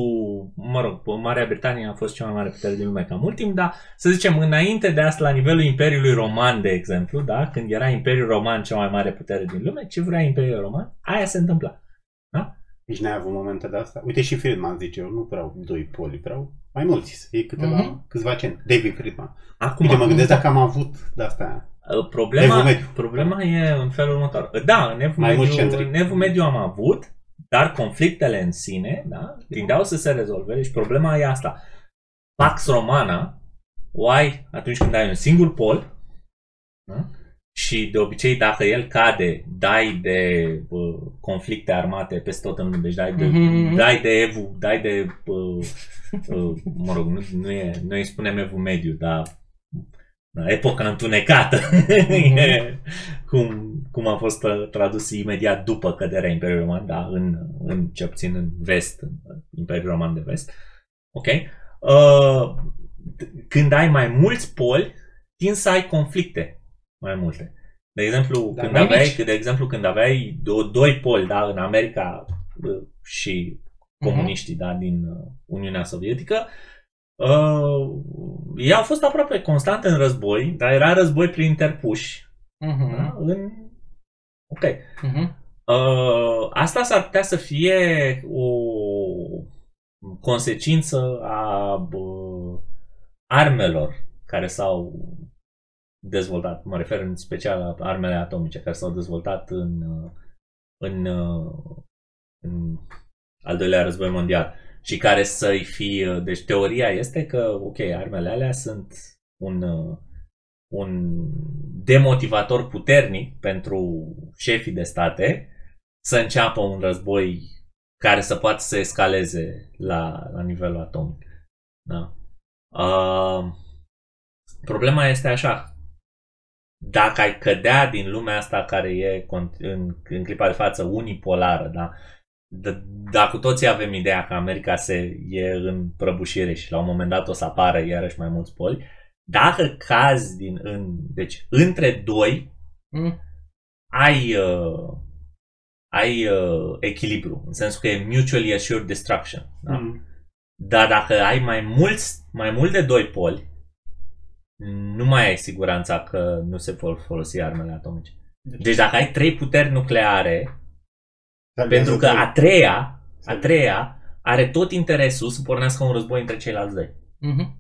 mă rog, Marea Britanie a fost cea mai mare putere din lume ca mult timp, dar să zicem, înainte de asta, la nivelul Imperiului Roman, de exemplu, da? când era Imperiul Roman cea mai mare putere din lume, ce vrea Imperiul Roman, aia se întâmpla. Nici n-ai avut momente de asta. Uite și Friedman zice, eu nu vreau doi poli, vreau mai mulți, să fie câteva, Mhm. câțiva ceni. David Friedman. Acum, Uite, mă gândesc dacă am avut de asta. Uh, Problema, Evul mediu. problema e în felul următor. Uh, Da, în evul, Mai mult mediu, centric. în evul mediu am avut, dar conflictele în sine da, tindeau să se rezolve. Deci problema e asta. Pax Romana o ai atunci când ai un singur pol da? și de obicei dacă el cade, dai de uh, conflicte armate peste tot în lume. Deci dai de, Mhm. dai de evul, dai de uh, uh, mă rog, nu, nu e, noi îi spunem evul mediu, dar da, epoca întunecată, E cum, cum a fost uh, tradus imediat după căderea Imperiului Roman, da, în, în ce puțin în vest, în Imperiul Roman de vest. Ok? Uh, când ai mai mulți poli, tin să ai conflicte mai multe. De exemplu, Dar când mai aveai, mici. de exemplu, când aveai do- doi poli, da, în America uh, și comuniștii, da, din uh, Uniunea Sovietică, uh, ei au fost aproape constant în război, dar era război prin interpuși. Mhm. Da? În... Ok. Mhm. Uh, asta s-ar putea să fie o consecință a bă, armelor care s-au dezvoltat. Mă refer în special la armele atomice care s-au dezvoltat în, uh, în, uh, în al doilea război mondial și care să-i fi... Deci teoria este că, ok, armele alea sunt un, uh, un demotivator puternic pentru șefii de state să înceapă un război care să poată să escaleze la, la nivelul atomic. Da? Uh, problema este așa. Dacă ai cădea din lumea asta care e con- în, în clipa de față unipolară, da? D- dacă cu toții avem ideea că America se e în prăbușire și la un moment dat o să apară iarăși mai mulți poli, dacă cazi din în, deci între doi Mhm. ai uh, ai uh, echilibru, în sensul că e mutually assured destruction. Da? Mm. Dar dacă ai mai mulți, mai mult de doi poli, nu mai ai siguranța că nu se vor folosi armele atomice. Deci dacă ai trei puteri nucleare, pentru că a treia, a treia are tot interesul să pornească un război între ceilalți doi. Mhm.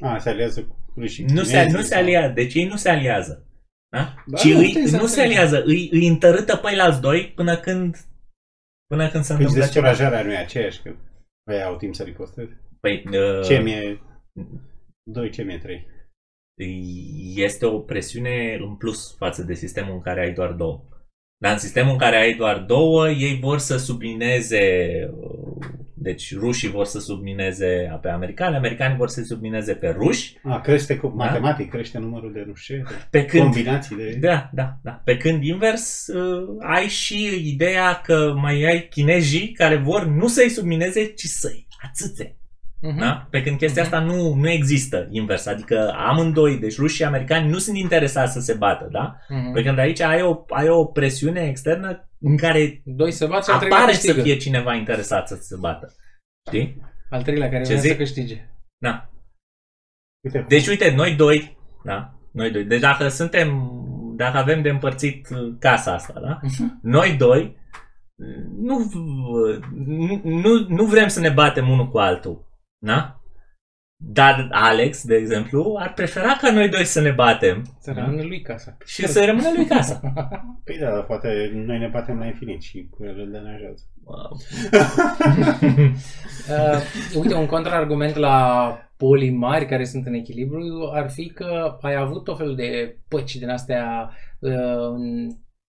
A, se aliază cu rușii. Nu se, nu se aliază. Deci ei nu se aliază. Da? Ba, Ci nu, îi, trebuie să nu se înțelegi. aliază, îi, îi întărâtă pe alți doi până când până când se Păi întâmplă ceva. descurajarea nu e aceeași, că ăia au timp să ricosteze. Păi, uh, Ce mi-e 2, ce mi-e 3. este o presiune în plus față de sistemul în care ai doar două. Dar în sistemul în care ai doar două, ei vor să submineze, uh, deci rușii vor să submineze pe americani, americanii vor să submineze pe ruși, A, crește cu matematic, crește numărul de rușe, pe când combinații de... Da, da, da. Pe când invers, uh, ai și ideea că mai ai chinezii care vor nu să-i submineze, ci să-i atâțe. Mhm. Da? Pe când chestia asta nu, nu există invers. Adică amândoi, deci ruși și americani, nu sunt interesați să se bată. Da? Mhm. Pe când aici ai o, ai o presiune externă în care Doi să bat și al treilea apare să câștigă. fie cineva interesat să se bată. Știi? Al treilea care Ce vrea să zic? câștige. Da. Uite, Deci, uite, noi doi, da? Noi doi. Deci dacă suntem, dacă avem de împărțit uh, casa asta, da? Noi doi nu, nu, nu, nu vrem să ne batem unul cu altul, da? Dar Alex, de exemplu, ar prefera ca noi doi să ne batem Să rămână lui casa. și să rămână lui casa. Păi da, dar poate noi ne batem la infinit și cu el îl deranjează. Uh, uite, un contraargument la polii mari care sunt în echilibru ar fi că ai avut tot felul de păci din astea uh, în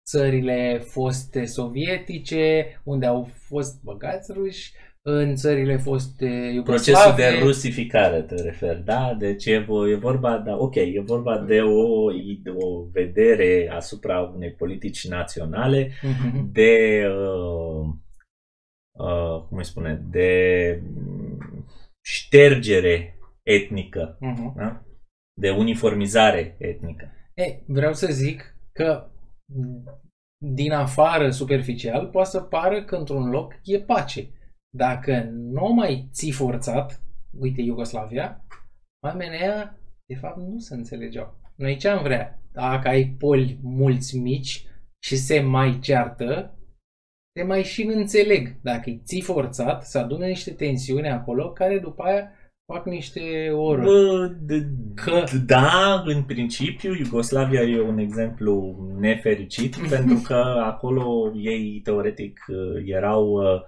țările foste sovietice, unde au fost băgați ruși, în țările foste Procesul de Iugoslavie. rusificare te referi, da? Deci e, vo- e vorba, da, ok, e vorba de o, de o vedere asupra unei politici naționale Mhm. de, uh, uh, cum îi spune, de mm, ștergere etnică, Mhm. da? de uniformizare etnică. E, vreau să zic că din afară, superficial, poate să pară că într-un loc e pace. Dacă nu o mai ții forțat, uite Iugoslavia, oamenii aia, de fapt, nu se înțelegeau. Noi ce am vrea? Dacă ai poli mulți mici și se mai ceartă, se mai și înțeleg. Dacă îi ții forțat, să adună niște tensiuni acolo, care după aia fac niște oră. Bă, d- Că- d- Da, în principiu, Iugoslavia e un exemplu nefericit pentru că acolo ei teoretic erau uh, uh,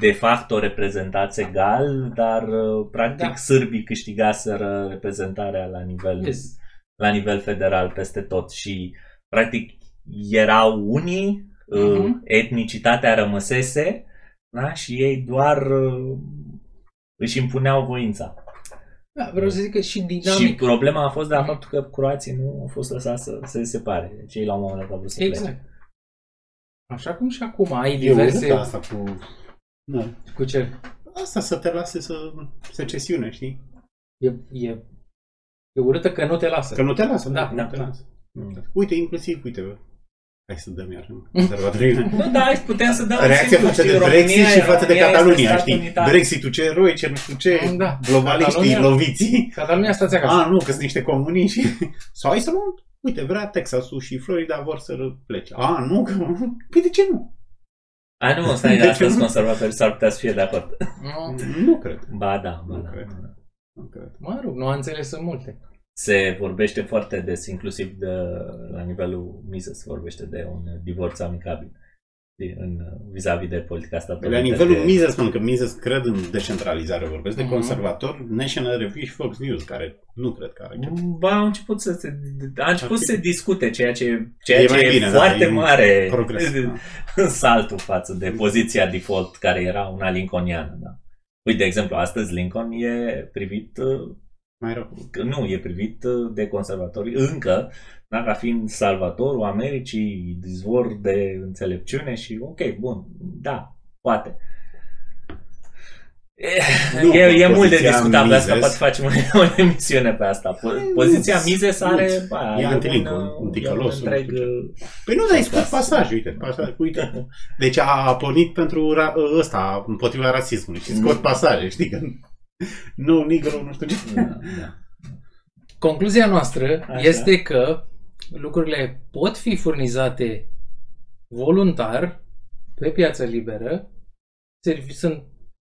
de facto reprezentați egal, dar uh, practic Da. sârbii câștigaseră reprezentarea la nivel, Yes. la nivel federal peste tot și practic erau unii, uh, Mhm. etnicitatea rămăsese da? și ei doar uh, își impuneau voința. Da, vreau să zic că și Și dinamic. problema a fost de la faptul că croații nu au fost lăsați să se separe. Deci ei la un moment dat au vrut să plece. Exact. Așa cum și acum ai E diverse... urât asta cu... Da. Cu ce? Asta să te lase să secesiune, știi? E, e, e urâtă că nu te lasă. Că nu te lasă, da, Da, că da, nu te da. lasă. Uite, inclusiv, uite, bă. Hai să dăm iar conservatorii. Bă, da, aici putem să dăm Reacția exemplu, față de știi, Brexit România- și față de România este Catalunia, stat știi? unitar. Brexitul, ce eroi, ce nu știu ce, Da. globaliștii, Catalunia- loviții. Catalunia stați acasă. A, nu, că sunt niște comuniști. Sau hai să luăm, uite, vrea Texasul și Florida vor să plece. A, nu, că... Păi de ce nu? A, nu, stai, De ce astăzi nu? conservatorii s-ar putea să fie de acord. Nu, Nu cred. Ba da, ba Nu da. cred. ba da. Nu cred. mă rog, nu am înțeles sunt multe. Se vorbește foarte des, inclusiv de, la nivelul Mises, se vorbește de un divorț amicabil știi, în, vis-a-vis de politica statelor La Unite nivelul de... Mises, spun că Mises cred în decentralizare, vorbesc de Mhm. conservator, National Review și Fox News, care nu cred că are chef. Ba, au început să se, a început să se discute ceea ce, ceea E ce mai e bine, da, foarte e un mare Progres. da. saltul față de poziția default care era una lincolniană. Da. Uite, de exemplu, astăzi Lincoln e privit, uh, Mai rău. că nu, e privit uh, de conservatori încă, da, ca fiind salvatorul Americii, izvor de înțelepciune și ok, bun, da, poate. Nu, e, e mult de poziția discutat pe asta, Mises- poate facem o, o emisiune pe asta. Po- Poziția nu, Mises are... nu. ba, E un, antilincă, uh, un e un ticălos, întreg... nu știu uh, Păi nu, dar ai spus pasaj, uite, pasaj, uite. Deci a pornit pentru ra- ăsta, împotriva rasismului și scot pasaje, știi că nu, negru, nu știu ce. da, da. Concluzia noastră Așa. este că lucrurile pot fi furnizate voluntar pe piața liberă. Servi- sunt,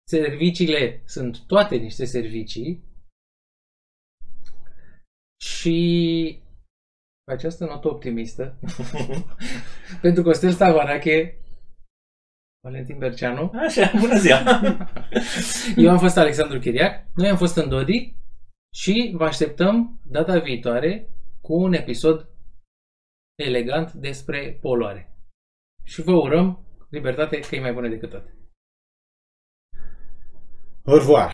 serviciile sunt toate niște servicii și pe această notă optimistă pentru Costel Stavarache Valentin Berceanu Așa, bună ziua! Eu am fost Alexandru Chiriac, noi am fost în Dodi și vă așteptăm data viitoare cu un episod elegant despre poluare. Și vă urăm libertate că e mai bună decât toate. Au revoir.